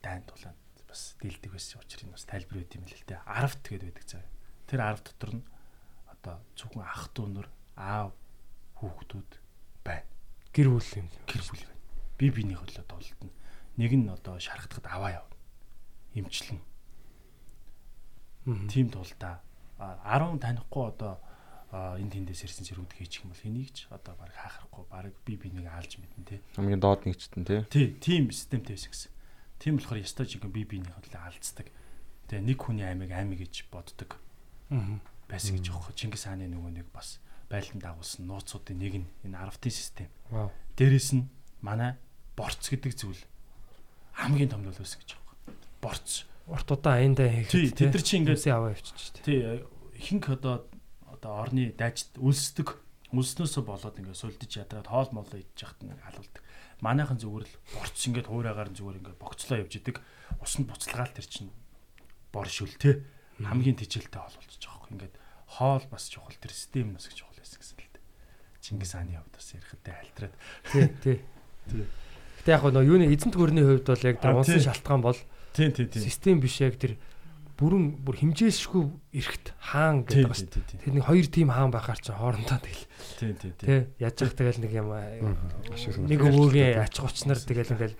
дайнд тулаад бас дийлдэг байсан учраас энэ бас тайлбар өгд юм л л дээ. Арвт гэдэг байдаг цаа. Тэр арв дотор нь одоо зөвхөн ах дүү нар аав хүүхдүүд байна. Гэр бүл юм. Гэр бүл байна. Би биений хөлөө дуултна. Нэг нь одоо шархтахад аваа явна. Имчлэн. Мгм. Тим тулдаа 10 танихгүй одоо энэ тэндээс ирсэн зэрүүд хийчих юм бол энийг ч одоо баг хаахрахгүй баг би бинийг алж мэднэ те. Хамгийн доод нэгчтэн тий. Тий, тийм системтэй байсан гэсэн. Тийм болохоор ястаа жинхэнэ би биений хөдлөө алдцдаг. Тэгээ нэг хүний аймаг аймаг гэж боддог Мгм. байсан гэж аахгүй. Чингис хааны нөгөө нэг бас байлдан дагуулсан нууцуудын нэг нь энэ арвтын систем. Вау. Дээрээс нь манай борц гэдэг зүйл хамгийн том байсан гэж. Борц. Урт удаа аяндаа хийх. Тий, тэд нар чи ингээд аваа явчих тий ихэнх одоо одоо орны дайжд үлсдэг үлснөөсөө болоод ингээд сулдж ядраад хоол молоо яхад нэг халуулдаг. Манайхан зүгээр л борц ингээд хуурайгаар зүгээр ингээд богцлоо явж идэг. Усанд буцалгаал тэр чинь бор шүл те хамгийн тижэлтэй хоол болчих жоохоо. Ингээд хоол бас чухал тэр систем нас гэж чухал байсан гэсэн л дээ. Чингис хааны хувьд бас ярихтай альтраад. Тий, тий. Тий. Гэтэ яг нөгөө юуны эзэнт гүрний хувьд бол яг тэр унсан шалтгаан бол Тийм тийм тийм. систем биш яг тэр бүрэн бүр химжээшгүй эрэхт хаан гэдэг байгаа шүү дээ. Тэр нэг хоёр тим хаан байхаар чинь хоорондоо тэгэл Тийм тийм тийм. тий яаж явах тэгэл нэг юм Ашиг нэг өвөгийн ач гучнаар тэгэл ингээл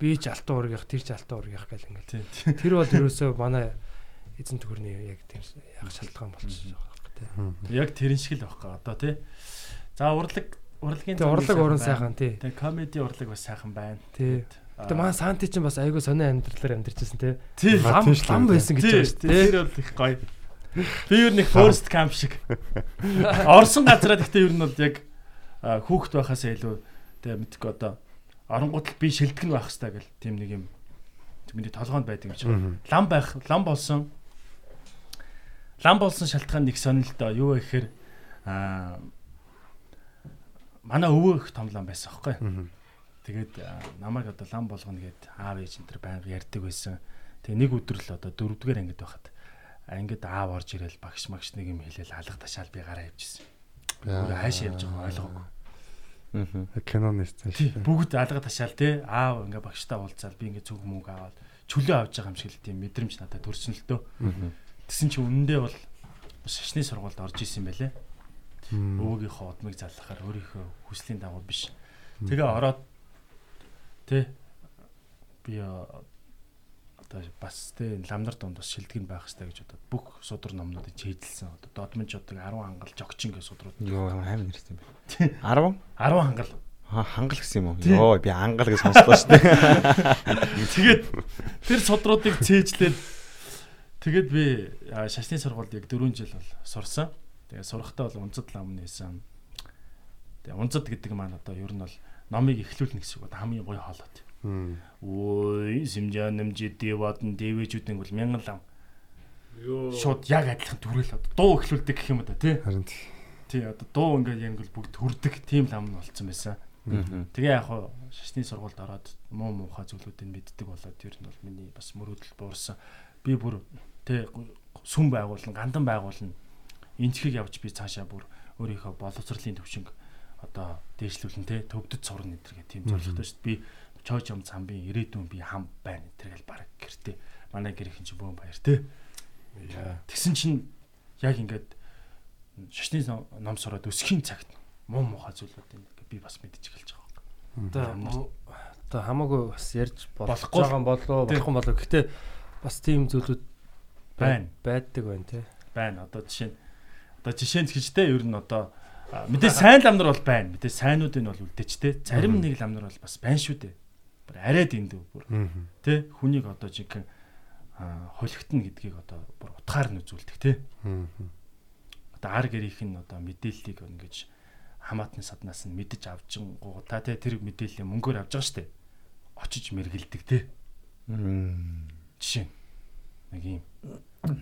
би ч алтан ургийнх тэр ч алтан ургийнх гэл ингээл Тийм тийм. тэр бол ерөөсөө манай эзэнт гүрний яг тийм яг шалтгаан болчихж байгаа юм тий. Яг тэрэн шиг л байхгүй одоо тий. За урлаг урлагийн урлаг уран байна. сайхан тий. Тэгээ комеди урлаг бас сайхан байна. Тий. Гэтэ маань Санти ч бас айгүй сонио амьдралаар тий Ха, Лам лам байсан гэж байна шүү дээ. тэр бол их гоё. Би юу нэг first camp шиг. Орсон газараа гэхдээ ер нь бол яг хүүхэд байхаас илүү тэгээ мэдгүй одоо оронгууд л би шилдэг нь байх хэрэгтэй гэл тийм нэг юм миний толгоонд байдаг юм шиг. Лам байх, лам болсон. Лам болсон шалтгаан нэг сонирхолтой юу вэ гэхээр а манай өвөө их том лам байсан аахгүй. Тэгээд намайг одоо лам болгоно гэд аав ээж энэ төр байнга ярьдаг байсан. Тэгээ нэг өдөр л одоо дөрөвдүгээр ангид байхад а, ингээд аав орж ирэл багш магш нэг юм хэлээл алга ташаал би гараа явжсэн. Өөрөө хайшаа явж байгаа ойлгоогүй. Аа. Киноны сцен Тий, шүү. бүгд алга ташаал те аав ингээ багштай уулзаал би ингээ цүг мөнгө аваад чөлөө авч байгаа юм шиг л тийм мэдрэмж надад төрсөн л дөө. Тэсэн чи үнэндээ бол шашны сургуульд орж исэн юм байлээ. өвөөгийнхөө удмыг заллахаар өөрийнхөө хүслийн дагуу биш. Тэгээ ороод тэ би одоо бас тэ ламнар донд бас шилдэг нь байх хэрэгтэй гэж бодоод бүх судар номнуудыг чийдэлсэн. Одоо додмонч одоо 10 хангал жогчин гэх судрууд. Йоо амар нэрсэн юм бэ. 10? 10 хангал. Аа хангал гэсэн юм уу? Йоо би ангал гэж сонслоо шүү дээ. [laughs] Тэгээд тэр судруудыг цээжлээд тэгээд би шашны сургуульд яг 4 жил бол сурсан. Тэгээд сурахтаа бол унцад лам нээсэн. Тэгээд унцад гэдэг маань одоо ер нь бол номыг эхлүүлнэ гэсэн үг. Хамгийн гоё хоолой. Ой, симжан нэмжи дэвад нь дэвэжүүдэн бол мянган лам. Йоо. Шууд яг адилхан түрэл одоо дуу эхлүүлдэг гэх юм да тий. Харин Тий одоо дуу ингээд яг л бүгд хүрдэг тийм лам нь болцсон байсан. Тэгээ яг хоо шашны сургуульд ороод муу муухай зүйлүүдийг мэддэг болоод ер нь бол миний бас мөрөөдөл буурсан. Би бүр тэ сүм байгуулна, гандан байгуулна. Энчхийг явж би цаашаа бүр өөрийнхөө боловсролын төвшинг одоо дээшлүүлэн тэ төвдөд сурна энэ гэх тийм зорилготой шүү дээ. Би чойч ам цамбын ирээдүйн би хам байна энэ гэл баг гэртээ манай гэрхэн чинь бөөн баяр тэ. Тэгсэн чинь яг ингээд шашны ном сураад өсхийн цагт муу муухай зүйлүүд энэ би бас мэдчих эхэлж байгаа. Одоо одоо хамаагүй бас ярьж болох байгаа юм болоо Тий. болох юм болоо. Гэтэ бас тийм зүйлүүд Байна. Байдаг байна тий. байна. Одоо жишээ нь одоо жишээ нь гэжтэй ер нь одоо а, мэдээ сайн ламнар бол байна. Мэдээ сайнууд нь бол үлдээчтэй. Зарим нэг ламнар бол бас байна шүү дээ. Бүр арай дэндүү бүр тэ хүнийг одоо жинхэнэ а, холигтно гэдгийг одоо бүр утгаар нь үзүүлдэг тэ. Одоо ар гэрийнх нь одоо мэдээллийг ингэж хамаатны саднаас нь мэдэж авчингуу та тэ тэр мэдээллийг мөнгөөр авч байгаа штэ. Очиж мэргэлдэг тэ. Жишээ нэг юм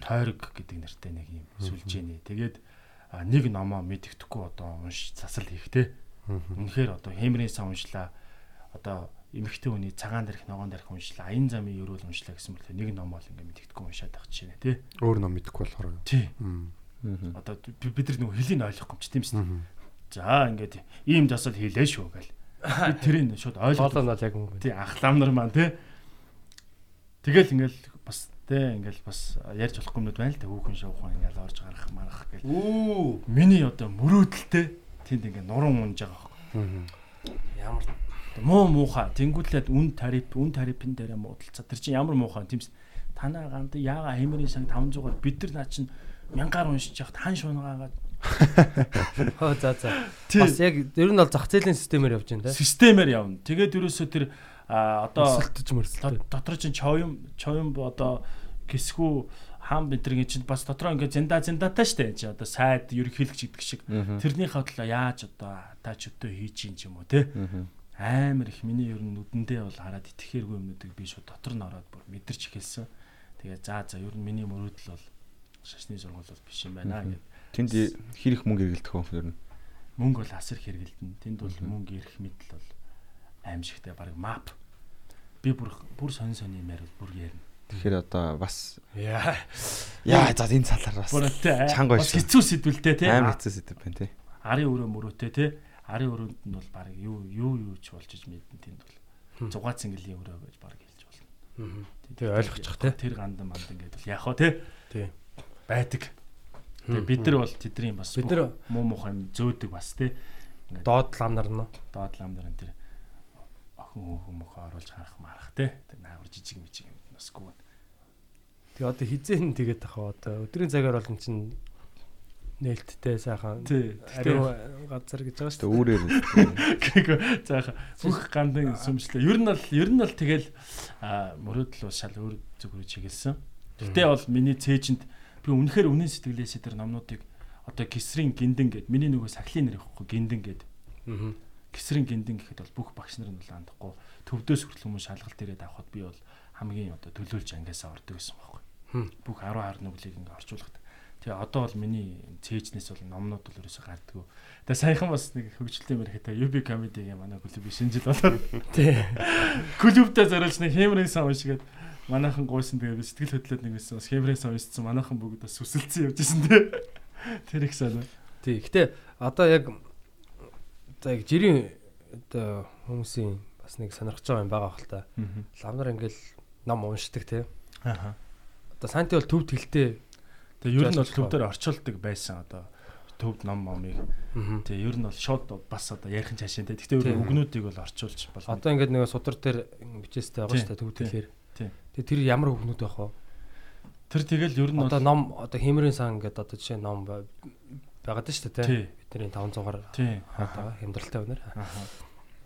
тойрог гэдэг нэртэй нэг юм сүлжээний. Тэгээд нэг номоо мэддэхгүй одоо унш засал хийхтэй. Үнэхээр одоо хэмрийн сан уншлаа. Одоо эмэгтэй хүний цагаан дээрх ногоон дээрх уншлаа. Аян замын ерөөл уншлаа гэсэн мэт нэг номоо л ингээ мэддэхгүй уншаад байгаа чинь тий. Өөр ном мэдэхгүй болохоор. Тий. Одоо би- бид нар нөгөө хэлийг ойлгохгүй юм чи тийм шүү. За ингээд ийм засал хийлээ шүү гэл. Би тэрийг шууд ойлгох. Хоолоо нь бол яг юм. Тий ахлам нар маань тий. Тэгэл ингээл бас тий ингээл бас ярьж болохгүй юмуд байна л да хүүхэн шуухан ингээл орж гарах марах гэл. Үү. Миний одоо мөрөөдөлтэй тэнд ингээ нуран унж байгаа хөө. Мгм. Ямар Муу муухай тэнгуүлээд үн тариф үн тарифын дээр муудалцаа. Тэр чинь ямар муухай тиймс. Танаа гант яага хэмэрийн санг 500-аар бид нар наа чинь мянгаар уншиж яхад хан шуунагаагаад хөө за за. Бас яг ер нь бол зах зээлийн системээр явж байна те. системээр явна. Тэгээд ерөөсөө тэр а, одоо Өсөлтөж мөрсөлтөж. дот- дотор чинь чоём чоём одоо гисгүү хаан бидэргийн чинь бас дотроо ингээ зинда зиндатай штэ чи одоо сайд ерөнхийлөгч гэдэг шиг тэрний хадлаа яаж одоо та ч өдөө хийж юм юм уу те амар их миний ер нь нүдэндээ бол хараад итгэхээргүй юмнуудыг би шууд дотор нь ороод бүр мэдэрч эхэлсэн. Тэгээ за за ер нь миний мөрөөдөл бол шашны сургууль бол биш юм байна гэд. Тэнд хэр их мөнгө эргэлдэх вэ ер нь? Мөнгө бол асар хэрэгэлдэн. Тэнд бол мөнгө ирэх мэдл бол аимшигтай баг мап. Би бүр бүр сонь сонь юм ярил бүр ярина. Тэгэхээр одоо бас Яа. яа за энэ цалаар бас чанга бас байсан. хэцүү сэдвэлтэй те. амар хэцүү сэдв байна тий. Арын өрөө мөрөөтэй те. Арын өрөөнд нь бол баг юу юу юу ч болж иж мэдэн тэнд бол. Хм. Зугаа цэнгэлийн өрөө гэж баг хэлж болно. Тэгээ ойлгочих те. Тэр гандан манд ингээд бол яах вэ те? Тий. Байдаг. Тэгээ бид нар бол тэдний бас Бид нар- муу муухай зөөдөг бас те. доод лам нар нь Доод лам нар энэ тэр хөөхөн мөхөө оруулж харах марах те. Наагур жижиг мижиг юм насгүй. Тэгээ одоо хизээн тэгээд ахаа одоо өдрийн цагаар бол эн чин нээлттэй сайхан Тий. ариун газар гэж байгаа шүү дээ. үүрээр [laughs] Гэвгүй заах бүх гандан сүмжлээ. Ер нь бол ер нь бол тэгэл мөрөөдөл бол шал өөр зүгрүү чиглэсэн. Гэтэ бол миний цээжинд би үнэхээр үнэн сэтгэлээсээ тэр номнуудыг одоо гисрийн гиндэн гэд миний нөгөө сахлын нэр ихгүй гиндэн гэд Аа. Гисрийн гиндэн гэхэд бол бүх багш нар нь андахгүй төвдөөс хүртэл хүмүүс шалгалт ирээд авахд би бол хамгийн одоо төлөөлж ангиасаа ордог гэсэн байхгүй. Бүх 10 хар нүглийг ингээ орчуулахад. Тэгээ одоо бол миний цээжнээс бол номнууд бол ерөөсөй гардггүй. Тэгээ саяхан бас нэг хөгжөлтэй мэрхэтэй UB comedy-гийн манай клуб шинэ жил болоод Тий. клубтаа зориулж нэг хэмрийн сан уншигээд манайхан гуйсан тэгээ сэтгэл хөдлөд нэг байсан бас хэмрийн сан уншсан манайхан бүгд бас сүсэлцэн явж исэн тэ. Тэр их санаа. Тий. Гэтэ одоо яг за яг жирийн одоо хүмүүсийн бас нэг сонирхож байгаа юм байгаа хэл та. Лам нар ингээл ном уншдаг те. Аа. Одоо санти бол төвд хэлтэй. Тэгээ ер нь бол Жуулчлах төв дээр орчуулдаг байсан одоо төвд ном момыг. Тэгээ ер нь бол шууд бас одоо ярих чашаа тэ. Гэхдээ Тийм. үгнүүдийг бол орчуулж болно. Одоо ингээд нэг судар дээр бичээстэй байгаа шүү дээ төвд тий. Тэгээ тэр ямар хөвгнүүд байх вэ? Тэр тэгэл ер нь Одоо ном одоо хэмрийн сан ингээд одоо жишээ ном байгаад шүү дээ тий. Бидний 500-аар Тий. хаад байгаа хямдралтай өнөр.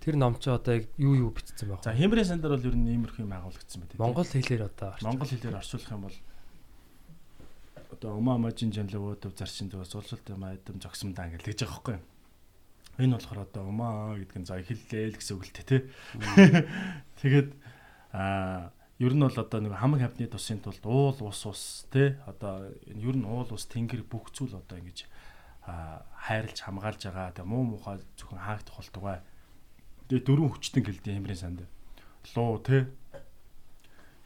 Тэр ном чи одоо яг юу юу бичсэн байх За вэ? хэмрийн сандар бол ер нь иймэрхүү юм агуулгдсан байдаг. Монгол хэлээр одоо. Монгол хэлээр орчуулах юм бол одоо умаа мажин жанлав өдөв заршин дөө суулсалт юм айдам зогсомдаа ингэ л гэж байгаа юу. Энэ болохоор одоо умаа гэдэг нь за хэллээ л гэсэн үг л тэ тий. [laughs] Тэгээд аа ер нь бол одоо нэг хамаг хавны тусын тулд уул ус ус тий одоо ер нь уул ус тэнгэр бүх зүйл одоо ингэж хайрлж хамгаалж байгаа. Тэгээ муу мухай зөвхөн хаагдах болтугай. Тэгээ дөрвөн хүчтэн гэлдэ хэмрийн санд. Луу тий.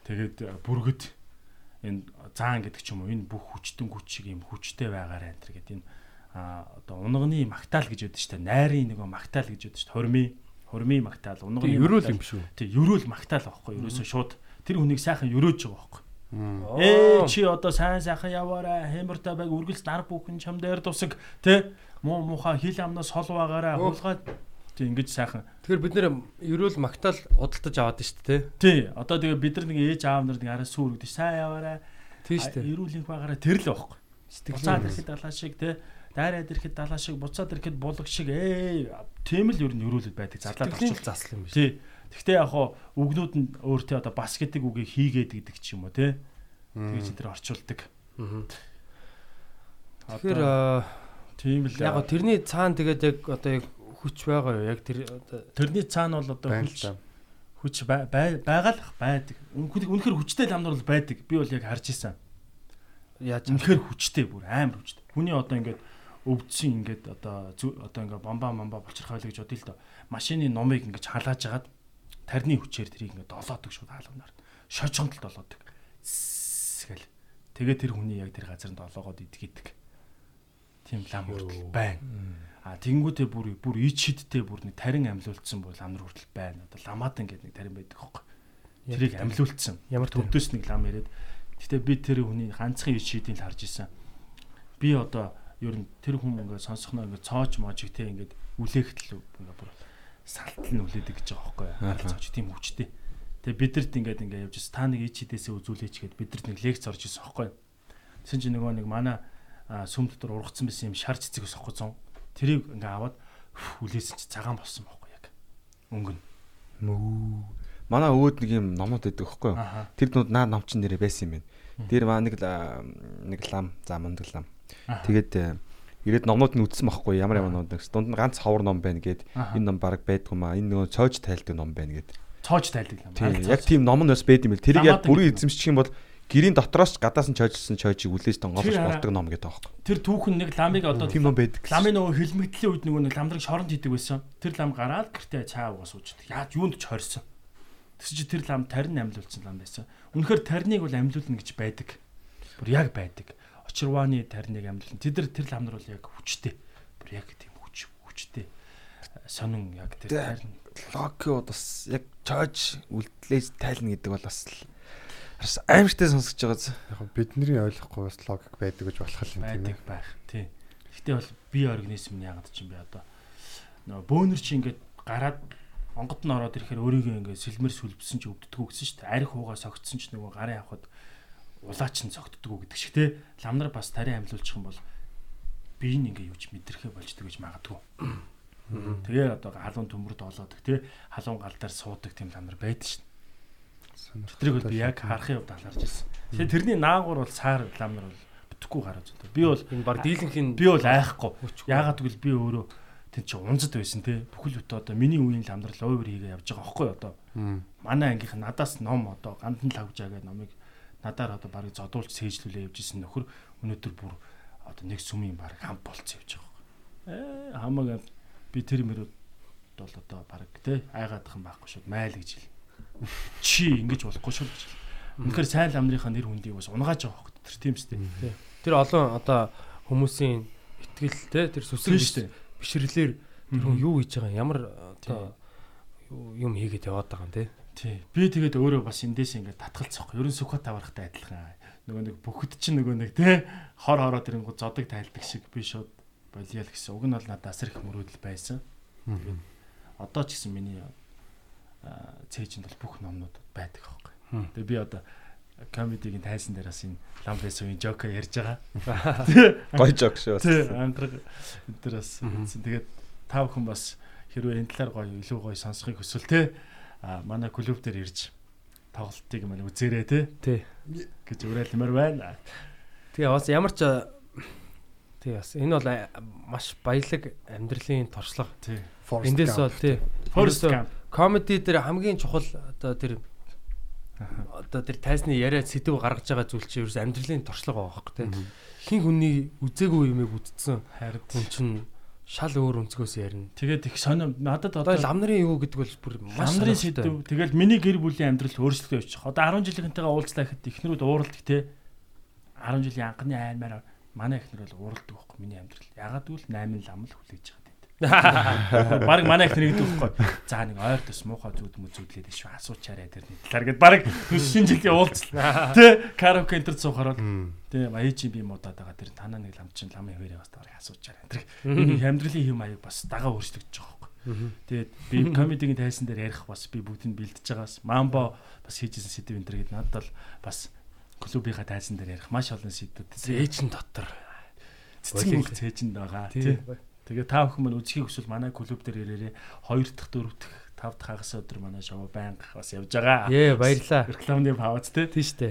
Тэгээд бүргэд энэ заан гэдэг ч юм уу энэ бүх хүчтэн хүч шиг юм хүчтэй байгаарай энэ гэдэг энэ а одоо унганы магтаал гэж яддаг шүү дээ. Найрын нэг магтаал гэж яддаг шүү. Хурми хурми магтаал унганы Ерөөл юм шүү. Тэг ерөөл магтаал байхгүй ерөөсөө шууд тэр хүнийг сайхан ерөөж байгаа байхгүй. Ээ чи одоо сайн сайхан яваарай хэмэртэй байг үргэлж нар бүхэн чам дээр тусаг тэ муу муха хил амнаас хол байгаарай Өө. хулгаад Тэг ингэж сайхан. Тэгэхээр бид нэр ерөөл магтаал удалтаж аваад шүү дээ. Тий. Одоо тэгээ бид нар нэг ээж аав нар нэг арай сүргэж сайн яваарай. Тийм шүү дээ. Эрүүлэнх байгаараа тэр л байхгүй. Сэтгэл ирэхэд далаа шиг те дайраад ирэхэд далаа шиг буцаад ирэхэд булаг шиг ээ тийм л ер нь өрөөлөд байдаг зарлаад орчуул. засал юм биш. Тий. Гэхдээ яг хоо үгнүүд нь өөртөө одоо бас гэдэг үгийг хийгээд гэдэг ч юм уу те. Тэгэж тэр орчуулдаг. Тэгэхээр аа, тийм л яг тэрний цаана тэгээд яг одоо яг хүч байгаа юу? Яг тэр тэрний цаана бол одоо л хүч хүч бай- бай- байгаа л байдаг. Үнэхээр хүчтэй ламнар бол байдаг. Би бол яг харж исэн. яаж Үнэхээр хүчтэй бүр амар хүчтэй. Хүний одоо ингээд өвдсөн ингээд одоо одоо ингээд бомба момба болчихрах байлаа гэж бодъё л доо. Машины номыг ингээд халааж агаад тарны хүчээр тэрийг ингээд долоодог шүү хаалганаар. Шожгонд л долоодог. Гэл. Тэгээ тэр хүний яг тэр газар нь долоогоод идэгдэг. Тийм лам хүртэл байна. А тэнгуүтээ бүр бүр ич шидтэй бүр нэг тарин амьлуулсан бол ам нар хүртэл байна. Одоо ламаад ингээд нэг тарин байдаг хөөхгүй. Тэрийг амьлуулсан. ямар төв Төвдөөс нэг лам яриад. Гэтэ би тэр хүний ганцхан ич шидийг л харж исэн. Би одоо ер нь тэр хүн ингээд сонсохноо ингээд цооч можиг те ингээд үлээхэд л ингээд бүр салтал нь үлээдэг гэж байгаа. Аха. Цооч тийм хүчтэй. Тэгээ бидэрт ингээд ингээд явж та нэг ич шидээсээ үзүүлээч гэд бидэрт нэг лекц орж исэн хөөхгүй. Тэсэн чи нөгөө нэг манай сүм дотор ургацсан байсан юм шар цэцэг ус хөөхгүй зон. Тэрийг ингээд аваад үф, үлээсэн чи цагаан болсон байхгүй яг. Өнгөн. Мөө. Манай өвөд нэг юм номууд байдаг байхгүй. Тэр нууд наа номчин нэрээ байсан юм байна. Тэр маа нэг нэг лам, за мундаг лам. Тэгээд э, ирээд номнууд нь үтсэн байхгүй ямар ямар ном нэг дунд нь ганц ховор ном байна Аха. энэ ном баг байдгүй маа. Энэ нөгөө цоож тайлдаг ном байна гээд. цоож тайлдаг. Тийм яг тийм ном нь бас байд юм бэл. Тэрийг яг бүрийн эзэмшчих юм бол гэрийн дотроос гадаас нь чойжсэн чойжийг үлээж хараа- болдог ном гэдэг аахгүй. Тэр түүхэн нэг ламыг одоо Тийм ном байдаг. ламын нөгөө хилмигдлийн үед нөгөө нэг ламдрыг шоронд хийдэг байсан. Тэр лам гараад гэртээ цаа угаа суучдаг. Яаж юунд ч хорсон. Тэс чи тэр лам тарин амьлуулсан лам байсан. Үнэхээр тариныг бол амьлуулна гэж байдаг. Бүр яг байдаг. Очирвааны тариныг амьлуулна. Тэд нар тэр лам нар бол яг хүчтэй. Бүр яг тийм хүч хүчтэй. Сонин яг тэр Тэ. тарин Локио бас яг чойж үлдлээж тайлна гэдэг бол бас л бас аимштай сонсож байгаа. Яг бидний ойлгохгүй бас логик байдаг гэж болох юм тийм ээ. байх. Тий. Гэхдээ бол бие организм нь яагаад ч юм бэ одоо нөгөө бөөнөр чи ингээд гараад онгод нь ороод ирэхээр өөрийгөө ингээд сэлмэр сүлбсэн чи өвддгүү гэсэн шүү дээ. Арх уугаа согтсон ч нөгөө гарын авахд улаач нь согтдгүү гэдэг шиг те. Ламнар бас тарийн амьлуулчих юм бол бие нь ингээд юуч мэдрэхэ болждөг гэж магадгүй. Тэгээ одоо халуун төмөрд олоодаг те. Халуун гал дээр суудаг тийм ламнар байдаг шүү дээ. Тэрийг бол би яг харахын хувьд аларж ирсэн. Тэгээ тэрний наагур бол цаар ламнар бол бүтэхгүй гараад зүйтэй. Би бол энэ баг дийлэнхийн би бол айхгүй. Яагаад гэвэл би өөрөө тэн чи унзад байсан те. Бүхэл бүтэ одоо миний үеийн ламдрал овер хийгээ явж байгаа байхгүй одоо. Манай ангийнх надаас ном одоо гандан лавжаа гэх номыг надаар одоо барыг зодуулж сээжлүүлээ явж исэн нөхөр өнөөдөр бүр одоо нэг сүмийн барыг хам болцсон явж байгаа. Ээ хамаагаа би тэр мөрөд бол одоо барыг те айгаадах юм байхгүй шүү. Майл гэж хэл. Чи ингэж болохгүй шүү гэж. Үнэхээр сайн ламдрынхаа нэр хүндийг бас унгааж байгаа хөөх тэр тийм үстэй. тэр олон одоо хүмүүсийн итгэл те тэр сүсэг Тийм шүү дээ. бишрлэр тэр хүн юу хийж байгаа ямар одоо юм хийгээд яваад байгаа юм те. Тий. Би тэгээд өөрөө бас эндээс ингээд татгалцах. Ерөн сүхот аврахтай адилхан. Нөгөө нэг бүхд чинь нөгөө нэг те хор хороо тэрэнгүү зодог тайлдаг шиг би шууд болиал гэсэн. Уг нь бол надад асар их мөрөөдөл байсан. Одоо ч гэсэн миний цээжинд бол бүх номнууд байдаг аахгүй. Хм. Тэгээ би одоо комедигийн тайсан дээр бас энэ ламбэсийн жока ярьж байгаа. Гой жог шүү. Тий, ангараг энэ дээр бас. Тэгээд та бүхэн бас хэрвээ энэ талаар гоё илүү гоё сонсохыг хүсвэл те манай клуб дээр ирж тоглолтыг маань үзээрэй те Тий. гэж уриалмаар байна. Тэгээ бас ямар ч тий бас энэ бол маш баялаг амьдралын туршлага. Тий. Эндээс бол тий Forest Gump. комеди дээр хамгийн чухал одоо тэр одоо тэр тайзны яриа сэдв гаргаж байгаа зүйл чинь ерөөс амьдралын туршлага байгаа хөөхгүй тий. Хин хүний үзээгүй юмыг үтцсэн Харин хүн чинь шал өөр өнцгөөс ярина. тэгээд их сонир надад Одоо лам нарын юу гэдэг бол бүр маш Ламдрын сонирхолтой. сэдв тэгэл миний гэр бүлийн амьдрал өөрчлөлтөө явчих. Одоо 10 жилийнхэнтэйгээ уулзлаа гэхэд ихнэрүүд ууралдаг те. 10 жилийн анхны аймаар манай ихнэр бол ууралдаг байхгүй миний амьдрал. Ягаад гэвэл 8 лам л хүлээж байгаа. Бараг манай ихнэр гэдэг байхгүй. За нэг ойр тус муухай зүуд мө зүудлээд шүү асуучаарай тэр нэг талаар гэд бараг шинэ жилийн уулзлаа. Тэ караоке энтер цуухаар бол тийм аяжи би муудаад байгаа тэр танаа нэг лам чин ламын хөвөрөө бас бараг асуучаарай. Тэр миний амьдралын хэм маяг бас дагаа өөрчлөгдөж байгаа байхгүй. Тэгээд би комедигийн тайсан дээр ярих бас би бүгдийг бэлдэж байгаас мамбо бас хийжсэн сэдв энэ төр гээд надад бол бас клубийнхаа тайсан дээр ярих маш олон сэдвүүд Зээжин дотор. цэцэн мөх цээжинд байгаа тий. Тэгээ та бүхэн мань үзхийг хүсвэл манай клуб дээр ирээрээ 2 дахь 4 дахь 5 дахь хагас өдөр манай шоу байнга бас явж байгаа. Ээ баярлаа. Рекламны пауз тий. Тийм штэ.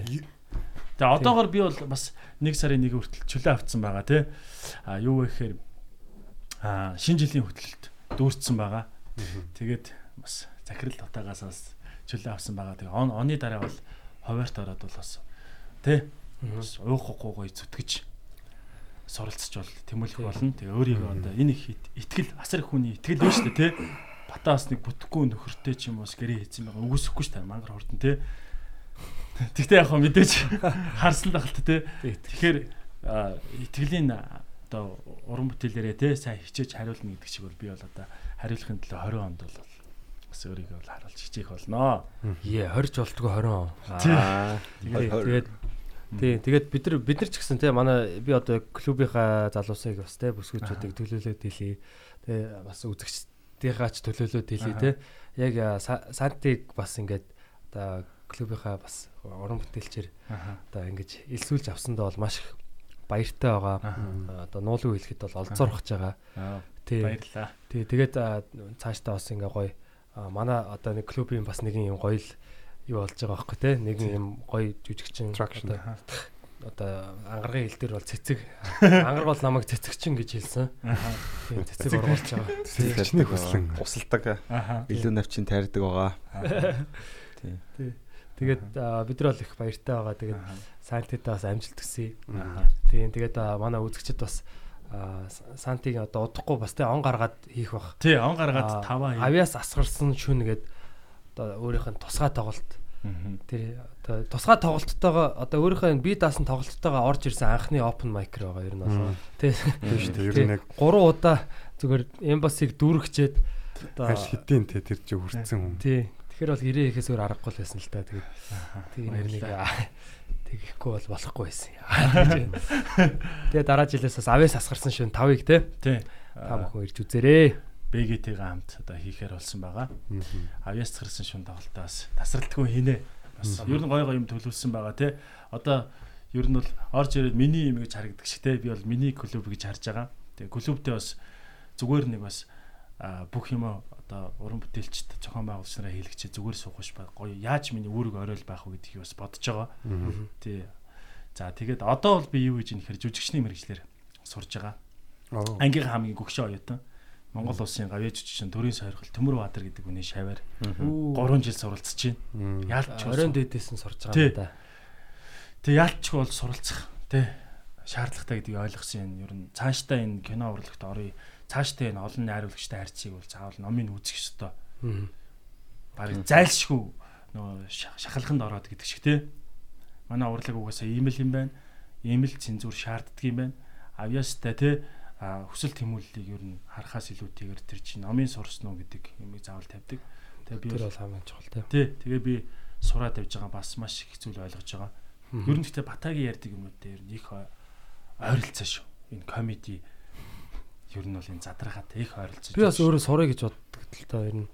Тэгээ одоогор би бол бас 1 сарын 1 хүртэл чөлөө авцсан байгаа тий. А юу вэ гэхээр а шинэ жилийн хөтлөлт дүүрсэн байгаа. Тэгээд бас захирал дотаагаас бас чөлөө авсан байгаа. Тэгээ он оны дараа бол ховоорт ороод бол бас тий. Уухгүй гоё зүтгэж суралцж бол тэмүүлэх болно. Тэгээ өөрийгөө одоо энэ их итгэл асар их хүний итгэл байна шүү дээ тий. Батаас нэг бүтэхгүй нөхөртэй ч юм уус гэрээ хийсэн байгаа. Үгүйсэхгүй шүү дээ мангар хурдан тий. Тэгтээ яг хөө мэдээж [laughs] харсан л ахалт тий. Тэгэхээр итгэлийн одоо уран бүтээлээрээ тий сайн хичээж хариулна гэдэг чиг бол би бол одоо хариулахын төлөө 20 онд бол бас өөрийгөө бол харуулж хичээх болноо. Е 20 ч болтгоо 20 он. Аа. Тэгээд тий тэгээд бид нар бид нар ч гэсэн тий манай би одоо клубийнхаа залуусыг бас тий бүсгүүчүүдийг төлөөлөөд хэлье. Тэгээ бас үзэгчдийнхаа ч төлөөлөөд хэлье тий. Яг сантиг бас ингээд одоо клубийнхаа бас уран бүтээлчээр одоо ингэж элсүүлж авсандаа бол маш их баяртай байгаа. Одоо нуулуу хэлэхэд бол олзуурхаж байгаа. Аа, Тий. Баярлалаа. Тий, тэгээд а, цаашдаа бас ингээ гоё манай одоо нэг клубын бас нэгэн юм гоё л юу болж байгаа байхгүй те нэгэн юм гоё жүжигчин одоо ангаргийн хэл дээр бол цэцэг [laughs] ангараг бол намайг цэцэгчин гэж хэлсэн. Тийм цэцэг оруулж байгаа. Цэцэгчний хүслэн. Усалдаг. Илүү навчин тайрдаг байгаа. Тэгээд а, бид нар бол их баяртай байгаа. Тэгээд Аха. Сантидаа бас амжилт төсөе. Аха. Тийм тэгээд манай үзэгчд бас а, Сантиг одоо удахгүй бас те он гаргаад хийх бах. Тий, он гаргаад таваа хий. Авиас асгарсан шүн гээд одоо өөрийнх нь тусгай тоглолт. Тэр одоо тусгай тоглолттойгоо одоо өөрийнхөө бие даасан тоглолттойгоо орж ирсэн анхны open mic байгаа ер нь бол тий Тийм шүү дээ. Ер нь яг 3 удаа зүгээр эмбасыг дүүргчээд одоо хаш хэдийн те тэр чи хүрсэн хүн. тий тэгэхээр бол ирээ ихээс өөр аргагүй л байсан л та тэгээд Аха. тийм нэг тэгэхгүй бол болохгүй байсан. Тэгээ дараа жилээс бас авьяас асгарсан шин 5-ыг те Тий. та бүхэн ирж үзээрэй. БГТ-гээ хамт одоо хийхээр болсон байгаа. Авьяас цэрсэн шун тоглолтоос тасралтгүй хийнэ. Бас ер нь гой гой юм төлөвлөсөн байгаа тий. Одоо ер нь бол орж ирээд миний юм гэж харагдаг шиг тий. Би бол миний клуб гэж харж байгаа. Тэгээ клубтээ бас зүгээр нэг бас бүх юм одоо уран бүтээлчд зохион байгуулагч нараа хийлгчээ зүгээр суугаш ба гоё яаж миний үүрэг оройл байх вэ гэдгийг бас бодож байгаа. Тий. За тэгээд одоо бол би юу гэж нөхөр жүжигчний мэрэгчлэр сурж байгаа. Аа. Ангийн хамгийн гөгшөө оюутан. Монгол улсын гавьяа жүжигчин Төрийн сойрхол Төмөр Баатар гэдэг хүний шаваар 3 жил суралцж байна. Яалч Оройн дээдээс нь сурж байгаа юм да. Тэг яалчгүй бол суралцах тий шаардлагатай гэдгийг ойлгосон юм. Ер нь цаашдаа энэ кино урлагт оръё. Цаашдаа энэ олон найруулагчтай харьцыг бол заавал номыг үзэх ёстой. Бараг зайлшгүй нөгөө ша- шахалханд ороод гэдэг шиг тий. Манай урлаг угаасаа ийм л юм байна. Ийм л цензур шаарддаг юм байна. Авьяастай тий хүсэл тэмүүллийг ер нь харахаас илүүтэйгээр тэр чинь номын сурсан уу гэдэг юмыг заавал тавьдаг. Тэгээ би Тэр бол хамгийн чухал те. тий тэгээ би сураад явж байгаа бас маш их зүйл ойлгож байгаа. Ер нь гэхдээ Батагийн ярьдаг юмуд дээр их ой- ойролцоо шүү. Энэ комеди ер нь бол энэ задрахаатай их ойролцоо. Би бас өөрөө сурах гэж боддог л та ер нь.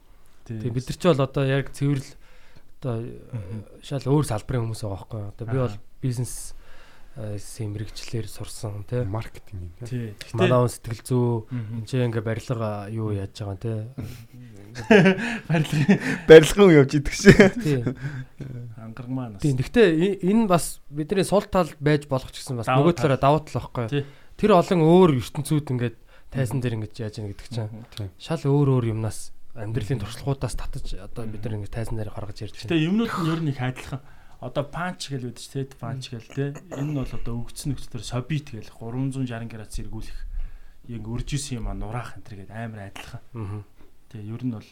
Тэгээ бид нар ч бол одоо яг цэвэрл одоо шал өөр салбарын хүмүүс байгаа байхгүй. Одоо би бол бизнес сэм мэрэгчлэр сурсан тий. маркетинг тий. Манай хүн сэтгэл зүй энэ ч ингээ барилга юу яаж байгаа тий. [laughs] барилгын Барилгын үе явж идэх шээ. Тий. ангараг маань Тийм. Гэхдээ э- энэ бас бидний сул тал байж болох ч гэсэн бас нөгөө талаараа давуу тал байхгүй Тий. юу. Тэр олон өөр ертөнцүүд ингээд тайзан дээр ингэж яаж яах гэдэг чинь шал өөр өөр юмнаас амьдралын туршлагуудаас татаж одоо бид нар ингэ тайзан дээр гаргаж ярьж байна. Гэтэ юмнууд нь ер нь их адилхан. Одоо панч гэл үүдэж тед панч гэл те. Энэ нь бол одоо өгцөн нөхцөлөөр собит гэл 360 градус эргүүлэх яг үржсэн юм а нураах энэ төр гээд амар адилхан. Аа. Тэгээ ер нь бол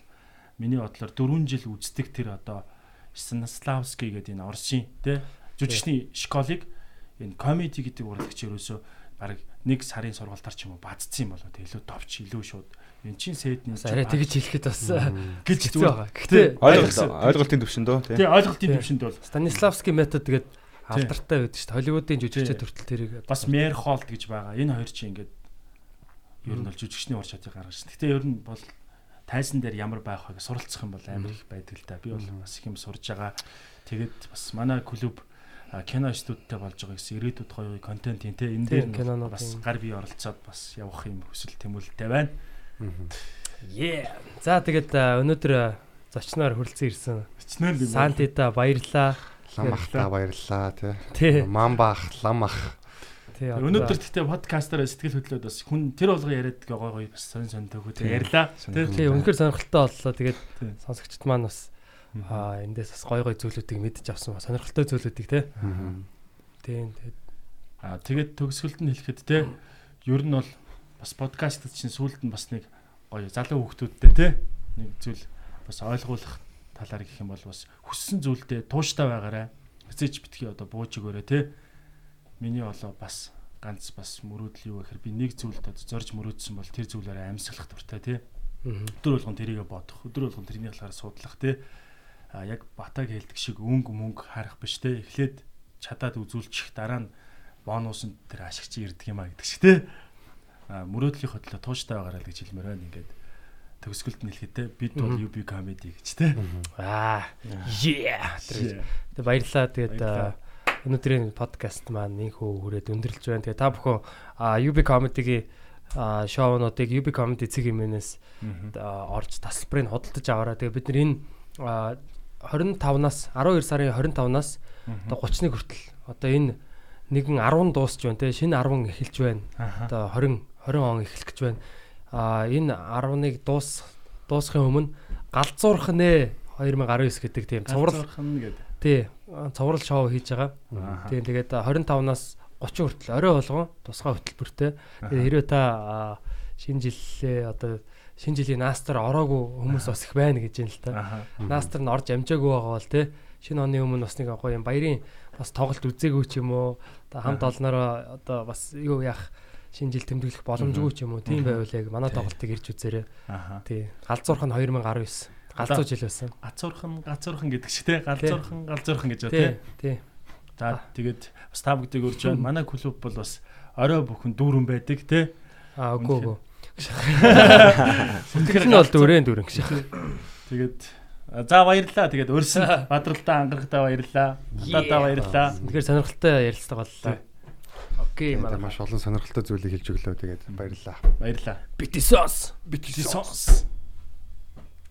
миний бодлоор 4 жил үздэг тэр одоо Станиславский гэдэг энэ Орсын те жүжигчний школыг энэ комеди гэдэг урлагч ерөөсөө баг нэг сарын сургалтаар ч юм уу бадцсан юм болоо тэг илүү товч илүү шууд энэ чин сэдний арай тэгж хэлэхэд бас гэж зүгээр байгаа. Гэхдээ Ойлголт ойлголтын төвшөнд дөө тий. тий ойлголтын төвшөнд бол Станиславский метод тэгээд алдартай байдаг шүү дээ. Холливуудын жүжигчдад Тий. хүртэл тэрийг бас Мерхолд гэж байгаа энэ хоёр чинь ингээд ер нь бол жүжигчний ур чадварыг гаргаж байна. Гэтэ ер нь бол тайзан дээр ямар байх вэ гэж суралцах юм бол амар их байдаг л да. Би бол бас их юм сурж байгаа. Тэгээд бас манай клуб кино студидтэй болж байгаа гэсэн ирээдүйд гоё контент энэ дээр нь бас гар бие оролцоод бас явах юм хүсэл тэмүүлэлтэй байна. Yeah. За тэгээд өнөөдөр зочноор хүрэлцэн ирсэн. Л юм. Сантита баярлаа. Лам ахта баярлаа тий. Тий. Мамба ах, лам ах. Тий. Өнөөдөр тэгтээ подкастаар сэтгэл хөдлөөд бас хүн тэр болгоо яриад гой гой бас сонь сонь төгөө Тийм. ярьлаа. Сонирхолтой. Тий. Тий, үнэхээр сонирхолтой боллоо. Тэгээд Тий. сонсогчд маань бас аа эндээс бас гой гой зүйлүүдийг мэдж авсан ба сонирхолтой зүйлүүдийг те. Тийм. Тэгээд Аа тэгээд төгсгөлд нь хэлэхэд те ер нь бол бас подкастд чинь сүүлд нь бас нэг гоё залуу хүүхдүүдтэй те нэг зүйл бас ойлгуулах талаар гэх юм бол бас хүссэн зүйлдээ тууштай байгаарай. Эцээч битгий одоо бууж өгөөрэй те. Миний болоо бас ганц бас мөрөөдөл юу гэхээр би нэг зүйлд одоо зорж мөрөөдсөн бол тэр зүйлээрээ амьсгалах дуртай те. өдөр болгон тэрийгэ бодох өдөр болгон тэрний талаар судлах тий а яг батаг хэлдэг шиг өнгө мөнгө харах биш тий эхлээд чадаад үзүүлчих дараа нь бонусын тэр ашигч ирдэг юм а гэдэг шиг а мөрөөдлийн хөдлөө тууштай байгаарай гэж хэлмээр байна ингээд төгсгөлд тий бид бол. UB comedy гэж тий Аа. Yeah. Тэгээд баярлалаа. Тэгээд өнөөдрийн подкаст маань нөхөө хүрээд өндөрлж байна. Тэгээд та бүхэн UB comedy-гийн шоунуудыг UB comedy цэг аа, орж тасалбарыг хөдөлж аваарай. Тэгээд бид нар энэ аа, 25-наас 12 сарын 25-наас Мгм. одоо 31 хүртэл одоо энэ нэгэн 10 дуусч байна те шинэ 10 эхэлж байна. Одоо 20 20 он эхлэх гэж байна. Аа энэ 11 дуус дуусхын өмнө галзуурх нэ 2019 гэдэг тийм цуврал гэдэг тий цуврал шоу хийж байгаа. Тийм тэгээд 25-наас 30 хүртэл орой болгон тусгай хөтөлбөртэй. Тэгээд хэрвээ та шинэ жилээ одоо шинэ жилийн наастар ороогүй хүмүүс бас их байна гэж юм л та. Аха. Наастар нь орж амжаагүй байгаа бол тий шинэ оны өмнө бас нэг гоё юм баярын бас тоглолт үзээгүй ч юм уу. Одоо хамт олноороо одоо бас юу яах шинэ жил тэмдэглэх боломжгүй ч юм уу. Тийм байвал яг манай Тий. тоглолтыг ирж үзээрэй. Тий. Галзуурх нь 2019. Галзуу жил байсан. Гацуурхан гацуурхан гэдэг шиг тий галзуурхан галзуурхан гэж байна Тий. тий Тий. За тэгээд бас та бүгдийг урьж байна. Манай клуб бол бас орой бүхэн дүүрэн байдаг те. Аа үгүй үгүй. Тэр нь бол дүрэн дүрэн гэж. Тэгээд за баярлалаа. Тэгээд өрсөн [laughs] бадралтай ангарахтаа баярлалаа. Бататаа баярлалаа. Тэгэхээр сонирхолтой ярилцлага боллоо. Окей, манай маш олон сонирхолтой зүйлийг хэлж өглөө. Тэгээд баярлалаа. Баярлалаа. битисос. Битсис.